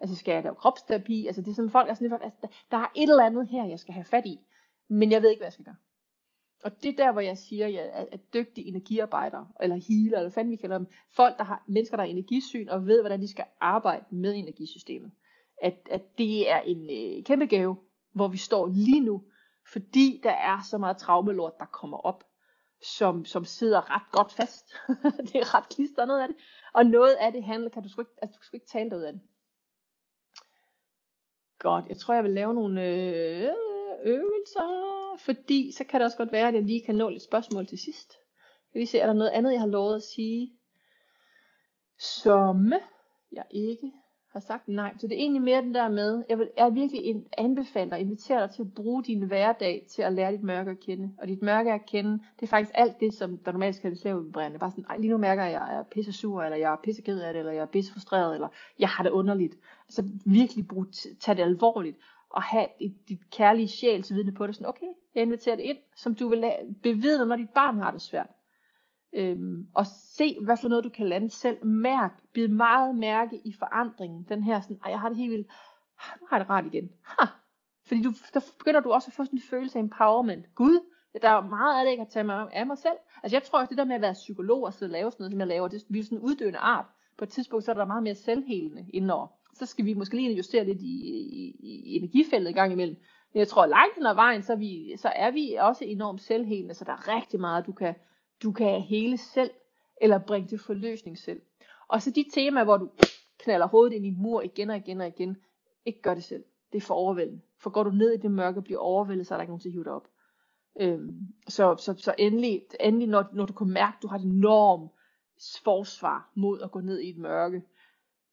S1: Altså, skal jeg lave kropsterapi? Altså, det er som folk er sådan lidt, altså, der er et eller andet her, jeg skal have fat i, men jeg ved ikke, hvad jeg skal gøre. Og det er der, hvor jeg siger, at, at, at dygtige energiarbejdere, eller healer, eller hvad fanden vi kalder dem, folk, der har, mennesker, der har energisyn, og ved, hvordan de skal arbejde med energisystemet, at, at det er en øh, kæmpe gave, hvor vi står lige nu, fordi der er så meget traumelort, der kommer op, som, som sidder ret godt fast. det er ret klister noget af det. Og noget af det handler, kan du sgu ikke, altså, du sgu ikke tale dig ud af det. Godt, jeg tror jeg vil lave nogle øh, øvelser, fordi så kan det også godt være, at jeg lige kan nå lidt spørgsmål til sidst. Jeg vil se, er der noget andet, jeg har lovet at sige, som jeg ikke har sagt nej. Så det er egentlig mere den der med, jeg vil jeg virkelig anbefaler og invitere dig til at bruge din hverdag til at lære dit mørke at kende. Og dit mørke at kende, det er faktisk alt det, som der normalt skal det udbrænde. Bare sådan, lige nu mærker jeg, at jeg er pisse sur, eller jeg er pisse ked af det, eller jeg er pisse frustreret, eller jeg har det underligt. Altså virkelig brug, tage det alvorligt, og have dit, dit kærlige sjælsvidne på det. Sådan, okay, jeg inviterer det ind, som du vil bevidne, når dit barn har det svært. Øhm, og se, hvad for noget du kan lande selv. Mærk, bid meget mærke i forandringen. Den her sådan, jeg har det helt vildt, nu har jeg det rart igen. Ha! Fordi du, der begynder du også at få sådan en følelse af empowerment. Gud, der er meget af det, jeg kan tage mig af mig selv. Altså jeg tror også, det der med at være psykolog og sidde og lave sådan noget, som jeg laver, det er sådan en uddøende art. På et tidspunkt, så er der meget mere selvhelende indenover. Så skal vi måske lige justere lidt i, i, i energifældet i gang imellem. Men jeg tror, langt hen ad vejen, så er, vi, så er vi også enormt selvhelende, så der er rigtig meget, du kan, du kan hele selv, eller bringe til forløsning selv. Og så de temaer, hvor du knaller hovedet ind i en mur igen og igen og igen, ikke gør det selv. Det er for overvældende. For går du ned i det mørke og bliver overvældet, så er der ikke nogen til at hive dig op. Øhm, så, så, så endelig, endelig når, når du kan mærke, at du har et enormt forsvar mod at gå ned i et mørke,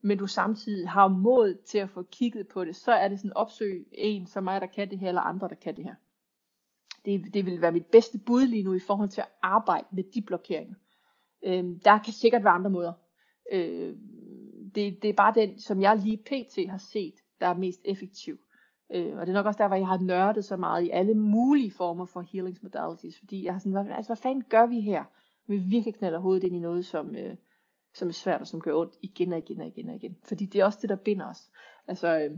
S1: men du samtidig har mod til at få kigget på det, så er det sådan opsøg en som mig, der kan det her, eller andre, der kan det her. Det, det vil være mit bedste bud lige nu i forhold til at arbejde med de blokeringer. Øh, der kan sikkert være andre måder. Øh, det, det er bare den, som jeg lige pt. har set, der er mest effektiv. Øh, og det er nok også der, hvor jeg har nørdet så meget i alle mulige former for healings modalities, fordi jeg har sådan, hvad, altså, hvad fanden gør vi her? Vi virkelig knalder hovedet ind i noget, som, øh, som er svært og som gør ondt igen og igen og igen og igen. Fordi det er også det, der binder os. Altså, øh,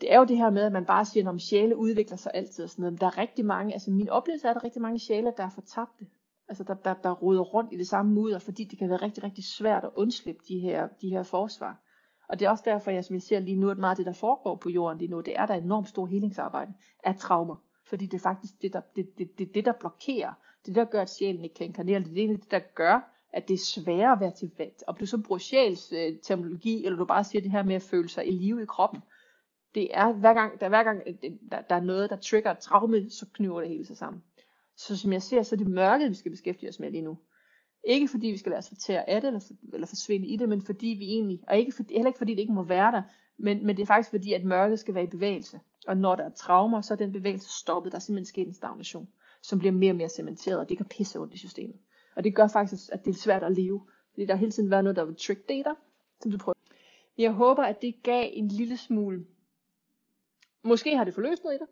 S1: det er jo det her med, at man bare siger, at sjæle udvikler sig altid og sådan noget. Men der er rigtig mange, altså min oplevelse er, at der er rigtig mange sjæle, der er fortabte. Altså der, der, der roder rundt i det samme mudder, fordi det kan være rigtig, rigtig svært at undslippe de her, de her forsvar. Og det er også derfor, jeg, som jeg ser lige nu, at meget af det, der foregår på jorden lige nu, det er der enormt stor helingsarbejde af traumer. Fordi det er faktisk det, der, det, det, det, det, der blokerer. Det, der gør, at sjælen ikke kan inkarnere. Det er det, der gør, at det er sværere at være til vand. Om du så bruger sjæls øh, terminologi, eller du bare siger det her med at føle sig i live i kroppen, det er hver gang, der, hver gang der, der er noget, der trigger et traume, så knyver det hele sig sammen. Så som jeg ser, så er det mørket, vi skal beskæftige os med lige nu. Ikke fordi vi skal lade os fortære af det, eller, eller forsvinde i det, men fordi vi egentlig, og ikke fordi, heller ikke fordi det ikke må være der, men, men det er faktisk fordi, at mørket skal være i bevægelse. Og når der er traumer, så er den bevægelse stoppet. Der er simpelthen sket en stagnation, som bliver mere og mere cementeret, og det kan pisse ondt i systemet. Og det gør faktisk, at det er svært at leve. Fordi der har hele tiden været noget, der vil trick data, som du prøver. Jeg håber, at det gav en lille smule Måske har det forløst noget i dig.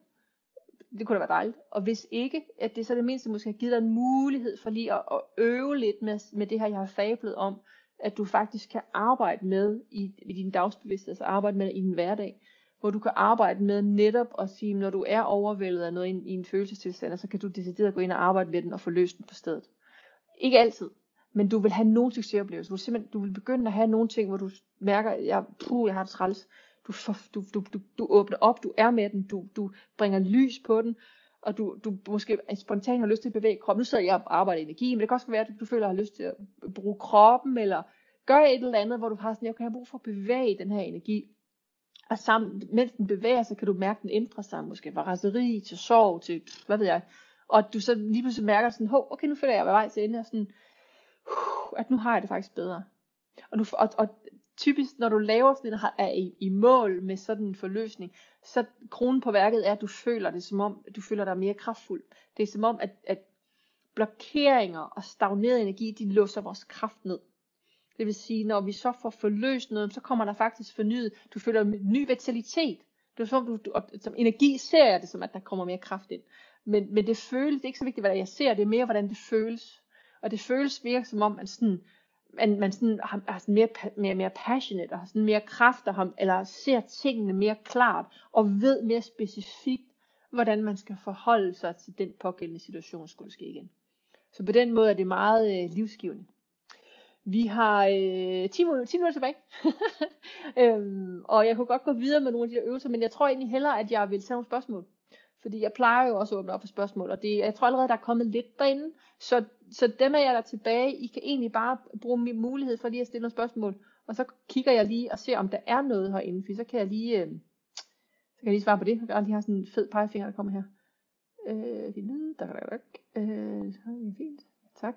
S1: Det kunne da være dejligt. Og hvis ikke, at det så det mindste måske har givet dig en mulighed for lige at, at øve lidt med, med det her, jeg har fablet om, at du faktisk kan arbejde med i, i din dagsbevidsthed, altså arbejde med i din hverdag, hvor du kan arbejde med netop at sige, når du er overvældet af noget i en, i en følelsestilstand, så kan du decideret gå ind og arbejde med den og få løst den på stedet. Ikke altid, men du vil have nogle succesoplevelser. Du vil simpelthen, du vil begynde at have nogle ting, hvor du mærker, at jeg, puh, jeg har det træls. Du, du, du, du, du åbner op, du er med den, du, du bringer lys på den, og du, du måske spontant har lyst til at bevæge kroppen. Nu sidder jeg og arbejder energi, men det kan også være, at du føler, at du har lyst til at bruge kroppen, eller gøre et eller andet, hvor du har sådan, jeg kan have brug for at bevæge den her energi. Og sammen, mens den bevæger sig, kan du mærke, at den ændrer sig, måske fra raseri til sorg, til hvad ved jeg. Og du så lige pludselig mærker sådan, okay, nu føler jeg, at jeg er vej til ende, og sådan, at nu har jeg det faktisk bedre. Og, du, og, og typisk, når du laver sådan en, er i, i mål med sådan en forløsning, så kronen på værket er, at du føler det som om, du føler dig mere kraftfuld. Det er som om, at, at blokeringer og stagneret energi, de låser vores kraft ned. Det vil sige, når vi så får forløst noget, så kommer der faktisk fornyet, du føler en ny vitalitet. Det er som, du, du, som energi ser jeg det som, at der kommer mere kraft ind. Men, men det føles, det er ikke så vigtigt, hvad jeg ser, det er mere, hvordan det føles. Og det føles mere som om, man sådan, man, man sådan har, har sådan mere, mere, mere passionate, og har sådan mere kraft, ham, eller ser tingene mere klart, og ved mere specifikt, hvordan man skal forholde sig til den pågældende situation, skulle ske igen. Så på den måde er det meget øh, livsgivende. Vi har øh, 10, minutter, 10 minutter tilbage, øhm, og jeg kunne godt gå videre med nogle af de der øvelser, men jeg tror egentlig hellere, at jeg vil tage nogle spørgsmål. Fordi jeg plejer jo også at åbne op for spørgsmål, og det, jeg tror allerede, der er kommet lidt derinde. Så, så dem af jer, der er tilbage, I kan egentlig bare bruge min mulighed for lige at stille nogle spørgsmål. Og så kigger jeg lige og ser, om der er noget herinde, for så kan jeg lige, øh, så kan jeg lige svare på det. Jeg lige har sådan en fed pegefinger, der kommer her. Øh, det er der kan der jo ikke. Øh, så er det fint. Tak.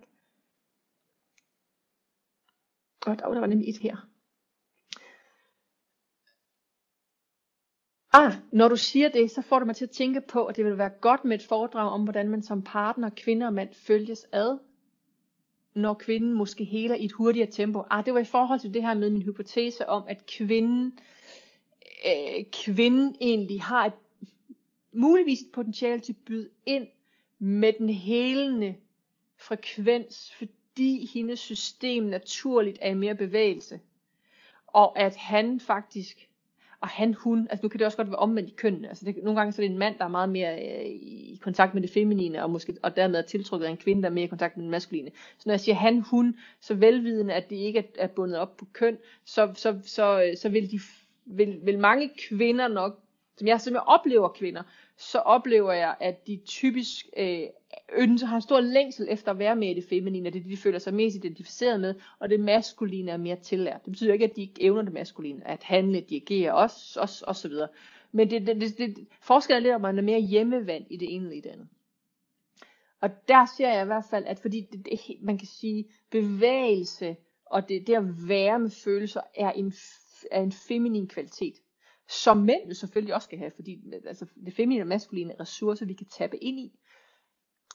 S1: Og der, der var nemlig et her. Ah, når du siger det, så får du mig til at tænke på, at det vil være godt med et foredrag om, hvordan man som partner, kvinde og mand følges ad, når kvinden måske heler i et hurtigere tempo. Ah, det var i forhold til det her med min hypotese om, at kvinden, øh, kvinden egentlig har et, muligvis et potentiale til at byde ind med den helende frekvens, fordi hendes system naturligt er i mere bevægelse. Og at han faktisk og han, hun, altså nu kan det også godt være omvendt i kønnene, altså det, nogle gange så er det en mand, der er meget mere øh, i kontakt med det feminine, og, måske, og dermed er tiltrukket af en kvinde, der er mere i kontakt med det maskuline. Så når jeg siger han, hun, så velvidende, at det ikke er, er bundet op på køn, så, så, så, så, så vil, de, vil, vil mange kvinder nok, som jeg simpelthen oplever kvinder, så oplever jeg, at de typisk øh, ønsker, har en stor længsel efter at være med i det feminine, det er det, de føler sig mest identificeret med, og det maskuline er mere tillært. Det betyder ikke, at de ikke evner det maskuline, at handle, dirigere, os, os, og så videre. Men det, det, det, det, forskellen er lidt, om man er mere hjemmevand i det ene eller i det andet. Og der ser jeg i hvert fald, at fordi det, det, man kan sige, bevægelse og det, det at være med følelser er en, er en feminin kvalitet som mænd selvfølgelig også skal have, fordi altså, det feminine og maskuline ressourcer, vi kan tappe ind i.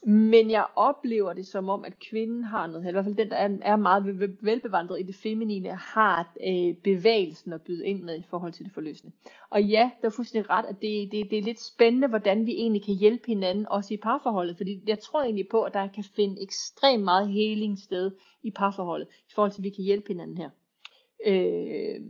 S1: Men jeg oplever det som om, at kvinden har noget, eller i hvert fald den, der er, er meget velbevandret i det feminine, har øh, bevægelsen at byde ind med i forhold til det forløsende. Og ja, der er fuldstændig ret, at det, det, det er lidt spændende, hvordan vi egentlig kan hjælpe hinanden, også i parforholdet. Fordi jeg tror egentlig på, at der kan finde ekstremt meget heling sted i parforholdet, i forhold til, at vi kan hjælpe hinanden her. Øh,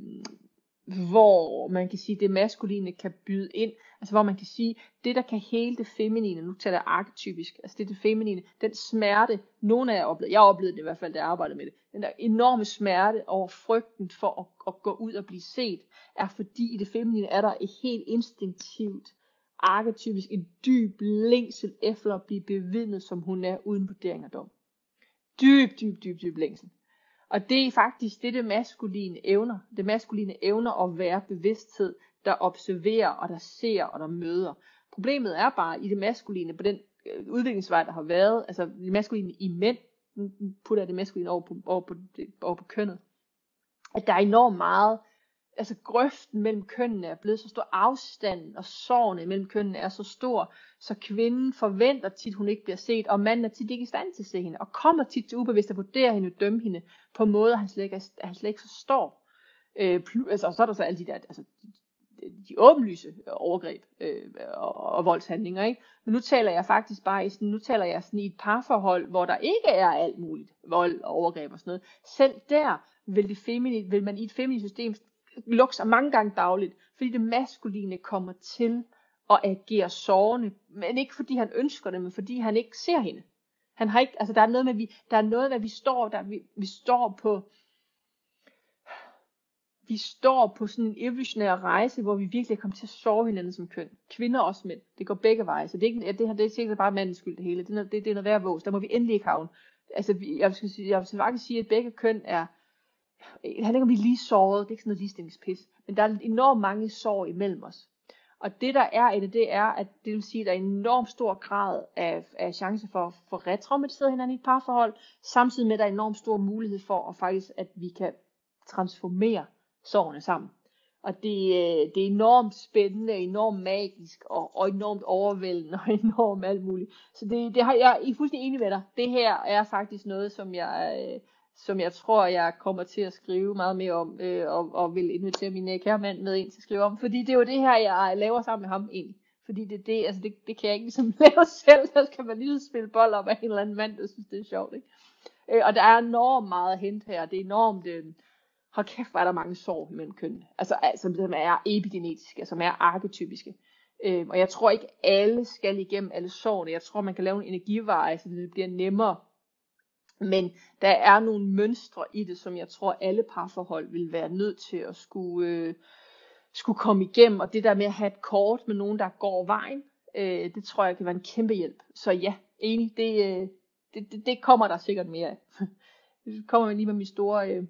S1: hvor man kan sige, det maskuline kan byde ind, altså hvor man kan sige, det der kan hele det feminine, nu taler jeg arketypisk, altså det er det feminine, den smerte, nogen af jer oplevede, jeg oplevede det i hvert fald, da jeg arbejdede med det, den der enorme smerte over frygten for at, at gå ud og blive set, er fordi i det feminine er der et helt instinktivt, arketypisk en dyb længsel efter at blive bevidnet, som hun er uden vurdering og dom. Dyb, dyb, dyb, dyb længsel. Og det er faktisk det, det maskuline evner. Det maskuline evner at være bevidsthed, der observerer og der ser og der møder. Problemet er bare i det maskuline, på den øh, udviklingsvej, der har været, altså det maskuline i mænd, nu putter jeg det maskuline over på, over på, over på kønnet, at der er enormt meget altså grøften mellem kønnene er blevet så stor, afstanden og sorgen mellem kønnene er så stor, så kvinden forventer tit, hun ikke bliver set, og manden er tit ikke i stand til at se hende, og kommer tit til ubevidst at vurdere hende og dømme hende på måder, han slet ikke, han slet ikke forstår. Øh, altså, og så er der så alle de der, altså, de åbenlyse overgreb øh, og, og voldshandlinger, ikke? Men nu taler jeg faktisk bare i sådan, nu taler jeg sådan i et parforhold, hvor der ikke er alt muligt vold og overgreb og sådan noget. Selv der vil, det feminine, vil man i et feminint system lukke sig mange gange dagligt, fordi det maskuline kommer til at agere sårende, men ikke fordi han ønsker det, men fordi han ikke ser hende. Han har ikke, altså der er noget med, vi, der er noget med, vi står, der, vi, vi står på, vi står på sådan en evolutionær rejse, hvor vi virkelig er kommet til at sove hinanden som køn. Kvinder og også mænd. Det går begge veje. Så det er ikke, det her, det er sikkert bare mandens skyld det hele. Det er, det, det er noget værd vås. Der må vi endelig ikke havne. Altså, jeg skal, jeg vil faktisk sige, at begge køn er, det handler ikke om, vi er lige såret, det er ikke sådan noget ligestillingspis, men der er enormt mange sår imellem os. Og det der er i det, det er, at det vil sige, at der er en enormt stor grad af, af chance for, for retraumatiseret hinanden i et parforhold, samtidig med, at der er enormt stor mulighed for, at faktisk, at vi kan transformere sårene sammen. Og det, øh, det er enormt spændende, enormt magisk, og, og enormt overvældende, og enormt alt muligt. Så det, det har jeg er fuldstændig enig med dig. Det her er faktisk noget, som jeg, øh, som jeg tror, jeg kommer til at skrive meget mere om, øh, og, og vil invitere min øh, kære mand med ind til at skrive om. Fordi det er jo det her, jeg laver sammen med ham egentlig. Fordi det, det, altså det, det kan jeg ikke ligesom lave selv, så skal man lige spille bold op af en eller anden mand, der synes, det er sjovt. Ikke? Øh, og der er enormt meget hent her. Det er enormt... Øh, hold kæft, hvor er der mange sår mellem køn. Altså, altså som er epigenetiske, som er arketypiske. Øh, og jeg tror ikke, alle skal igennem alle sårene. Jeg tror, man kan lave en energiveje, så det bliver nemmere. Men der er nogle mønstre i det, som jeg tror, alle parforhold vil være nødt til at skulle, øh, skulle komme igennem. Og det der med at have et kort med nogen, der går vejen, øh, det tror jeg kan være en kæmpe hjælp. Så ja, enig, det, øh, det, det, det kommer der sikkert mere af. Nu kommer lige med min store øh,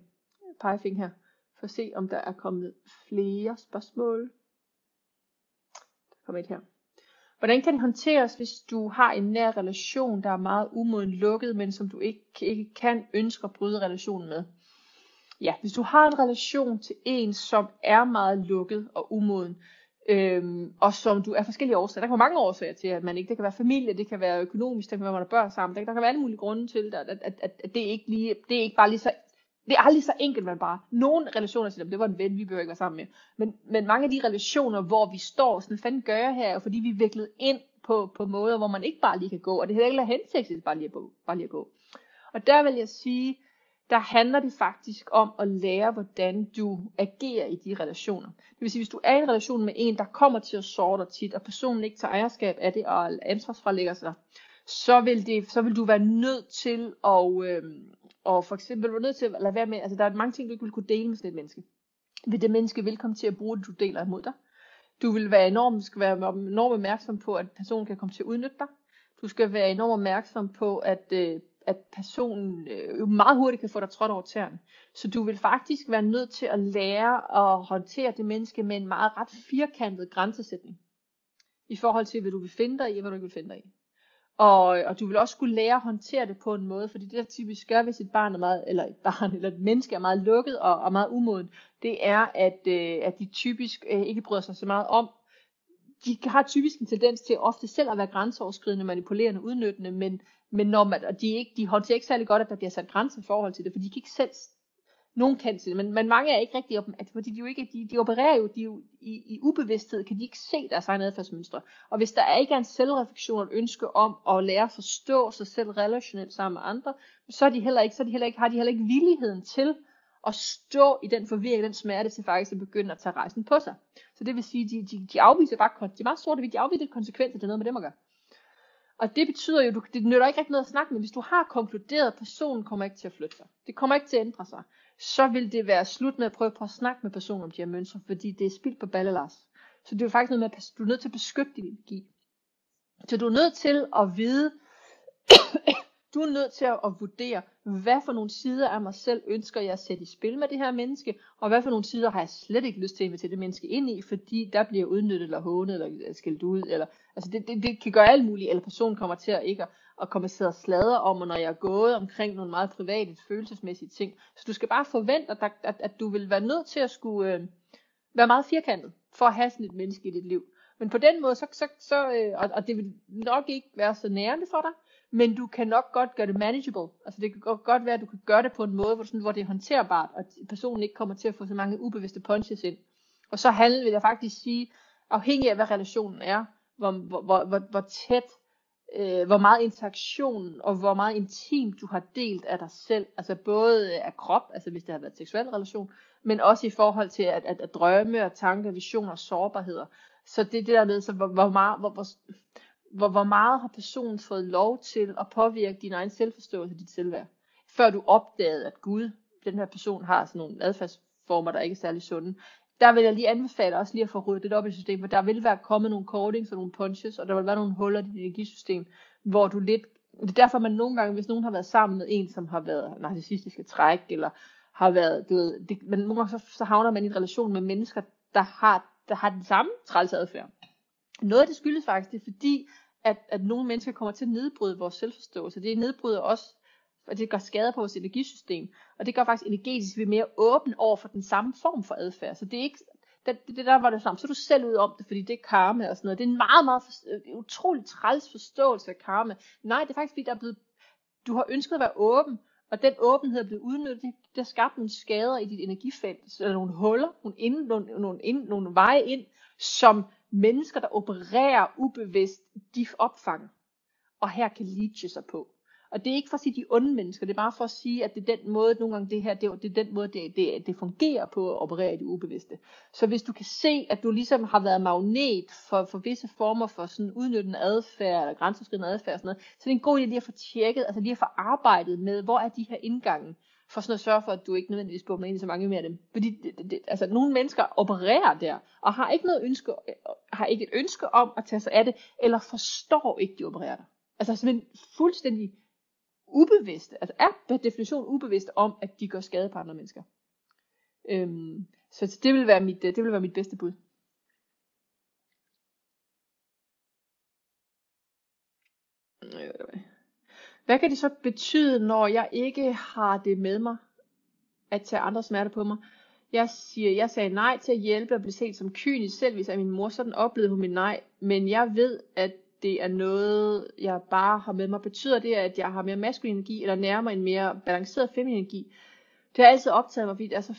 S1: pegefing her, for at se om der er kommet flere spørgsmål. Der kommer et her. Hvordan kan det håndteres, hvis du har en nær relation, der er meget umoden lukket, men som du ikke, ikke kan ønske at bryde relationen med? Ja, hvis du har en relation til en, som er meget lukket og umoden, øhm, og som du er forskellige årsager. Der kan være mange årsager til, at man ikke, det kan være familie, det kan være økonomisk, det kan være, at man har børn sammen, der, der kan være alle mulige grunde til, at, at, at, at det, ikke lige, det er ikke bare lige så det er aldrig så enkelt, man bare, nogle relationer siger, det var en ven, vi behøver ikke være sammen med, men, men mange af de relationer, hvor vi står, sådan fanden gør jeg her, fordi vi er viklet ind på, på måder, hvor man ikke bare lige kan gå, og det er heller ikke hensigtsmæssigt bare lige, at, bare lige at gå. Og der vil jeg sige, der handler det faktisk om at lære, hvordan du agerer i de relationer. Det vil sige, hvis du er i en relation med en, der kommer til at såre dig tit, og personen ikke tager ejerskab af det, og ansvarsfralægger sig, så vil, det, så vil du være nødt til at, øh, og for eksempel være nødt til at lade være med, altså der er mange ting, du ikke vil kunne dele med sådan et menneske. Vil det menneske vil komme til at bruge det, du deler imod dig. Du vil være enormt, skal være enormt opmærksom på, at personen kan komme til at udnytte dig. Du skal være enormt opmærksom på, at, øh, at personen øh, meget hurtigt kan få dig trådt over tæerne. Så du vil faktisk være nødt til at lære at håndtere det menneske med en meget ret firkantet grænsesætning. I forhold til, hvad du vil finde dig i, og hvad du ikke vil finde dig i. Og, og du vil også skulle lære at håndtere det på en måde, fordi det der typisk gør, hvis et barn er meget, eller et barn, eller et menneske er meget lukket og, og meget umoden, det er, at, øh, at de typisk øh, ikke bryder sig så meget om. De har typisk en tendens til ofte selv at være grænseoverskridende, manipulerende, udnyttende, men, men når man, og de, ikke, de håndterer ikke særlig godt, at der bliver sat grænser i forhold til det, for de kan ikke selv nogen kan til det, men, men mange er ikke rigtig, at, altså, fordi de jo ikke, de, de opererer jo, de jo i, i ubevidsthed, kan de ikke se deres egne adfærdsmønstre. Og hvis der ikke er en selvreflektion og et ønske om at lære at forstå sig selv relationelt sammen med andre, så, er de heller ikke, så er de heller ikke, har de heller ikke villigheden til at stå i den forvirring, den smerte, til faktisk at begynde at tage rejsen på sig. Så det vil sige, de, de, de afviser bare, de er meget sorte, de afviser konsekvenser, det er noget med dem at gøre. Og det betyder jo, du, det nytter ikke rigtig noget at snakke med. Hvis du har konkluderet, at personen kommer ikke til at flytte sig. Det kommer ikke til at ændre sig så vil det være slut med at prøve på at snakke med personen om de her mønstre, fordi det er spildt på ballelars. Så det er jo faktisk noget med, at du er nødt til at beskytte din energi. Så du er nødt til at vide, du er nødt til at, at vurdere, hvad for nogle sider af mig selv ønsker jeg at sætte i spil med det her menneske, og hvad for nogle sider har jeg slet ikke lyst til at invitere det menneske ind i, fordi der bliver udnyttet eller hånet eller skældt ud, eller, altså det, det, det kan gøre alt muligt, eller personen kommer til at ikke at, og komme og sidde og sladre om, og når jeg er gået omkring nogle meget private, følelsesmæssige ting. Så du skal bare forvente, at, at, at du vil være nødt til at skulle øh, være meget firkantet, for at have sådan et menneske i dit liv. Men på den måde, så, så, så øh, og, og det vil nok ikke være så nærende for dig, men du kan nok godt gøre det manageable. Altså det kan godt være, at du kan gøre det på en måde, hvor, sådan, hvor det er håndterbart, og personen ikke kommer til at få så mange ubevidste punches ind. Og så handler, vil jeg faktisk sige, afhængig af hvad relationen er, hvor, hvor, hvor, hvor tæt, øh, hvor meget interaktion og hvor meget intimt du har delt af dig selv, altså både af krop, altså hvis det har været en seksuel relation, men også i forhold til at, at, at drømme og tanker, visioner og sårbarheder. Så det er det der med, så hvor, hvor meget, hvor, hvor, hvor, hvor meget har personen fået lov til at påvirke din egen selvforståelse og dit selvværd, før du opdagede, at Gud, den her person har sådan nogle adfærdsformer, der ikke er særlig sunde. Der vil jeg lige anbefale også lige at få ryddet op i systemet, for der vil være kommet nogle cordings og nogle punches, og der vil være nogle huller i dit energisystem, hvor du lidt, det er derfor man nogle gange, hvis nogen har været sammen med en, som har været narcissistiske træk, eller har været, du ved, det, men nogle gange så, så havner man i en relation med mennesker, der har, der har den samme trælsadfærd. Noget af det skyldes faktisk, det er fordi, at, at nogle mennesker kommer til at nedbryde vores selvforståelse. Det nedbryder også og det gør skade på vores energisystem, og det gør faktisk energetisk, at vi er mere åbne over for den samme form for adfærd. Så det er ikke, det, det der var det samme, så er du selv ud om det, fordi det er karma og sådan noget. Det er en meget, meget for, øh, utrolig træls forståelse af karma. Nej, det er faktisk fordi, der er blevet, du har ønsket at være åben, og den åbenhed er blevet udnyttet, det har skabt nogle skader i dit energifelt, eller nogle huller, nogle, ind, nogle, nogle, ind, nogle veje ind, som mennesker, der opererer ubevidst, de opfanger. Og her kan leache sig på. Og det er ikke for at sige de onde mennesker, det er bare for at sige, at det er den måde, nogle gange det her, det er, det er den måde, det, det, det fungerer på at operere i det ubevidste. Så hvis du kan se, at du ligesom har været magnet for, for visse former for sådan udnyttende adfærd, eller grænseoverskridende adfærd og sådan noget, så det er en god idé lige at få tjekket, altså lige at få arbejdet med, hvor er de her indgange, for sådan at sørge for, at du ikke nødvendigvis bomber ind i så mange mere af dem. Fordi det, det, det, altså, nogle mennesker opererer der, og har ikke, noget ønske, har ikke et ønske om at tage sig af det, eller forstår ikke, de opererer der. Altså simpelthen fuldstændig ubevidste, altså er per definition ubevidste om, at de gør skade på andre mennesker. Øhm, så det vil være mit, øh, det vil være mit bedste bud. Øh, hvad kan det så betyde, når jeg ikke har det med mig, at tage andre smerte på mig? Jeg siger, jeg sagde nej til at hjælpe og blive set som kynisk, selv hvis jeg min mor, sådan oplevede hun min nej. Men jeg ved, at det er noget, jeg bare har med mig. Betyder det, at jeg har mere maskulin energi, eller nærmere en mere balanceret feminin energi? Det har altid optaget mig, fordi det er så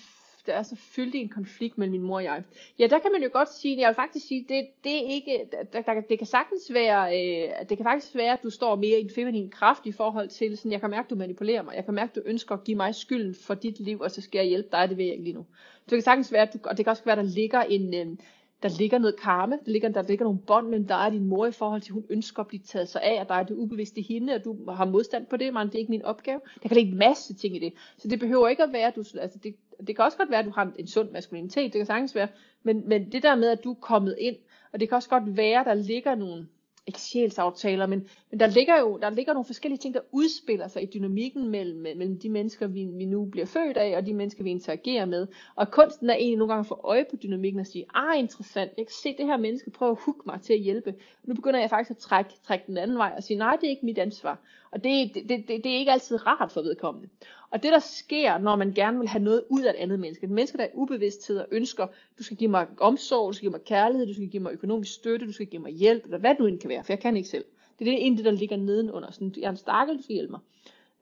S1: der er så fyldt i en konflikt mellem min mor og jeg. Ja, der kan man jo godt sige, jeg vil faktisk sige, det, det er ikke, der, der, det kan sagtens være, øh, det kan faktisk være, at du står mere i en feminin kraft i forhold til, sådan, jeg kan mærke, at du manipulerer mig, jeg kan mærke, at du ønsker at give mig skylden for dit liv, og så skal jeg hjælpe dig, det vil jeg ikke lige nu. Så det kan sagtens være, at du, og det kan også være, at der ligger en, øh, der ligger noget karma, der ligger, der ligger nogle bånd mellem dig og din mor i forhold til, at hun ønsker at blive taget sig af, og dig er det ubevidste hende, og du har modstand på det, men det er ikke min opgave. Der kan ligge en masse ting i det. Så det behøver ikke at være, at du, altså det, det kan også godt være, at du har en sund maskulinitet, det kan sagtens være, men, men det der med, at du er kommet ind, og det kan også godt være, at der ligger nogle, ikke sjælsaftaler, men, men der ligger jo der ligger nogle forskellige ting, der udspiller sig i dynamikken mellem, mellem de mennesker, vi, vi nu bliver født af, og de mennesker, vi interagerer med. Og kunsten er egentlig nogle gange at få øje på dynamikken og sige, ah interessant, jeg kan se det her menneske prøve at hugge mig til at hjælpe. Nu begynder jeg faktisk at trække, trække den anden vej og sige, nej, det er ikke mit ansvar. Og det, det, det, det er ikke altid rart for vedkommende. Og det der sker, når man gerne vil have noget ud af et andet menneske, et menneske, der er ubevidsthed og ønsker, du skal give mig omsorg, du skal give mig kærlighed, du skal give mig økonomisk støtte, du skal give mig hjælp, eller hvad du end kan være, for jeg kan ikke selv. Det er det ene, der ligger nedenunder. Sådan, jeg er en stakkel, du skal hjælpe mig.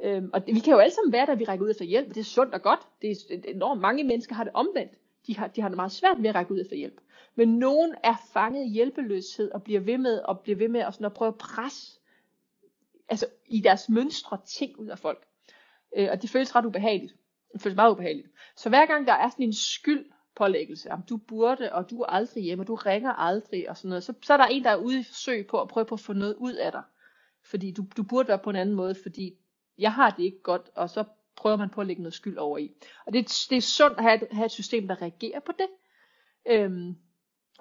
S1: Øhm, og det, vi kan jo alle sammen være der, vi rækker ud efter hjælp, det er sundt og godt. Det er enormt mange mennesker har det omvendt. De har, de har det meget svært ved at række ud efter hjælp. Men nogen er fanget i hjælpeløshed og bliver ved med og bliver ved med at, sådan at prøve at presse altså i deres mønstre ting ud af folk. Øh, og det føles ret ubehageligt. Det føles meget ubehageligt. Så hver gang der er sådan en skyld pålæggelse, om du burde, og du er aldrig hjemme, og du ringer aldrig, og sådan noget, så, så er der en, der er ude i forsøg på at prøve på at få noget ud af dig. Fordi du, du burde være på en anden måde, fordi jeg har det ikke godt, og så prøver man på at lægge noget skyld over i. Og det, det er sundt at have, have et system, der reagerer på det. Øhm,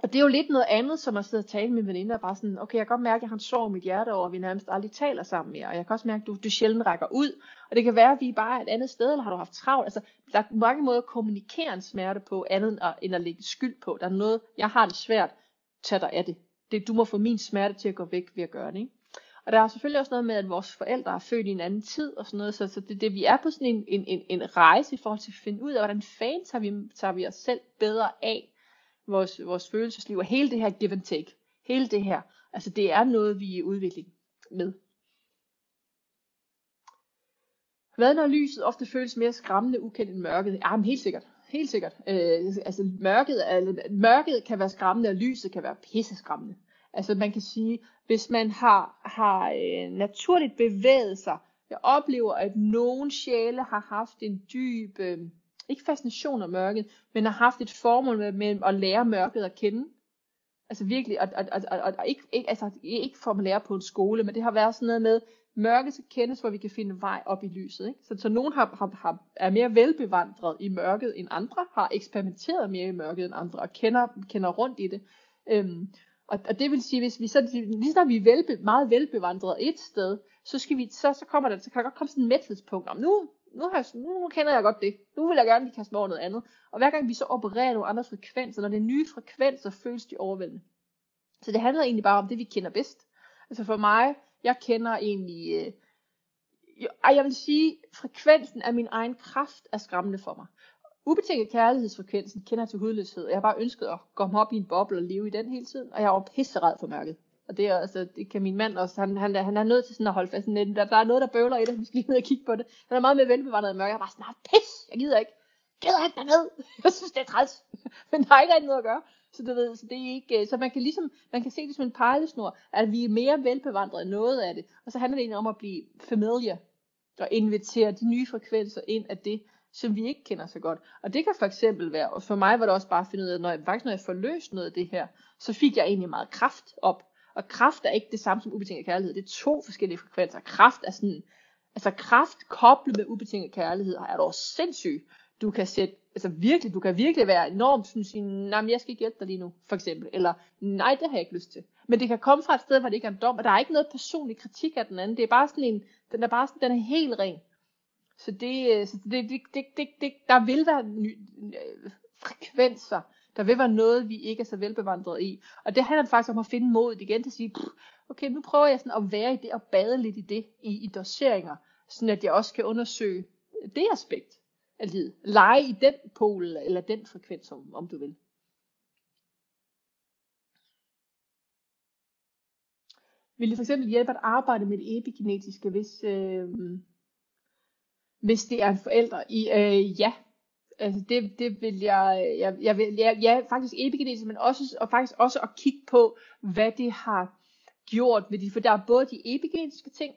S1: og det er jo lidt noget andet, som at sidde og tale med veninder, bare sådan, okay, jeg kan godt mærke, at jeg har en sorg i mit hjerte over, at vi nærmest aldrig taler sammen mere, og jeg kan også mærke, at du, du sjældent rækker ud, og det kan være, at vi bare er et andet sted, eller har du haft travlt, altså, der er mange måder at kommunikere en smerte på, andet end at lægge skyld på, der er noget, jeg har det svært, tag dig af det. det. Du må få min smerte til at gå væk ved at gøre det, ikke? Og der er selvfølgelig også noget med, at vores forældre er født i en anden tid og sådan noget, så, så det, det, vi er på sådan en, en, en, en rejse i forhold til at finde ud af, hvordan fanden tager vi, tager vi os selv bedre af, vores, vores følelsesliv, og hele det her give and take, hele det her, altså det er noget, vi er i udvikling med. Hvad når lyset ofte føles mere skræmmende ukendt end mørket? Ja, men helt sikkert. Helt sikkert. Øh, altså mørket, er, mørket kan være skræmmende, og lyset kan være pisse skræmmende. Altså man kan sige, hvis man har, har øh, naturligt bevæget sig, jeg oplever, at nogen sjæle har haft en dyb øh, ikke fascination af mørket, men har haft et formål med, med at lære mørket at kende. Altså virkelig, og, og, og, og, og ikke, ikke, altså, ikke for at lære på en skole, men det har været sådan noget med, mørket skal kendes, hvor vi kan finde vej op i lyset. Ikke? Så, så nogen har, har, har, er mere velbevandret i mørket end andre, har eksperimenteret mere i mørket end andre, og kender, kender rundt i det. Øhm, og, og det vil sige, hvis vi så, lige når vi er velbe, meget velbevandret et sted, så, skal vi, så, så kommer der, så kan der godt komme sådan et mæthedspunkt om, nu, nu, har jeg, nu, nu kender jeg godt det. Nu vil jeg gerne lige kaste mig over noget andet. Og hver gang vi så opererer nogle andre frekvenser, når det er nye frekvenser, føles de overvældende. Så det handler egentlig bare om det, vi kender bedst. Altså for mig, jeg kender egentlig, øh, ej, jeg vil sige, frekvensen af min egen kraft er skræmmende for mig. Ubetinget kærlighedsfrekvensen kender til hudløshed. Jeg har bare ønsket at komme op i en boble og leve i den hele tiden, og jeg var pisseret for mørket. Og det, er, altså, det kan min mand også, han, han, han er nødt til sådan at holde fast sådan der, der er noget, der bøvler i det, vi skal lige ned og kigge på det. Han er meget mere velbevandret i mørke. Jeg bare sådan, pis, jeg gider ikke. Jeg gider ikke derned. Jeg synes, det er træls. Men der er ikke rigtig noget at gøre. Så, du ved, så, det er ikke, øh, så man kan ligesom, man kan se det som en pejlesnor, at vi er mere velbevandret end noget af det. Og så handler det egentlig om at blive familiar, og invitere de nye frekvenser ind af det, som vi ikke kender så godt. Og det kan for eksempel være, og for mig var det også bare at finde ud af, at når jeg, faktisk når jeg får løst noget af det her, så fik jeg egentlig meget kraft op. Og kraft er ikke det samme som ubetinget kærlighed. Det er to forskellige frekvenser. Kraft er sådan, altså kraft koblet med ubetinget kærlighed er dog sindssygt. Du kan sætte, altså virkelig, du kan virkelig være enormt sådan sige, nej, jeg skal ikke hjælpe dig lige nu, for eksempel. Eller, nej, det har jeg ikke lyst til. Men det kan komme fra et sted, hvor det ikke er en dom, og der er ikke noget personlig kritik af den anden. Det er bare sådan en, den er bare sådan, den er helt ren. Så det, øh, så det, det, det, det, det der vil være ny, øh, frekvenser, der vil være noget, vi ikke er så velbevandret i. Og det handler faktisk om at finde modet igen til at sige, okay, nu prøver jeg sådan at være i det og bade lidt i det i, i doseringer, sådan at jeg også kan undersøge det aspekt af livet. Lege i den pol eller den frekvens, om, om du vil. Vil det for eksempel hjælpe at arbejde med det epigenetiske, hvis, øh, hvis det er en forælder? I, øh, ja, altså det, det vil jeg, jeg, jeg vil, ja, ja, faktisk epigenetisk, men også, og faktisk også at kigge på, hvad det har gjort ved de, for der er både de epigenetiske ting,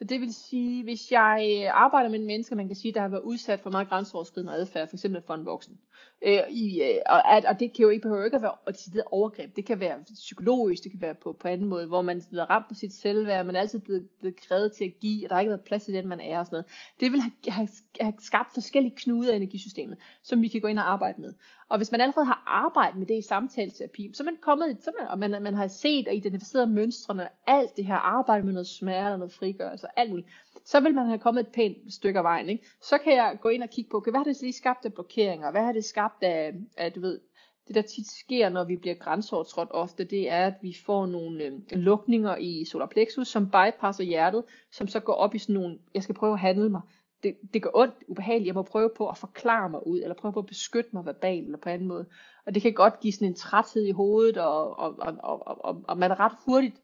S1: så det vil sige, hvis jeg øh, arbejder med en menneske, man kan sige, der har været udsat for meget grænseoverskridende adfærd, f.eks. for en voksen, øh, i, øh, og, og det kan jo ikke behøve ikke at være et overgreb, det kan være psykologisk, det kan være på, på anden måde, hvor man er ramt på sit selvværd, man er altid blevet, blevet krævet til at give, og der har ikke været plads til den, man er og sådan noget. Det vil have, have, have skabt forskellige knuder i energisystemet, som vi kan gå ind og arbejde med. Og hvis man allerede har arbejdet med det i samtaleterapi, så er man kommet, så man, og man, man har set og identificeret mønstrene, alt det her arbejde med noget smerte og noget frigørelse og alt muligt, så vil man have kommet et pænt stykke af vejen. Ikke? Så kan jeg gå ind og kigge på, okay, hvad har det lige skabt af blokeringer? Hvad har det skabt af, af du ved, det der tit sker, når vi bliver grænseovertrådt ofte, det er, at vi får nogle øh, lukninger i solar plexus, som bypasser hjertet, som så går op i sådan nogle, jeg skal prøve at handle mig. Det, det gør ondt, ubehageligt, jeg må prøve på at forklare mig ud, eller prøve på at beskytte mig verbalt, eller på anden måde. Og det kan godt give sådan en træthed i hovedet, og, og, og, og, og, og man ret hurtigt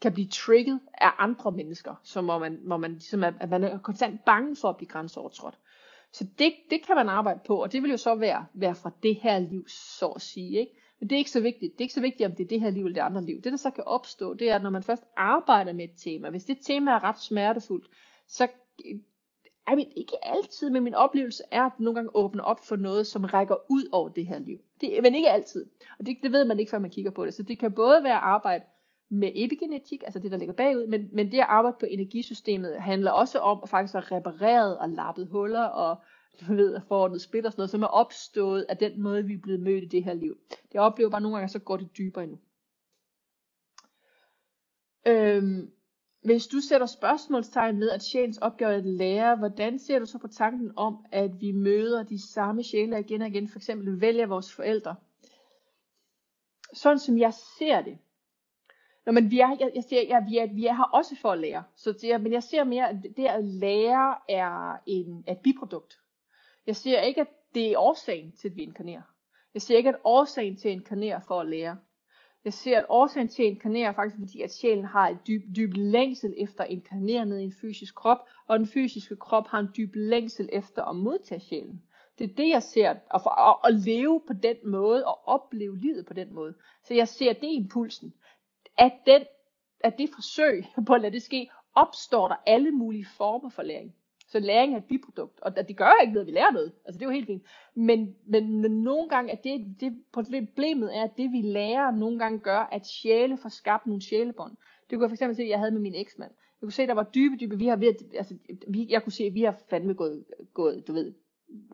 S1: kan blive trigget af andre mennesker, som hvor man, hvor man ligesom, at man er konstant bange for at blive grænseovertrådt. Så det, det kan man arbejde på, og det vil jo så være, være fra det her liv, så at sige. Ikke? Men det er ikke så vigtigt. Det er ikke så vigtigt, om det er det her liv eller det andre liv. Det, der så kan opstå, det er, at når man først arbejder med et tema, hvis det tema er ret smertefuldt, så er mean, ikke altid, men min oplevelse er, at nogle gange åbner op for noget, som rækker ud over det her liv. Det, men ikke altid. Og det, det ved man ikke, før man kigger på det. Så det kan både være arbejde med epigenetik, altså det der ligger bagud, men, men det at arbejde på energisystemet handler også om at faktisk have repareret og lappet huller og du ved, at forordnet split og sådan noget, som er opstået af den måde, vi er blevet mødt i det her liv. Det oplever bare nogle gange, så går det dybere endnu. Øhm, hvis du sætter spørgsmålstegn ved, at sjælens opgave er at lære, hvordan ser du så på tanken om, at vi møder de samme sjæle igen og igen, for eksempel vælger vores forældre? Sådan som jeg ser det, Nå, men vi er, jeg, jeg ser, ja, vi, er, vi er her også for at lære. Så det, men jeg ser mere, at det at lære er en, et biprodukt. Jeg siger ikke, at det er årsagen til, at vi inkarnerer. Jeg siger ikke, at årsagen til at inkarnere for at lære. Jeg ser, at årsagen til at inkarnere er faktisk fordi, at sjælen har et dyb, dyb længsel efter at inkarnere ned i en fysisk krop, og den fysiske krop har en dyb længsel efter at modtage sjælen. Det er det, jeg ser, og for at, at leve på den måde, og opleve livet på den måde. Så jeg ser det impulsen at, den, at det forsøg på at lade det ske, opstår der alle mulige former for læring. Så læring er et biprodukt, og det gør ikke noget, at vi lærer noget. Altså det er jo helt fint. Men, men, men nogle gange, at det, det, problemet er, at det vi lærer nogle gange gør, at sjæle får skabt nogle sjælebånd. Det kunne jeg for eksempel se, at jeg havde med min eksmand. Jeg kunne se, at der var dybe, dybe, vi har ved, altså, vi, jeg kunne se, at vi har fandme gået, gået, du ved,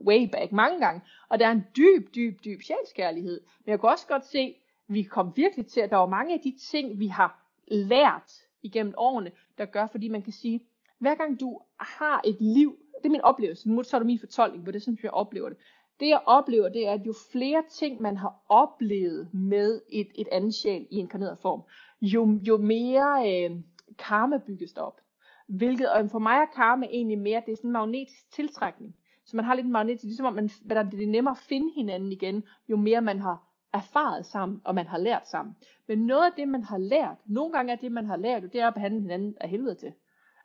S1: way back mange gange. Og der er en dyb, dyb, dyb sjælskærlighed. Men jeg kunne også godt se, vi kom virkelig til, at der var mange af de ting, vi har lært igennem årene, der gør, fordi man kan sige, hver gang du har et liv, det er min oplevelse, nu så er det min fortolkning hvor det, sådan jeg oplever det. Det jeg oplever, det er, at jo flere ting man har oplevet med et, et andet sjæl i inkarneret form, jo, jo mere øh, karma bygges der op. Hvilket, og for mig er karma egentlig mere, det er sådan en magnetisk tiltrækning. Så man har lidt en magnetisk, ligesom om man, det er nemmere at finde hinanden igen, jo mere man har erfaret sammen, og man har lært sammen. Men noget af det, man har lært, nogle gange er det, man har lært, det er at behandle hinanden af helvede til.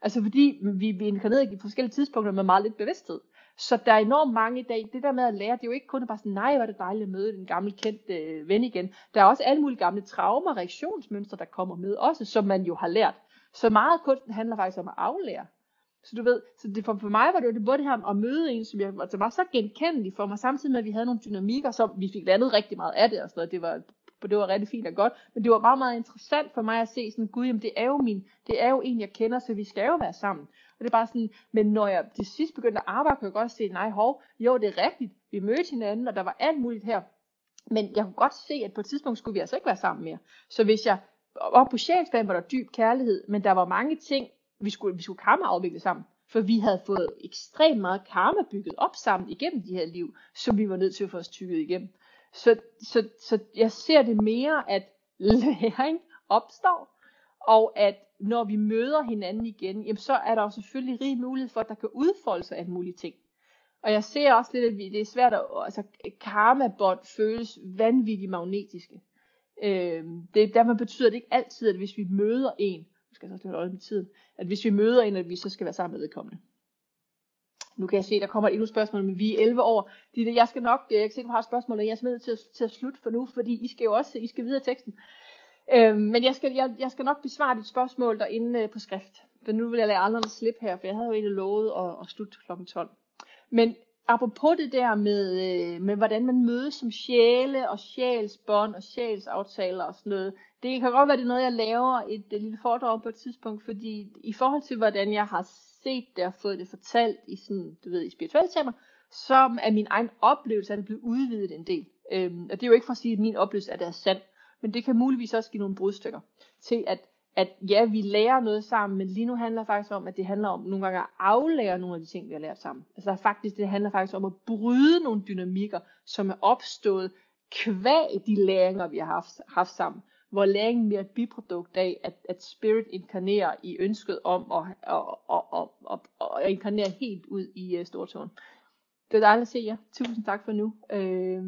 S1: Altså fordi vi, vi er inkarneret i forskellige tidspunkter med meget lidt bevidsthed. Så der er enormt mange i dag, det der med at lære, det er jo ikke kun bare sådan, nej, hvor er det dejligt at møde en gammel kendt øh, ven igen. Der er også alle mulige gamle traumer, reaktionsmønstre, der kommer med også, som man jo har lært. Så meget kunsten handler faktisk om at aflære. Så du ved, så det for, for mig var det jo det både det her at møde en, som jeg, altså var så genkendelig for mig, samtidig med at vi havde nogle dynamikker, som vi fik landet rigtig meget af det og sådan noget. Det var, det var rigtig fint og godt, men det var bare meget interessant for mig at se sådan, gud, jamen det er jo min, det er jo en, jeg kender, så vi skal jo være sammen. Og det er bare sådan, men når jeg til sidst begyndte at arbejde, kunne jeg godt se, nej, hov, jo, det er rigtigt, vi mødte hinanden, og der var alt muligt her. Men jeg kunne godt se, at på et tidspunkt skulle vi altså ikke være sammen mere. Så hvis jeg, op på sjælsplan var der dyb kærlighed, men der var mange ting, vi skulle, vi skulle karma afvikle sammen. For vi havde fået ekstremt meget karma bygget op sammen igennem de her liv, som vi var nødt til at få os tykket igennem. Så, så, så jeg ser det mere, at læring opstår, og at når vi møder hinanden igen, jamen så er der jo selvfølgelig rig mulighed for, at der kan udfolde sig af mulige ting. Og jeg ser også lidt, at det er svært at, altså karmabånd føles vanvittigt magnetiske. Øh, det, derfor betyder det ikke altid, at hvis vi møder en, skal så holde med tiden, at hvis vi møder en, at vi så skal være sammen med vedkommende. Nu kan jeg se, der kommer et endnu spørgsmål, men vi er 11 år. Det, jeg skal nok, øh, jeg kan se, du har et spørgsmål, og jeg er nødt til, til at slutte for nu, fordi I skal jo også, I skal videre teksten. Øh, men jeg skal, jeg, jeg skal nok besvare dit spørgsmål derinde øh, på skrift. For nu vil jeg lade andre slippe her, for jeg havde jo egentlig lovet at, at slutte kl. 12. Men apropos det der med, øh, med hvordan man mødes som sjæle og sjælsbånd og sjælsaftaler og sådan noget. Det kan godt være, det er noget, jeg laver et, et lille foredrag på et tidspunkt, fordi i forhold til, hvordan jeg har set det og fået det fortalt i, sådan, du ved, i spirituelle termer, så er min egen oplevelse, at det blevet udvidet en del. Øhm, og det er jo ikke for at sige, at min oplevelse er, at det er men det kan muligvis også give nogle brudstykker til, at, at ja, vi lærer noget sammen, men lige nu handler det faktisk om, at det handler om nogle gange at aflære nogle af de ting, vi har lært sammen. Altså faktisk, det handler faktisk om at bryde nogle dynamikker, som er opstået kvæg de læringer, vi har haft, haft sammen hvor læringen bliver et biprodukt af, at, at spirit inkarnerer i ønsket om at, at, at, at, at, at inkarnere helt ud i uh, stortåen. Det er dejligt at se jer. Tusind tak for nu. Øh...